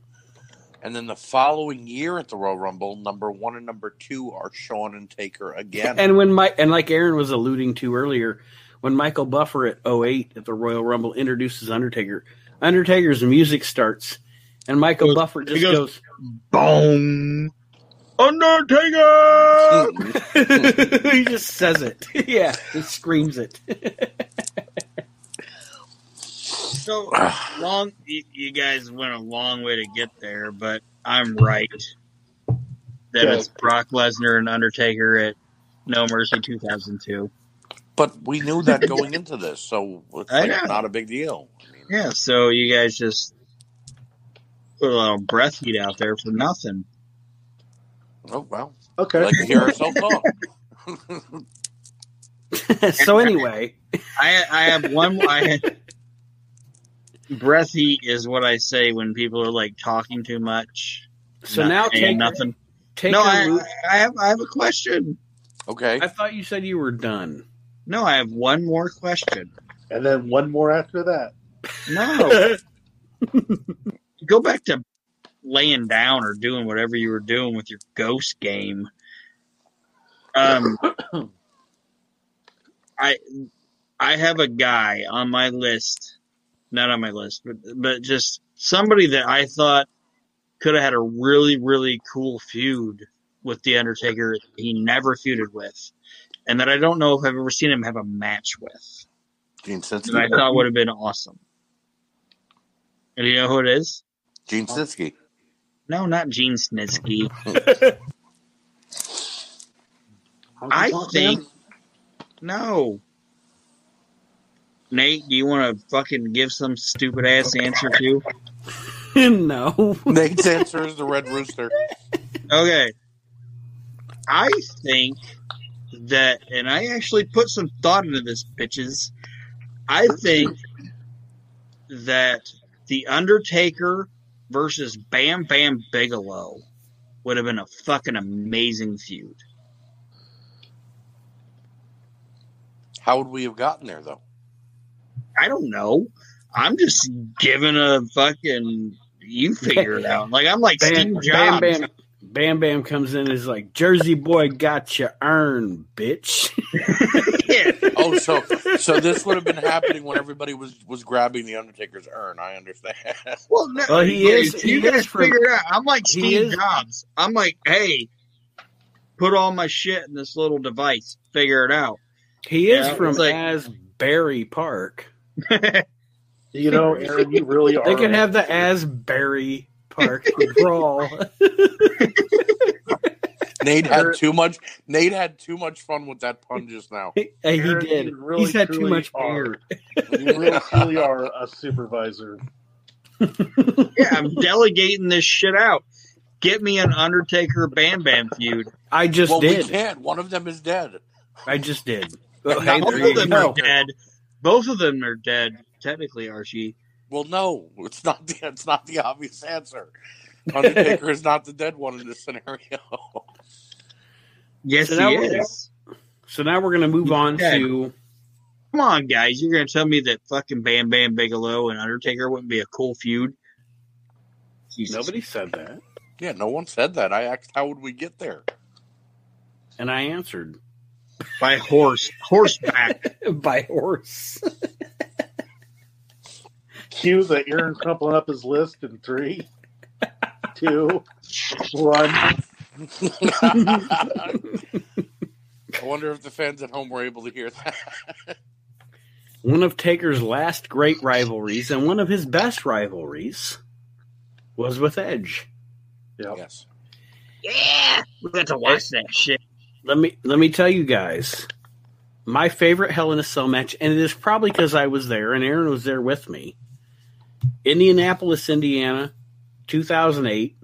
and then the following year at the Royal Rumble, number one and number two are Shawn and Taker again. And when Mike and like Aaron was alluding to earlier, when Michael Buffer at 08 at the Royal Rumble introduces Undertaker, Undertaker's music starts, and Michael Goes- Buffer just goes- goes, Boom! [laughs] Undertaker! [laughs] he just says it, [laughs] yeah, he screams it. So long, you, you guys went a long way to get there, but I'm right that Okay. it's Brock Lesnar and Undertaker at No Mercy 2002. but we knew that [laughs] going into this, so it's like not a big deal. I mean, Yeah, so you guys just put a little breath heat out there for nothing. oh well, Okay. I like to hear ourselves talk. [laughs] [laughs] so anyway, I I have one. I breath heat is what I say when people are like talking too much. so not now saying Taker, nothing. Taker No, I, I have I have a question. Okay, I thought you said you were done. No, I have one more question. and then one more after that. No, [laughs] go back to laying down or doing whatever you were doing with your ghost game. Um, [coughs] I I have a guy on my list, not on my list, but but just somebody that I thought could have had a really really cool feud with the Undertaker. He never feuded with, and that I don't know if I've ever seen him have a match with. Gene That I thought would have been awesome. And you know who it is? Gene Snitsky. No, not Gene Snitsky. [laughs] I think no. Nate, do you want to fucking give some stupid ass answer to? [laughs] no. Nate's answer is the Red Rooster. Okay. I think that, and I actually put some thought into this, bitches. I think that The Undertaker versus Bam Bam Bigelow would have been a fucking amazing feud. How would we have gotten there, though? I don't know. I'm just giving a fucking. You [laughs] figure it out. Like I'm like Bam, Steve Bam Jobs. Bam Bam Bam comes in and is like Jersey boy got you earned, bitch. [laughs] [laughs] Yeah. Oh, so so this would have been happening when everybody was was grabbing the Undertaker's urn. I understand. Well, no, Well, he guys, is- You he guys figure it out. I'm like Steve Jobs. I'm like, hey, put all my shit in this little device. Figure it out. He is Yeah, from it's like- Asbury Park. [laughs] You know, [laughs] Aaron, you really are. They could have the Asbury Park [laughs] brawl. Nate had too much. Nate had too much fun with that pun just now. Hey, he Aaron, did. you really, He's had too much are. beer. You really, truly are a supervisor. Yeah, I'm delegating this shit out. Get me an Undertaker Bam Bam feud. I just well, we did. can't. One of them is dead. I just did. Well, hey, Both of them are dead. Both of them are dead. Technically, Archie. Well, no, it's not. The, it's not the obvious answer. Undertaker is not the dead one in this scenario. Yes, So he is. So now we're going to move on dead. to Come on, guys. You're gonna tell me that fucking Bam Bam Bigelow and Undertaker wouldn't be a cool feud? Jesus. nobody said that, Yeah, no one said that. I asked, how would we get there? and I answered by horse, horseback. [laughs] by horse. Cue the Aaron crumpling up his list in three, two, one. I wonder if the fans at home were able to hear that. One of Taker's last great rivalries and one of his best rivalries was with Edge. Yeah. yes. yeah, we got to watch that shit. Let me let me tell you guys, my favorite Hell in a Cell match, and it is probably because I was there and Aaron was there with me. Indianapolis, Indiana, 2008.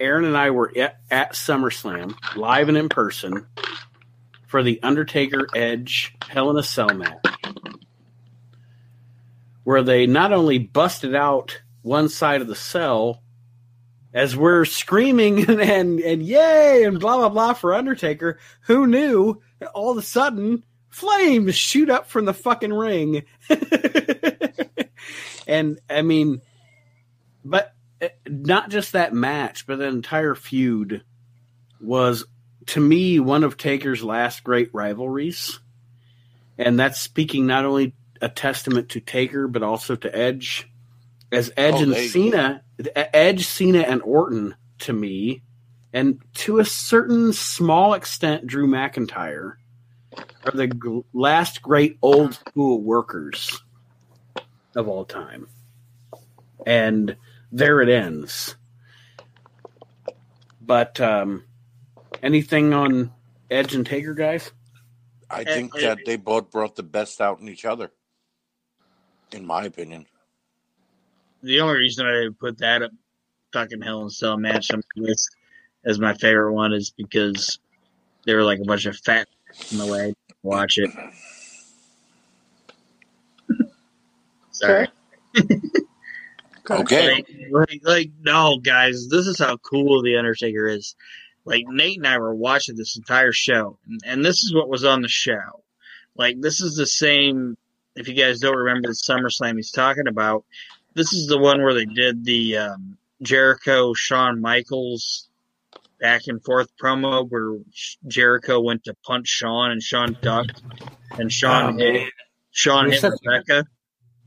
Aaron and I were at, at SummerSlam, live and in person, for the Undertaker Edge Hell in a Cell match, where they not only busted out one side of the cell as we're screaming [laughs] and, and, and yay and blah blah blah for Undertaker, who knew all of a sudden flames shoot up from the fucking ring. [laughs] and I mean but uh, not just that match, but the entire feud was to me one of Taker's last great rivalries. And that's speaking not only a testament to Taker but also to Edge. As Edge Oh, and Cena, Edge, Cena, and Orton to me, and to a certain small extent, Drew McIntyre are the g- last great old school workers of all time. And there it ends. But um, anything on Edge and Taker, guys? I think that they both brought the best out in each other, in my opinion. The only reason I didn't put that up, fucking Hell in a Cell match on my list as my favorite one is because they were like a bunch of fat in the way. Watch it. [laughs] Sorry. [laughs] Okay. Like, like, like, no, guys, this is how cool the Undertaker is. Like Nate and I were watching this entire show, and, and this is what was on the show. Like this is the same. If you guys don't remember the SummerSlam he's talking about, this is the one where they did the um, Jericho Shawn Michaels back and forth promo where Jericho went to punch Shawn and Shawn ducked, and Shawn Oh, hit man. Shawn It was hit such- Rebecca.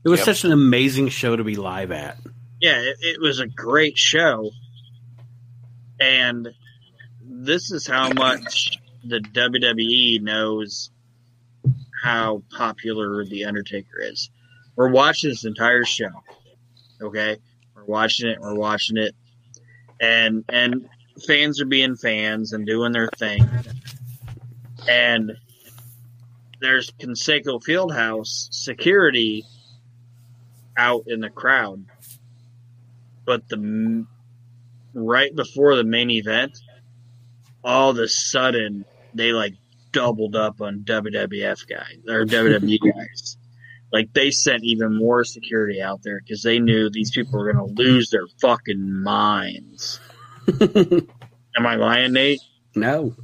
It was Yep. such an amazing show to be live at. yeah, it, it was a great show. And this is how much the WWE knows how popular The Undertaker is. We're watching this entire show. Okay? We're watching it, we're watching it. And and fans are being fans and doing their thing. And there's Conseco Fieldhouse security out in the crowd but the right before the main event, all of a sudden they like doubled up on WWF [laughs] guys or WWE guys. Like they sent even more security out there because they knew these people were gonna lose their fucking minds. [laughs] Am I lying, Nate? no.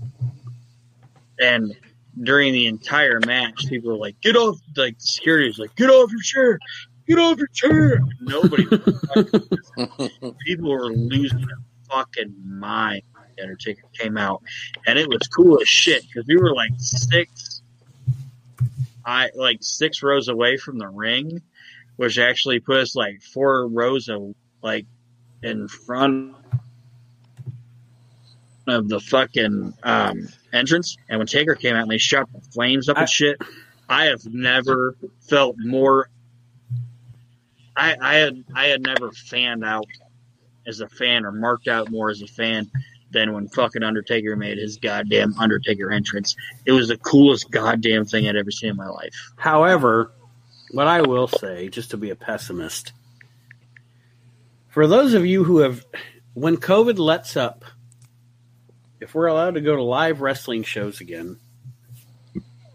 And during the entire match, people were like, "Get off!" Like security was like, "Get off your chair! Get off your chair!" Nobody. [laughs] people were losing their fucking mind. when The Undertaker came out, and it was cool as shit because we were like six, I like six rows away from the ring, which actually put us like four rows of like in front of the fucking um, entrance. And when Taker came out and they shot the flames up I- and shit, I have never felt more. I, I had I had never fanned out as a fan or marked out more as a fan than when fucking Undertaker made his goddamn Undertaker entrance. It was the coolest goddamn thing I'd ever seen in my life. However, what I will say, just to be a pessimist, for those of you who have, when COVID lets up, if we're allowed to go to live wrestling shows again,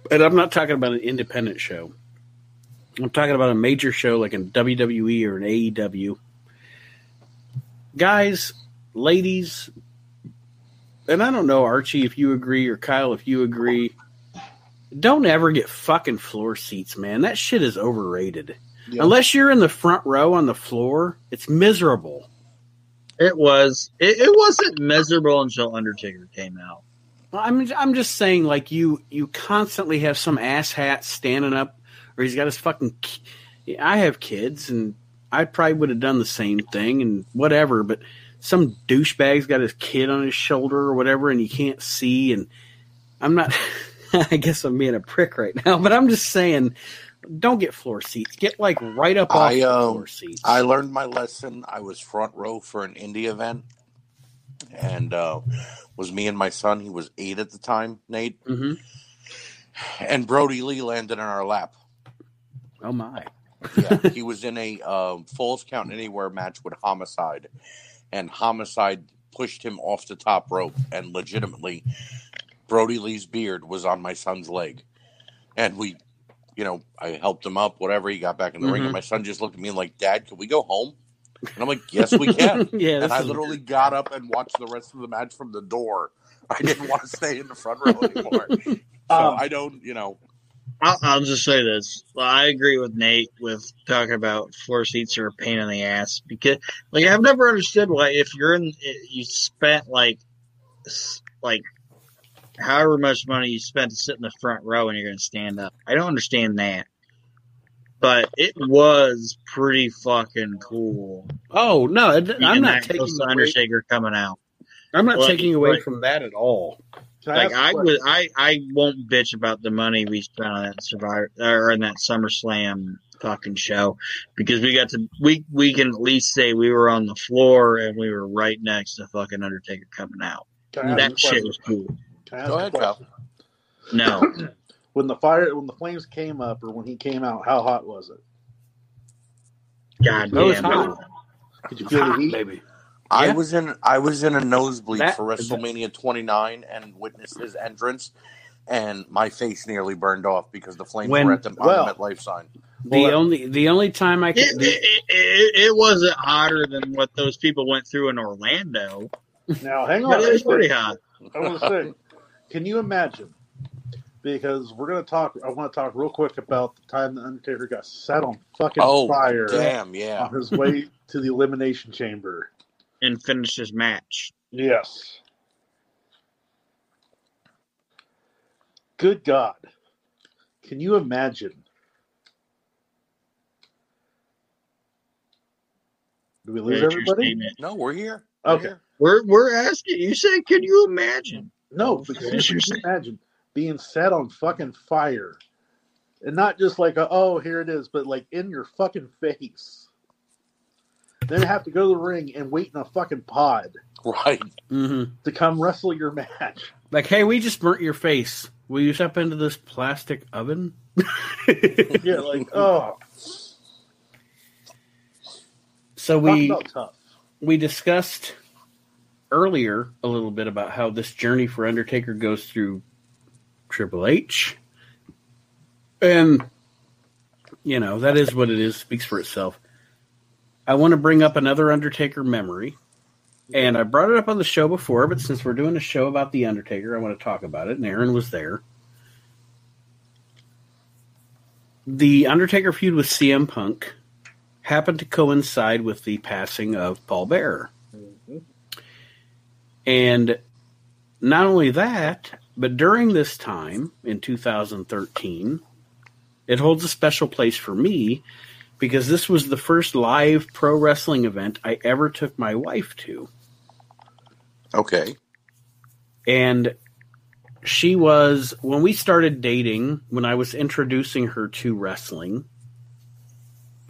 and I'm not talking about an independent show, I'm talking about a major show like a WWE or an AEW. Guys, ladies, and I don't know, Archie, if you agree, or Kyle, if you agree, don't ever get fucking floor seats, man. That shit is overrated. Yeah. Unless you're in the front row on the floor, it's miserable. It was it, it wasn't miserable until Undertaker came out. I'm I'm just saying, like you you constantly have some asshat standing up, or he's got his fucking. I have kids, and I probably would have done the same thing, and whatever. But some douchebag's got his kid on his shoulder or whatever, and you can't see. And I'm not. [laughs] I guess I'm being a prick right now, but I'm just saying, don't get floor seats. Get like right up off I, the um, floor seats. I learned my lesson. I was front row for an indie event, and uh, was me and my son. He was eight at the time, Nate, hmm and Brodie Lee landed in our lap. Oh my. Yeah, [laughs] he was in a um, Falls Count Anywhere match with Homicide, and Homicide pushed him off the top rope, and legitimately, Brodie Lee's beard was on my son's leg, and we, you know, I helped him up, whatever. He got back in the ring, Mhm. and my son just looked at me and like, "Dad, can we go home?" And I'm like, "Yes, we [laughs] can." yeah, and I is- literally got up and watched the rest of the match from the door. I didn't want to stay in the front row anymore. [laughs] So Um, I don't, you know, I'll, I'll just say this: I agree with Nate with talking about floor seats are a pain in the ass because, like, I've never understood why if you're in, eh, you spent like, like, however much money you spent to sit in the front row and you're going to stand up. I don't understand that, but it was pretty fucking cool. Oh no, it- I'm not taking away, Undertaker coming out. I'm not Like- taking away like- from that at all. Can I Like ask a I would, I I won't bitch about the money we spent on that Survivor or on that SummerSlam fucking show because we got to we we can at least say we were on the floor and we were right next to fucking Undertaker coming out. Can I ask a That shit question? was cool. Can I ask Go ahead, Kyle. No, [clears throat] When the fire, when the flames came up, or when he came out, how hot was it? god That was damn. hot. Could you feel the heat? baby. I Yeah. was in I was in a nosebleed That- for WrestleMania 29 and witnessed his entrance, and my face nearly burned off because the flames When- were at the, on well- the MetLife sign. The Well, only the only time I It, can the, it, it, it wasn't hotter than what those people went through in Orlando, Now, hang on. but it was pretty hot. I want to say, can you imagine? Because we're going to talk. I want to talk real quick about the time the Undertaker got set on fucking Oh, fire damn, yeah. on his way to the elimination chamber. And finished his match. Yes. Good God. Can you imagine? Do we lose There's your everybody? statement. No, we're here. We're Okay. here. We're we're asking. You said, can you imagine? No, because Finish can your you imagine being set on fucking fire, and not just like a, oh here it is, but like in your fucking face. Then have to go to the ring and wait in a fucking pod Right. Mhm. to come wrestle your match. like, hey, we just burnt your face. Will you step into this plastic oven? [laughs] Yeah, like oh, so we we discussed earlier a little bit about how this journey for Undertaker goes through Triple H. And you know, that is what it is, speaks for itself. I want to bring up another Undertaker memory. And I brought it up on the show before, but since we're doing a show about the Undertaker, I want to talk about it. And Aaron was there. the Undertaker feud with CM Punk happened to coincide with the passing of Paul Bearer. And not only that, but during this time in 2013, it holds a special place for me because this was the first live pro wrestling event I ever took my wife to. Okay. And she was, when we started dating, when I was introducing her to wrestling,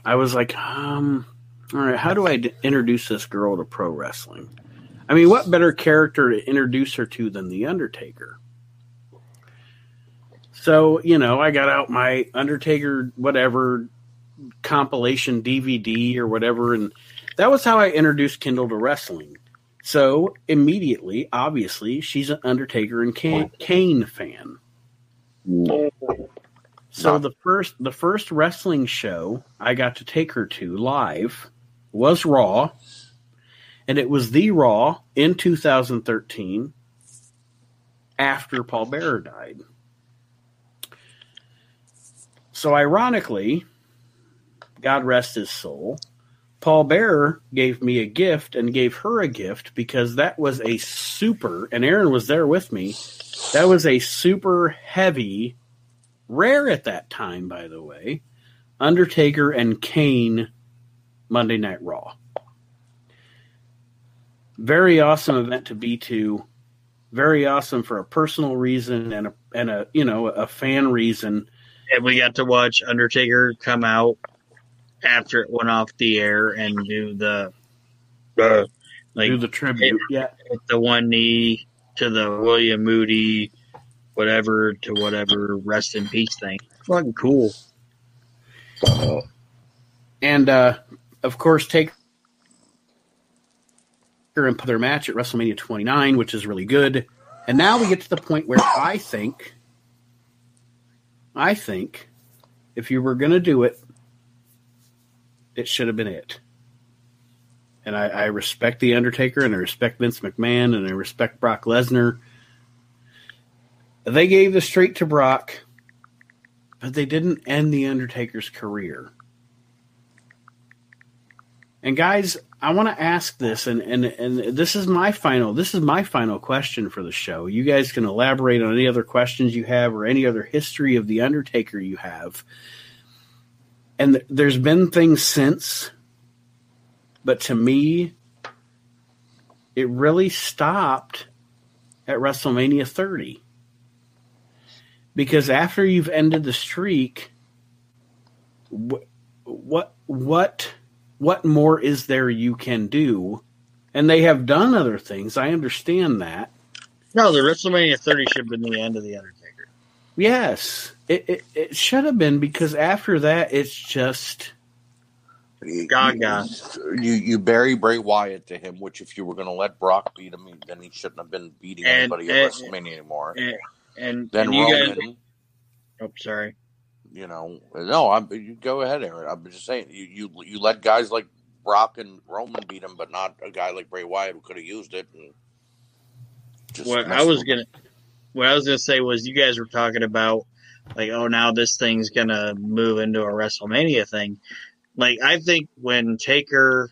I was like, um, all right, how do I d- introduce this girl to pro wrestling? I mean, what better character to introduce her to than The Undertaker? So, you know, I got out my Undertaker, whatever compilation DVD or whatever, and that was how I introduced Kindle to wrestling. So immediately, obviously, she's an Undertaker and Kane, Kane fan. So the first the first wrestling show I got to take her to live was Raw, and it was the Raw in 2013 after Paul Bearer died. So ironically, God rest his soul, Paul Bearer gave me a gift and gave her a gift because that was a super, and Aaron was there with me. That was a super heavy, rare at that time, by the way, Undertaker and Kane Monday Night Raw. Very awesome event to be to. Very awesome for a personal reason and a and a you know a fan reason. And we got to watch Undertaker come out after it went off the air and do the uh, like Do the tribute, yeah. hit the one knee to the William Moody, whatever to whatever rest in peace thing. Fucking cool. and uh, of course take her and put their match at WrestleMania 29, which is really good. And now we get to the point where I think, I think, if you were going to do it, it should have been it. And I, I respect the Undertaker, and I respect Vince McMahon, and I respect Brock Lesnar. They gave the streak to Brock, but they didn't end the Undertaker's career. And guys, I want to ask this, and, and and this is my final this is my final question for the show. You guys can elaborate on any other questions you have or any other history of the Undertaker you have. And th- there's been things since, but to me, it really stopped at WrestleMania 30. Because after you've ended the streak, wh- what what what more is there you can do? And they have done other things. I understand that. No, the WrestleMania 30 should have been the end of the Undertaker. Yes, it, it, it should have been because after that, it's just You- Gaga. You you bury Bray Wyatt to him, which if you were going to let Brock beat him, then he shouldn't have been beating And- anybody and- at WrestleMania anymore. And and, then and you Roman, guys, oh, sorry. you know, no, I'm. You go ahead, Aaron. I'm just saying, you you you let guys like Brock and Roman beat him, but not a guy like Bray Wyatt who could have used it. And just What I was gonna, what I was gonna say was, you guys were talking about like, oh, now this thing's gonna move into a WrestleMania thing. Like, I think when Taker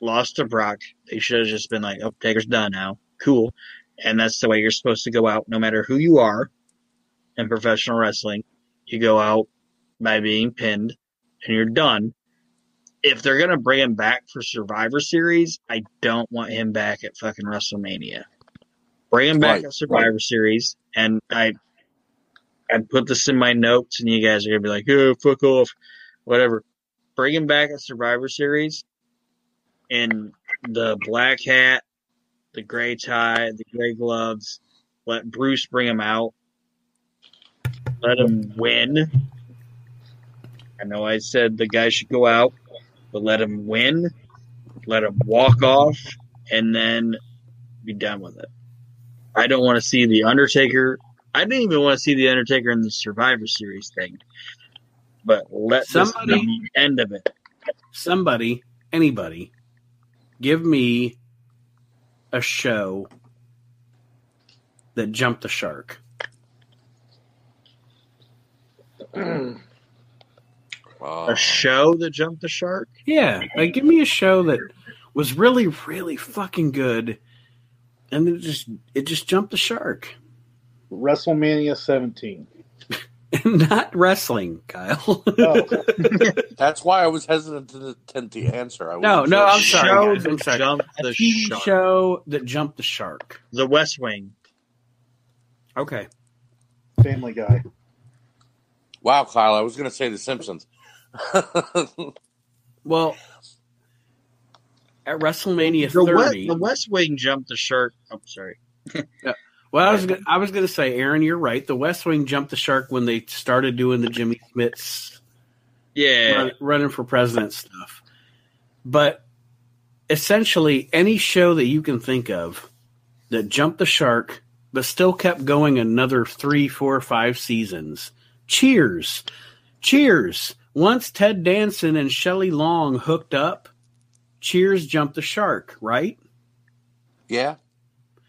lost to Brock, they should have just been like, oh, Taker's done now, cool, and that's the way you're supposed to go out, no matter who you are in professional wrestling. You go out by being pinned, and you're done if they're gonna bring him back for Survivor Series, I don't want him back at fucking WrestleMania. Bring him back Right, at Survivor Series, and I, I put this in my notes, and you guys are gonna be like, "Oh, fuck off," whatever. Bring him back at Survivor Series, in the black hat, the gray tie, the gray gloves. Let Bruce bring him out. Let him win. I know I said the guy should go out but let him win, let him walk off, and then be done with it. I don't want to see the Undertaker. I didn't even want to see the Undertaker in the Survivor Series thing. But let Somebody- this be the end of it. somebody, anybody, give me a show that jumped the shark. [clears throat] Uh, A show that jumped the shark? Yeah, like give me a show that was really, really fucking good, and it just it just jumped the shark. WrestleMania 17. [laughs] Not wrestling, Kyle. Oh, [laughs] that's why I was hesitant to, attempt the answer. I No, wasn't no. I'm sorry, show guys, I'm sorry. jumped a the TV shark. show that jumped the shark. The West Wing. Okay. Family Guy. Wow, Kyle, I was going to say The Simpsons. [laughs] Well, at WrestleMania The, 30, we- the West Wing jumped the shark. I'm sorry. [laughs] yeah. well, I was gonna, I was going to say, Aaron, you're right. The West Wing jumped the shark when they started doing the Jimmy Smits Yeah. run, running for president stuff. But essentially, any show that you can think of that jumped the shark, but still kept going another three, four, five seasons. Cheers, Cheers. Once Ted Danson and Shelley Long hooked up, Cheers jumped the shark. Right? yeah.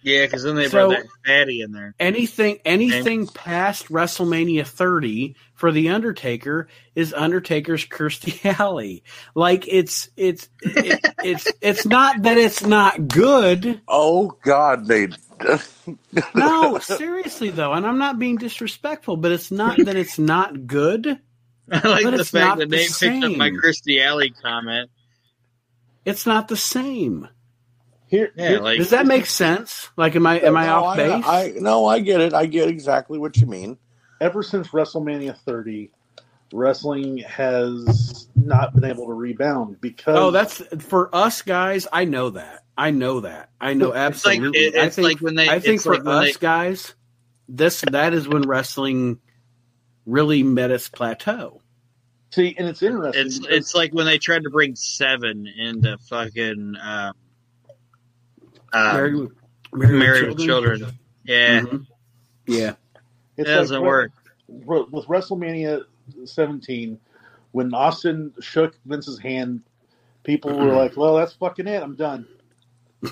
Yeah, because then they So- brought that fatty in there. anything anything past WrestleMania 30 for the Undertaker is Undertaker's Kirstie [laughs] Alley. Like it's it's it, it's it's not that it's not good. Oh, God, they. No, [laughs] seriously though, and I'm not being disrespectful, but it's not that it's not good. [laughs] I like But the fact that the they picked up my same. Kirstie Alley comment. It's not the same. Here, Yeah, here- like Does that make sense? Like am I am I No, off base? I, no, I get it. I get exactly what you mean. ever since WrestleMania 30, wrestling has not been able to rebound because oh, that's for us guys. I know that. I know that. I know It's like absolutely. it- I think like when they. I think for like us they, guys, this that is when wrestling really met its plateau. See, and it's interesting. It's because- it's like when they tried to bring seven into fucking um, uh, Married, Married, with children. Yeah, Mhm. Yeah, it doesn't like work. with with WrestleMania 17, when Austin shook Vince's hand, people were like, "Well, that's fucking it. I'm done." [laughs]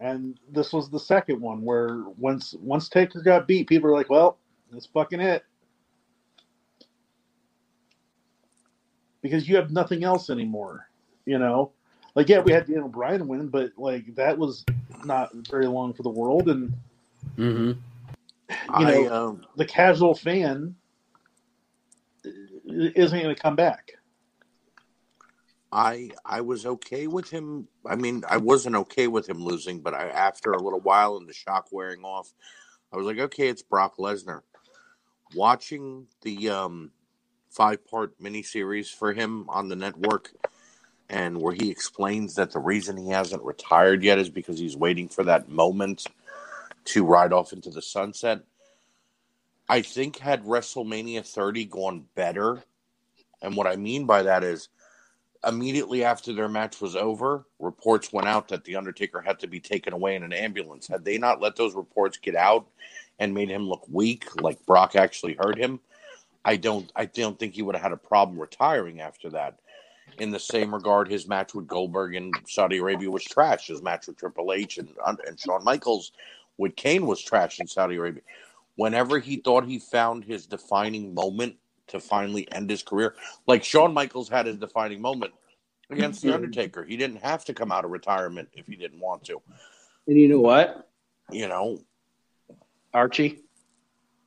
And this was the second one where once once Taker got beat, people were like, "Well, that's fucking it," because you have nothing else anymore. You know, like yeah, we had Daniel Bryan win, but like that was not very long for the world, and mm-hmm. You I, know- um, the casual fan isn't going to come back. I I was okay with him. I mean, I wasn't okay with him losing, but I after a little while and the shock wearing off, I was like, okay, it's Brock Lesnar. Watching the um, five part miniseries for him on the network, and where he explains that the reason he hasn't retired yet is because he's waiting for that moment to ride off into the sunset. I think had WrestleMania 30 gone better, and what I mean by that is immediately after their match was over, reports went out that The Undertaker had to be taken away in an ambulance. Had they not let those reports get out and made him look weak, like Brock actually hurt him, I don't I don't think he would have had a problem retiring after that. In the same regard, his match with Goldberg in Saudi Arabia was trash. His match with Triple H and, and Shawn Michaels with Kane was trash in Saudi Arabia. Whenever he thought he found his defining moment to finally end his career, like Shawn Michaels had his defining moment against The Undertaker. He didn't have to come out of retirement if he didn't want to. And you know what, You know, Archie?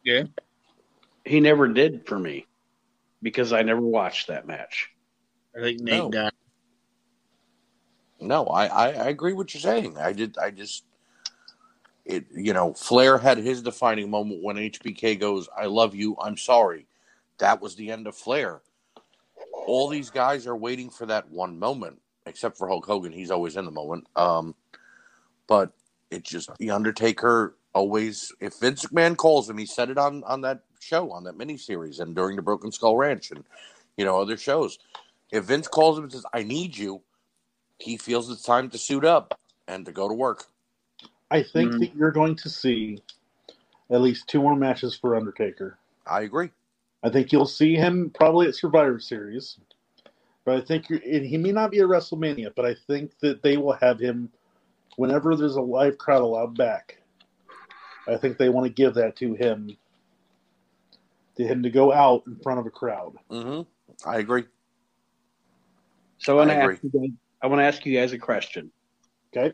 Yeah. He never did for me because I never watched that match. I think Nate No. died. no, I, I, I agree what you're saying. I did I just it you know, Flair had his defining moment when HBK goes, I love you, I'm sorry. That was the end of Flair. All these guys are waiting for that one moment, except for Hulk Hogan, he's always in the moment. Um but it just the Undertaker always if Vince McMahon calls him, he said it on on that show, on that miniseries and during the Broken Skull Ranch and you know, other shows. If Vince calls him and says, I need you, he feels it's time to suit up and to go to work. I think Mm. that you're going to see at least two more matches for Undertaker. I agree. I think you'll see him probably at Survivor Series, but I think you're, and he may not be at WrestleMania, but I think that they will have him whenever there's a live crowd allowed back. I think they want to give that to him to him to go out in front of a crowd. hmm I agree. So I want to ask you guys, I want to ask you guys a question. Okay.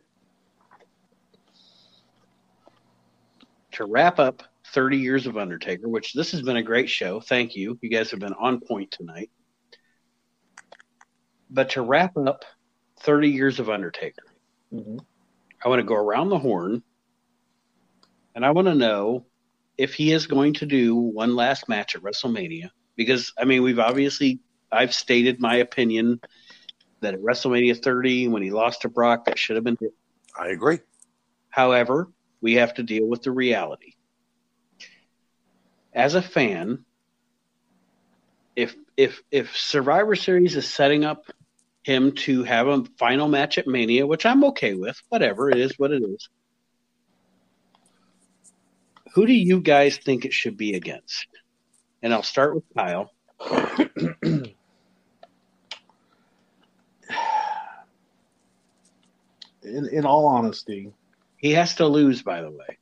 To wrap up 30 years of Undertaker, which this has been a great show. Thank you. You guys have been on point tonight. But to wrap up 30 years of Undertaker, Mhm. I want to go around the horn and I want to know if he is going to do one last match at WrestleMania. Because, I mean, we've obviously, I've stated my opinion that at WrestleMania 30, when he lost to Brock, that should have been. I agree. However, we have to deal with the reality. As a fan, if if if Survivor Series is setting up him to have a final match at Mania, which I'm okay with, whatever it is, what it is. Who do you guys think it should be against? And I'll start with Kyle. [clears throat] In, in all honesty, He has to lose, by the way,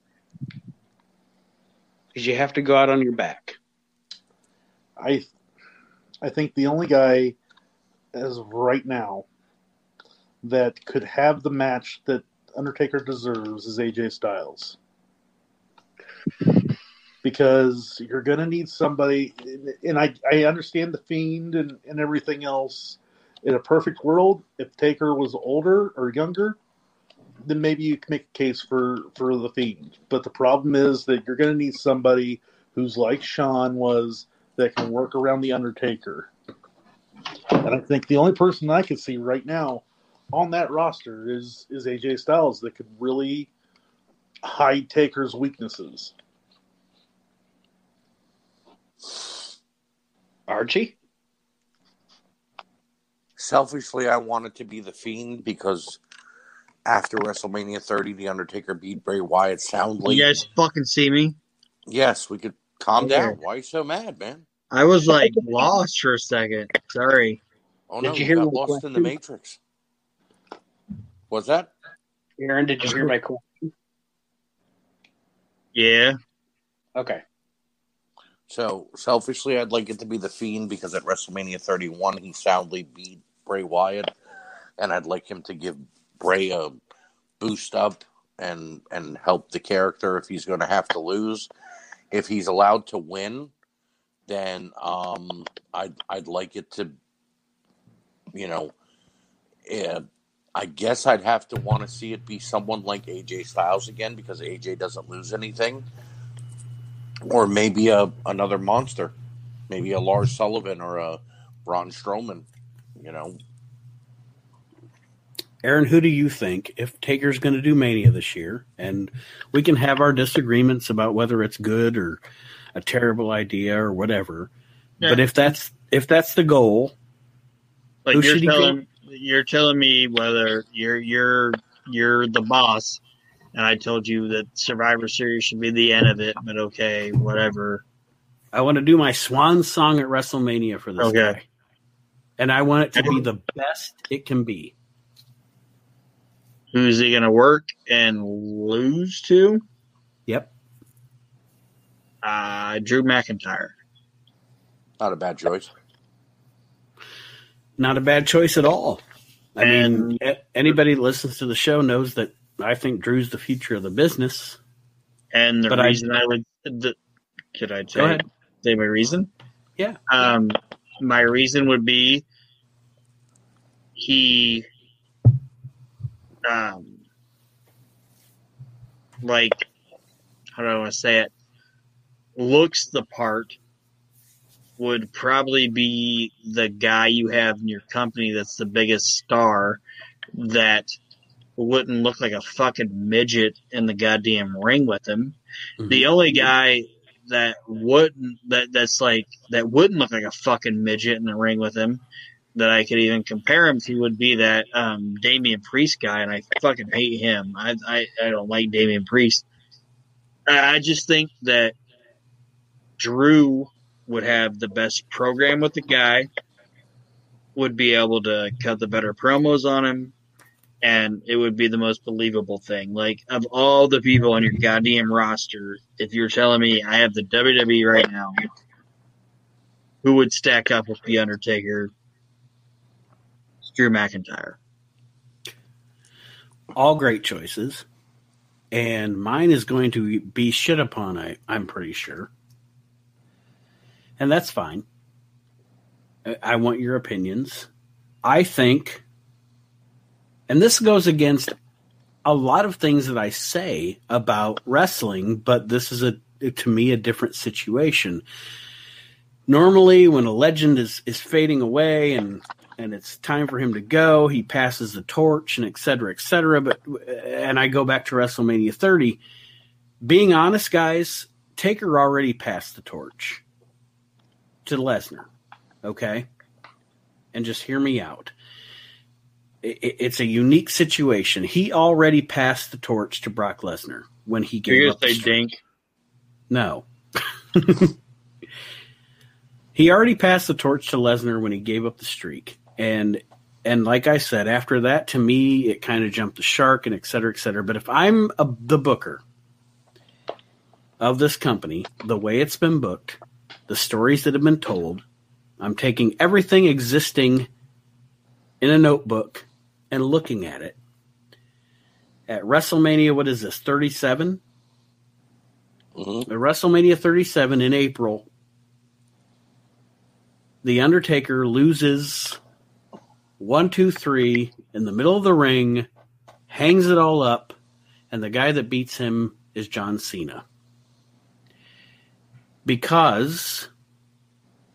because you have to go out on your back. I I think the only guy as of right now that could have the match that Undertaker deserves is AJ Styles. Because you're going to need somebody, and I, I understand the Fiend and, and everything else. In a perfect world, if Taker was older or younger, then maybe you can make a case for, for the Fiend. But the problem is that you're going to need somebody who's like Shawn was, that can work around the Undertaker. And I think the only person I can see right now on that roster is is AJ Styles that could really hide Taker's weaknesses. Archie? Selfishly, I wanted to be the Fiend because after WrestleMania 30, The Undertaker beat Bray Wyatt soundly. You guys fucking see me? Yes, we could calm Yeah. down. Why are you so mad, man? I was like lost for a second. Sorry. Oh Did no, you you hear got my lost in the? Matrix. Was that? Aaron, did you hear my question? Yeah. Okay. So selfishly, I'd like it to be the Fiend because at WrestleMania 31 he soundly beat Bray Wyatt, and I'd like him to give Bray a boost up and and help the character if he's going to have to lose. If he's allowed to win, then um, I'd I'd like it to, you know, eh, I guess I'd have to want to see it be someone like AJ Styles again because AJ doesn't lose anything or maybe a another monster, maybe a Lars Sullivan or a Braun Strowman. You know, Aaron, who do you think if Taker's going to do Mania this year? And we can have our disagreements about whether it's good or a terrible idea or whatever. Yeah. But if that's if that's the goal, Like Who you're should he go- telling you're telling me whether you're you're you're the boss, and I told you that Survivor Series should be the end of it. But okay, whatever. I want to do my swan song at WrestleMania for this Okay. guy. And I want it to be the best it can be. Who's he gonna work and lose to? Yep. Uh, Drew McIntyre. not a bad choice. Not a bad choice at all. I And- mean, anybody listens to the show knows that I think Drew's the future of the business. And the But I- reason I, would, the, could I say, Go ahead. say my reason? Yeah. Um, my reason would be he, um, like, how do I want to say it? Looks the part. Would probably be the guy you have in your company that's the biggest star that wouldn't look like a fucking midget in the goddamn ring with him. Mhm. The only guy that wouldn't that that's like that wouldn't look like a fucking midget in the ring with him that I could even compare him to would be that um Damian Priest guy, and I fucking hate him. I I, I don't like Damian Priest. I I just think that Drew would have the best program with the guy, would be able to cut the better promos on him, and it would be the most believable thing. Like of all the people on your goddamn roster, if you're telling me I have the WWE right now, who would stack up with the Undertaker? It's Drew McIntyre. All great choices. And mine is going to be shit upon, I, I'm pretty sure. And that's fine. I- want your opinions. I think, and this goes against a lot of things that I say about wrestling, but this is a to me a different situation. Normally, when a legend is is fading away and and it's time for him to go, he passes the torch and et cetera, et cetera. But and I go back to WrestleMania 30. Being honest, guys, Taker already passed the torch to Lesnar. Okay, and just hear me out it- it's a unique situation. He already passed the torch to Brock Lesnar when he gave You're up. the say streak. Dink? No. [laughs] he already passed the torch to Lesnar when he gave up the streak. And and like I said, after that, to me, it kind of jumped the shark and et cetera, et cetera. But if I'm a, the booker of this company, the way it's been booked, the stories that have been told, I'm taking everything existing in a notebook and looking at it. At WrestleMania, what is this, 37? Mhm. At WrestleMania 37 in April, The Undertaker loses one, two, three in the middle of the ring, hangs it all up, and the guy that beats him is John Cena. Because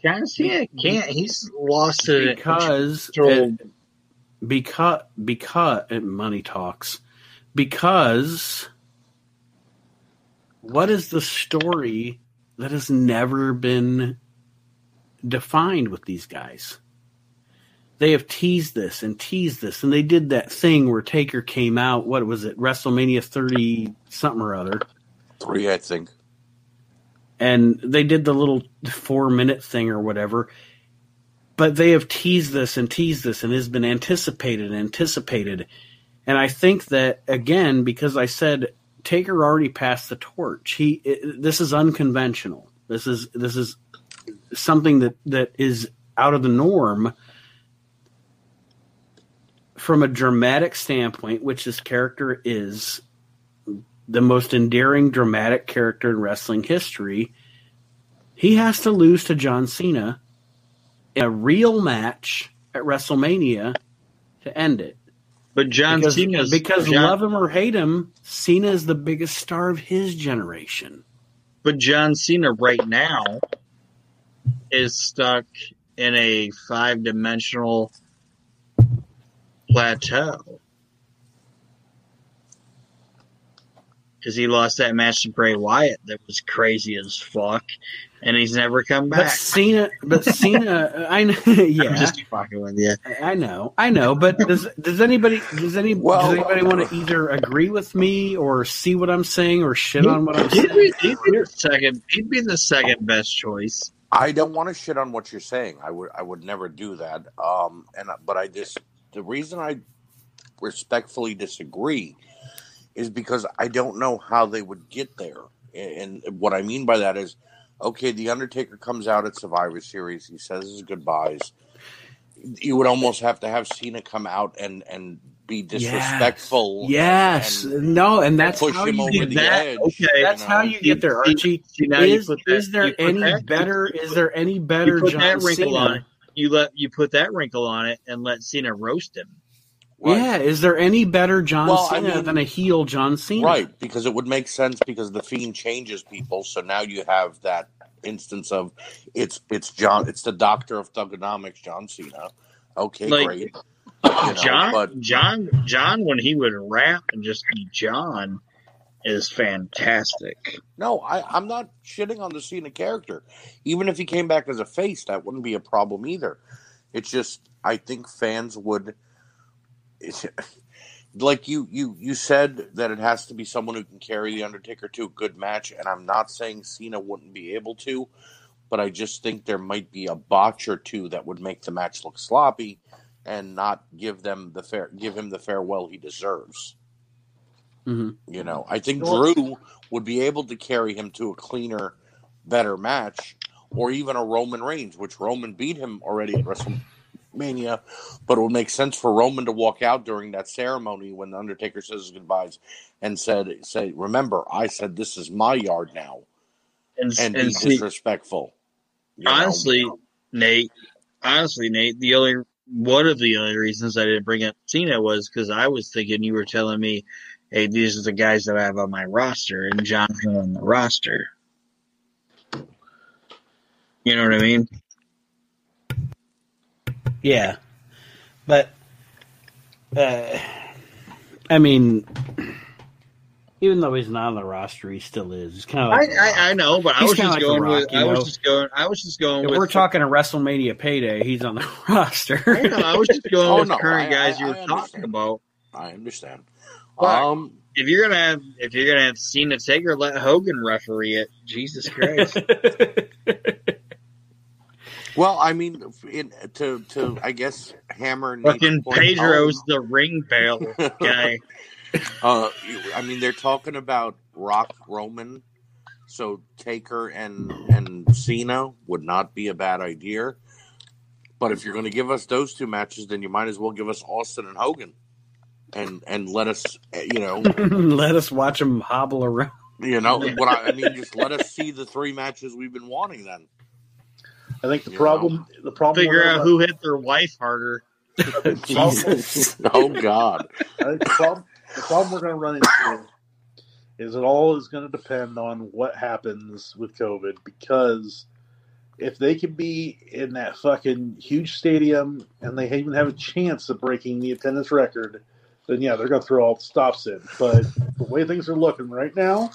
John Cena can't. He's lost to because Control. because because money talks because what is the story that has never been defined with these guys they have teased this and teased this and they did that thing where taker came out what was it wrestlemania 30 something or other Three, I think. And they did the little four minute thing or whatever. But they have teased this and teased this and has been anticipated and anticipated. And I think that again, because I said Taker already passed the torch. He it, this is unconventional. This is this is something that that is out of the norm from a dramatic standpoint, which this character is the most endearing dramatic character in wrestling history he has to lose to John Cena in a real match at WrestleMania to end it. But John because Cena's because John, love him or hate him, Cena is the biggest star of his generation. but John Cena right now is stuck in a five dimensional plateau. Because he lost that match to Bray Wyatt that was crazy as fuck, and he's never come back. But back. Cena, but [laughs] Cena, I know, [laughs] yeah, I'm just fucking with you. I know, I know. But does does anybody does any Well- does anybody want to either agree with me or see what I'm saying or shit on what I'm He'd saying? be, he'd be the second. He'd be the second best choice. I don't want to shit on what you're saying. I would I would never do that. Um, and but I just the reason I respectfully disagree is because I don't know how they would get there. And what I mean by that is, okay, the Undertaker comes out at Survivor Series. He says his goodbyes. You would almost have to have Cena come out and and be disrespectful. Yes, and no, and that's push how him you over get the that- edge. okay, That's you how you get there, Archie. See, now you Is, put that- is there you any that- better? Is there any better you put John that wrinkle Cena? on it. You let you put that wrinkle on it and let Cena roast him. Right. Yeah, is there any better John Well, I Cena mean- than a heel John Cena? Right, because it would make sense because the fiend changes people. So now you have that instance of it's it's John, it's the doctor of thuganomics, John Cena. Okay, Like, great. [coughs] You know, John, but John, John, when he would rap and just be John, is fantastic. no, I, I'm not shitting on the Cena character. Even if he came back as a face, that wouldn't be a problem either. It's just I think fans would. It's, like you, you, you said that it has to be someone who can carry the Undertaker to a good match, and I'm not saying Cena wouldn't be able to, but I just think there might be a botch or two that would make the match look sloppy and not give them the fair, give him the farewell he deserves. Mhm. You know, I think Well- Drew would be able to carry him to a cleaner, better match. or even a Roman Reigns, which Roman beat him already at WrestleMania, but it would make sense for Roman to walk out during that ceremony when the Undertaker says his goodbyes and said, "Say, remember, I said this is my yard now," And, and, and be see, disrespectful. you know? honestly, Nate, honestly, Nate, the only one of the only reasons I didn't bring up Cena was because I was thinking you were telling me, "Hey, these are the guys that I have on my roster," and John's on the roster. You know what I mean? Yeah, but uh, I mean, even though he's not on the roster, he still is. He's kind of I, like The Rock. I, I know, but I was just like going Rock, with. I was just going. I was just going if with. we're talking a WrestleMania payday, he's on the [laughs] roster. I know, I was just going Oh, with no, current I- guys I- you were talking about. I understand. But- Um, If you're gonna have, if you're gonna have Cena Taker, let Hogan referee it. Jesus Christ! [laughs] well, I mean, in, to to I guess hammer Fucking Pedro's home, the ring bell guy. [laughs] Uh, I mean, they're talking about Rock Roman, so Taker and and Cena would not be a bad idea. But if you're going to give us those two matches, then you might as well give us Austin and Hogan, and and let us, eh, you know, [laughs] Let us watch them hobble around. you know what I, I mean. [laughs] Just let us see the three matches we've been wanting. Then I think the You problem, the problem, Figure out who hit their wife harder. [laughs] [laughs] Jesus, oh God, I think the problem, the problem we're going to run into is it all is going to depend on what happens with COVID because if they can be in that fucking huge stadium and they even have a chance of breaking the attendance record, then yeah, they're going to throw all the stops in. But the way things are looking right now,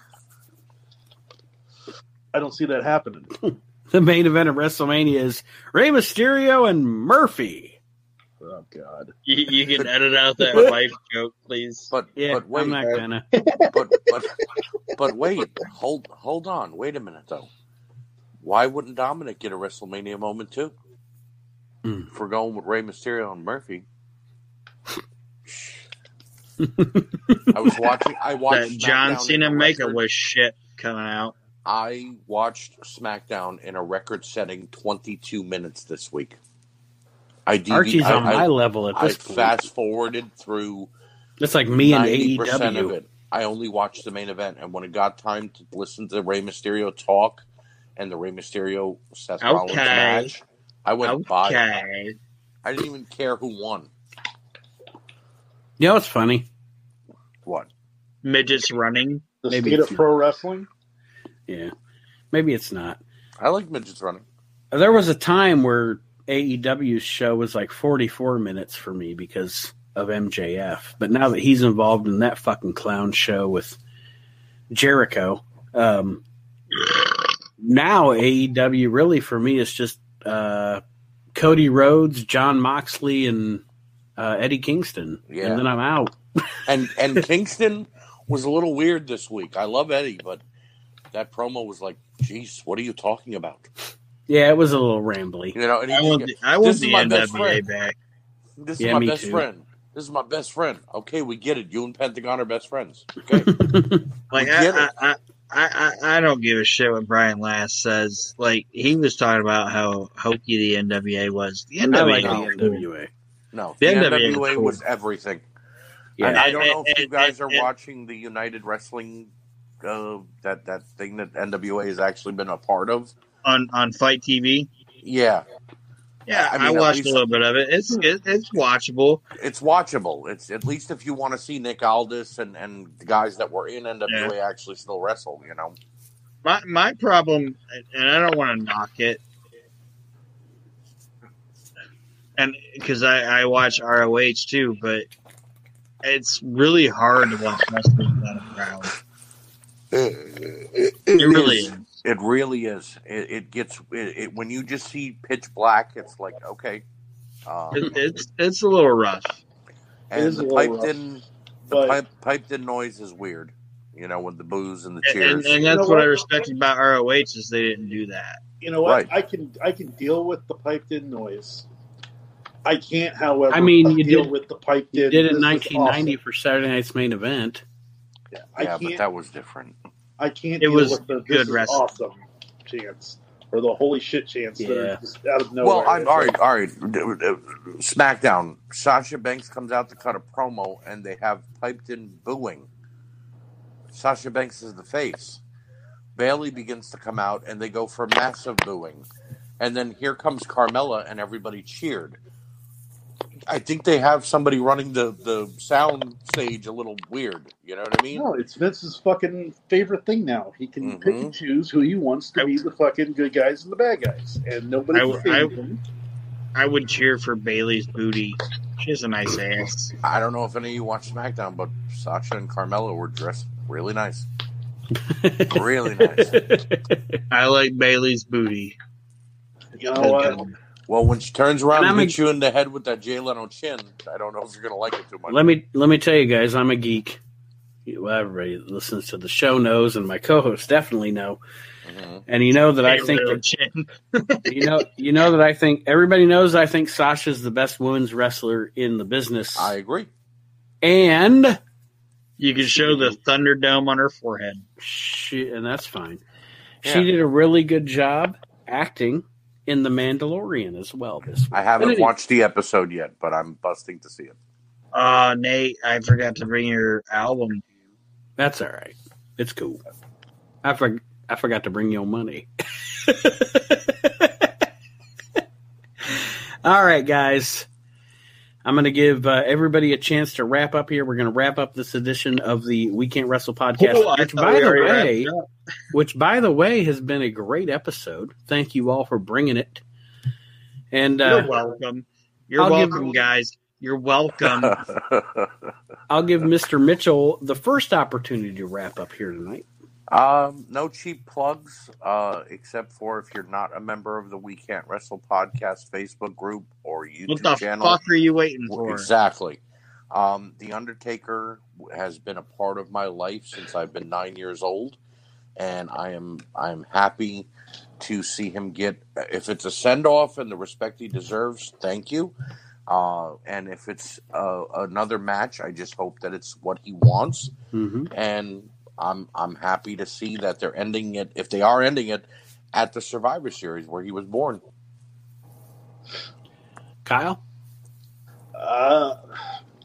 I don't see that happening. [laughs] The main event of WrestleMania is Rey Mysterio and Murphy. Oh God! You, you can edit out that wife joke, please. but Yeah, but wait, I'm not gonna. [laughs] but but but wait, hold hold on, wait a minute though. Why wouldn't Dominik get a WrestleMania moment too? Hmm. If we're going with Rey Mysterio and Murphy. [laughs] I was watching. I watched That John Cena in a makeup was shit coming out. I watched SmackDown in a record-setting 22 minutes this week. I DV- Archie's I, on I, my level at I this point. fast forwarded through It's like me and ninety percent of AEW. it. I only watched the main event, and when it got time to listen to the Rey Mysterio talk and the Rey Mysterio Seth Rollins Okay. match, I went by. Okay. I didn't even care who won. You know what's funny? What? Midgets running. The Maybe state of pro wrestling. Yeah, maybe it's not. I like midgets running. There was a time where AEW's show was like 44 minutes for me because of MJF. But now that he's involved in that fucking clown show with Jericho, um, now AEW really for me is just uh, Cody Rhodes, Jon Moxley, and uh, Eddie Kingston. Yeah. And then I'm out. And and [laughs] Kingston was a little weird this week. I love Eddie, but that promo was like, "Jeez, what are you talking about?" Yeah, it was a little rambly. You know, and he I just want the, I want the my best NWA friend. back. This Yeah, is my best too. friend. This is my best friend. Okay, we get it. You and Pentagon are best friends. Okay. [laughs] Like I, I. I, I, I don't give a shit what Brian Last says. Like he was talking about how hokey the NWA was. The I NWA, like was the. NWA. No, The the NWA NWA was was cool. everything. Yeah. And I don't know if you guys are watching the United Wrestling, uh, that that thing that NWA has actually been a part of. on on FITE TV. Yeah, Yeah, I I, mean, at watched least- a little bit of it. It's it, it's watchable. it's watchable. It's at least if you want to see Nick Aldis and and the guys that were in NWA actually still wrestle. You know. My my problem, and I don't want to knock it, and because I I watch ROH too, but it's really hard to watch wrestling without a crowd. It, It really is. is. It really is. It, it gets it, it, when you just see pitch black. It's like okay, um, It, it's it's a little rough. And the little piped rough, in the pipe, piped in noise is weird. You know, with the booze and the And, cheers. and You that's know what I what? respect about ROH is they didn't do that. you know what? Right. I can I can deal with the piped in noise. I can't, however, I mean, you deal did- with the piped in. You did it in "This is 1990 for Saturday Night's main event. Awesome." I yeah, but can't. that was different. I can't. It was with the, good this is wrestling. awesome chance or the holy shit chance Yeah. just out of nowhere. Well, I'm It's all like- right. All right. SmackDown. Sasha Banks comes out to cut a promo, and they have piped in booing. Sasha Banks is the face. Bayley begins to come out, and they go for massive booing. And then here comes Carmella, and everybody cheered. I think they have somebody running the, the sound stage a little weird. You know what I mean? No, it's Vince's fucking favorite thing now. He can pick Mhm. and choose who he wants to be the fucking good guys and the bad guys, and nobody I can w- I- change him. I would cheer for Bayley's booty. She has a nice ass. I don't know if any of you watch SmackDown, but Sasha and Carmella were dressed really nice. [laughs] really nice. I like Bayley's booty. You know what? Well, when she turns around And and, I'm a- hits you in the head with that Jay Leno chin, I don't know if you're going to like it too much. let me let me tell you guys, I'm a geek. Everybody that listens to the show knows, and my co-hosts definitely know. Mhm. And you know that I think little that, chin. [laughs] you know you know that I think everybody knows I think Sasha's the best women's wrestler in the business. I agree. and You can show the Thunderdome on her forehead. she and that's fine. Yeah. She did a really good job acting in The Mandalorian as well. This week. I haven't anyway, watched the episode yet, but I'm busting to see it. Uh, Nate, I forgot to bring your album. That's all right. It's cool. I for, I forgot to bring your money. [laughs] all right, guys. I'm going to give uh, everybody a chance to wrap up here. We're going to wrap up this edition of the We Can't Wrestle podcast, Oh, which, by the way, [laughs] which by the way has been a great episode. Thank you all for bringing it. And You're uh, welcome. You're I'll give- welcome, guys. You're welcome. [laughs] I'll give Mr. Mitchell the first opportunity to wrap up here tonight. Um, no cheap plugs, uh, except for if you're not a member of the We Can't Wrestle podcast Facebook group or YouTube what the channel. fuck are you waiting for? Exactly. Um, the Undertaker has been a part of my life since I've been nine years old, and I am I'm happy to see him get. If it's a send off and the respect he deserves, thank you. Uh, and if it's uh, another match, I just hope that it's what he wants. Mm-hmm. And I'm I'm happy to see that they're ending it. If they are ending it at the Survivor Series where he was born. Kyle? Uh,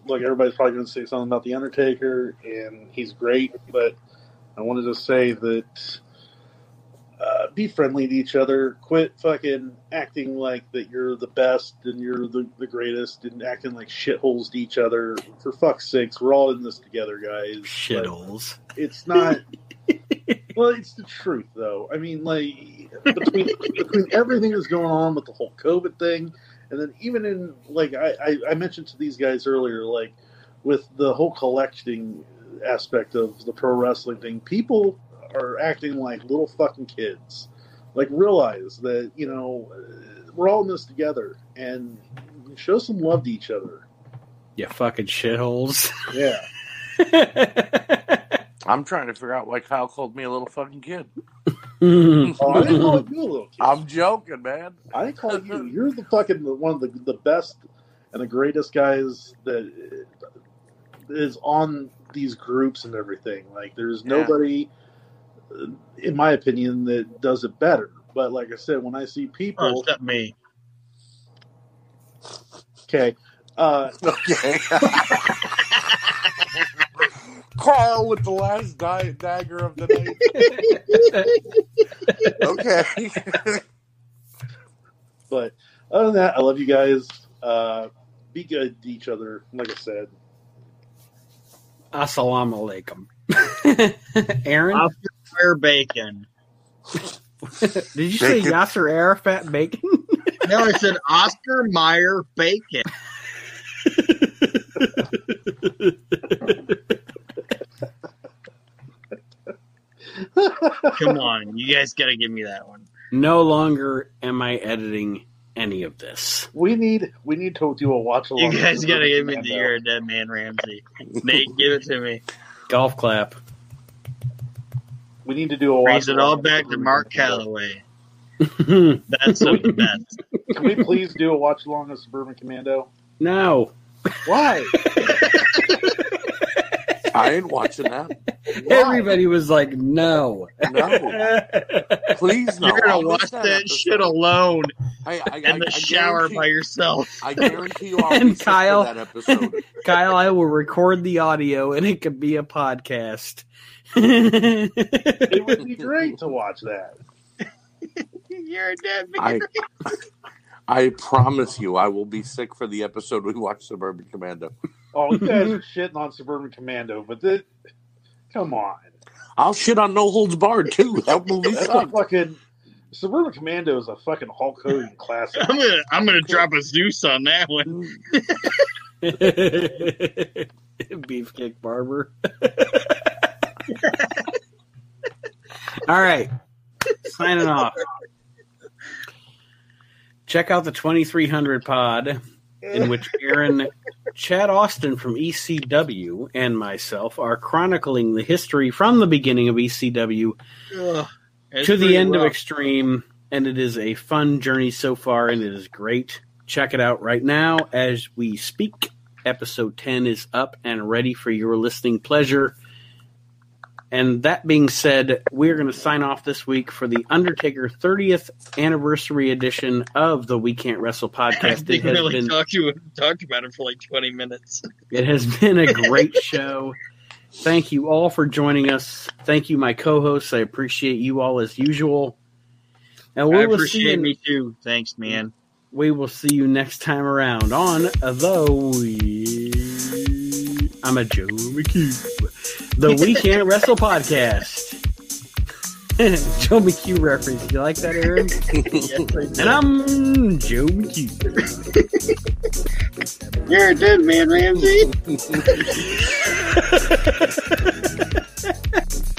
look, everybody's probably going to say something about the Undertaker, and he's great. But I wanted to say that uh, be friendly to each other. Quit fucking acting like that you're the best and you're the, the greatest, and acting like shitholes to each other. For fuck's sakes, we're all in this together, guys. Like, Shitholes. it's not. [laughs] well, it's the truth, though. I mean, like between between everything that's going on with the whole COVID thing, and then even in like I, I, I mentioned to these guys earlier, like with the whole collecting aspect of the pro wrestling thing, people are acting like little fucking kids. Like realize that you know we're all in this together, and show some love to each other. You fucking shitholes. Yeah. [laughs] I'm trying to figure out why Kyle called me a little fucking kid. Oh, I didn't call you a little kid. I'm joking, man. I didn't call you. You're the fucking one of the the best and the greatest guys that is on these groups and everything. Like, there's Yeah. nobody, in my opinion, that does it better. But like I said, when I see Oh, people, except me. okay, uh, Okay. [laughs] Carl with the last di- dagger of the night. [laughs] okay. [laughs] but other than that, I love you guys. Uh, be good to each other. Like I said, Assalamu alaikum. Aaron, Oscar Fire Bacon. [laughs] did you say Bacon. Yasser Arafat bacon? [laughs] No, I said Oscar Mayer Bacon. Come on, you guys got to give me that one. no longer am I editing any of this. we need we need to do a watch along. You guys got to give me the Commando. You're a Dead Man Ramsey. Nate, give it to me. Golf clap. We need to do a watch. Brings it all back to Mark Calaway. no. [laughs] That's the best. Can we please do a watch along of Suburban Commando? No. Why? I ain't watching that. [laughs] Everybody was like, "No, No, please no. You're gonna I'll watch that that shit alone Hey, I, in I, the I shower by yourself. I guarantee you, I'll [laughs] And be Kyle- that episode. Kyle, I will record the audio and it could be a podcast." It would be great to watch that. [laughs] You're a dead I, [laughs] I promise you, I will be sick for the episode we watch Suburban Commando. Oh, you guys [laughs] are shitting on Suburban Commando, but that, come on. I'll shit on No Holds Barred too. That movie That's a sucked. fucking Suburban Commando is a fucking Hulk Hogan classic. I'm gonna I'm gonna drop a Zeus on that one. Mm. Beefcake Barber. All right. Signing off. Check out the 2300 pod, in which Aaron, Chad Austin from ECW, and myself are chronicling the history from the beginning of ECW Ugh, to the end of. Extreme, and it is a fun journey so far, and it is great. Check it out right now as we speak. Episode 10 is up and ready for your listening pleasure. And that being said, we're going to sign off this week for the Undertaker 30th anniversary edition of the We Can't Wrestle podcast. [laughs] Has really been talk to talked about it for like 20 minutes. [laughs] it has been a great show. Thank you all for joining us. Thank you, my co-hosts. I appreciate you all as usual. And we I will see appreciate you, me too. Thanks, man. we will see you next time around on the we. I'm a Joe McHugh, the We Can't Wrestle podcast. [laughs] Joe McHugh reference. You like that, Aaron? [laughs] Yes, and I'm Joe McHugh. You're a dead man, Ramsey. [laughs]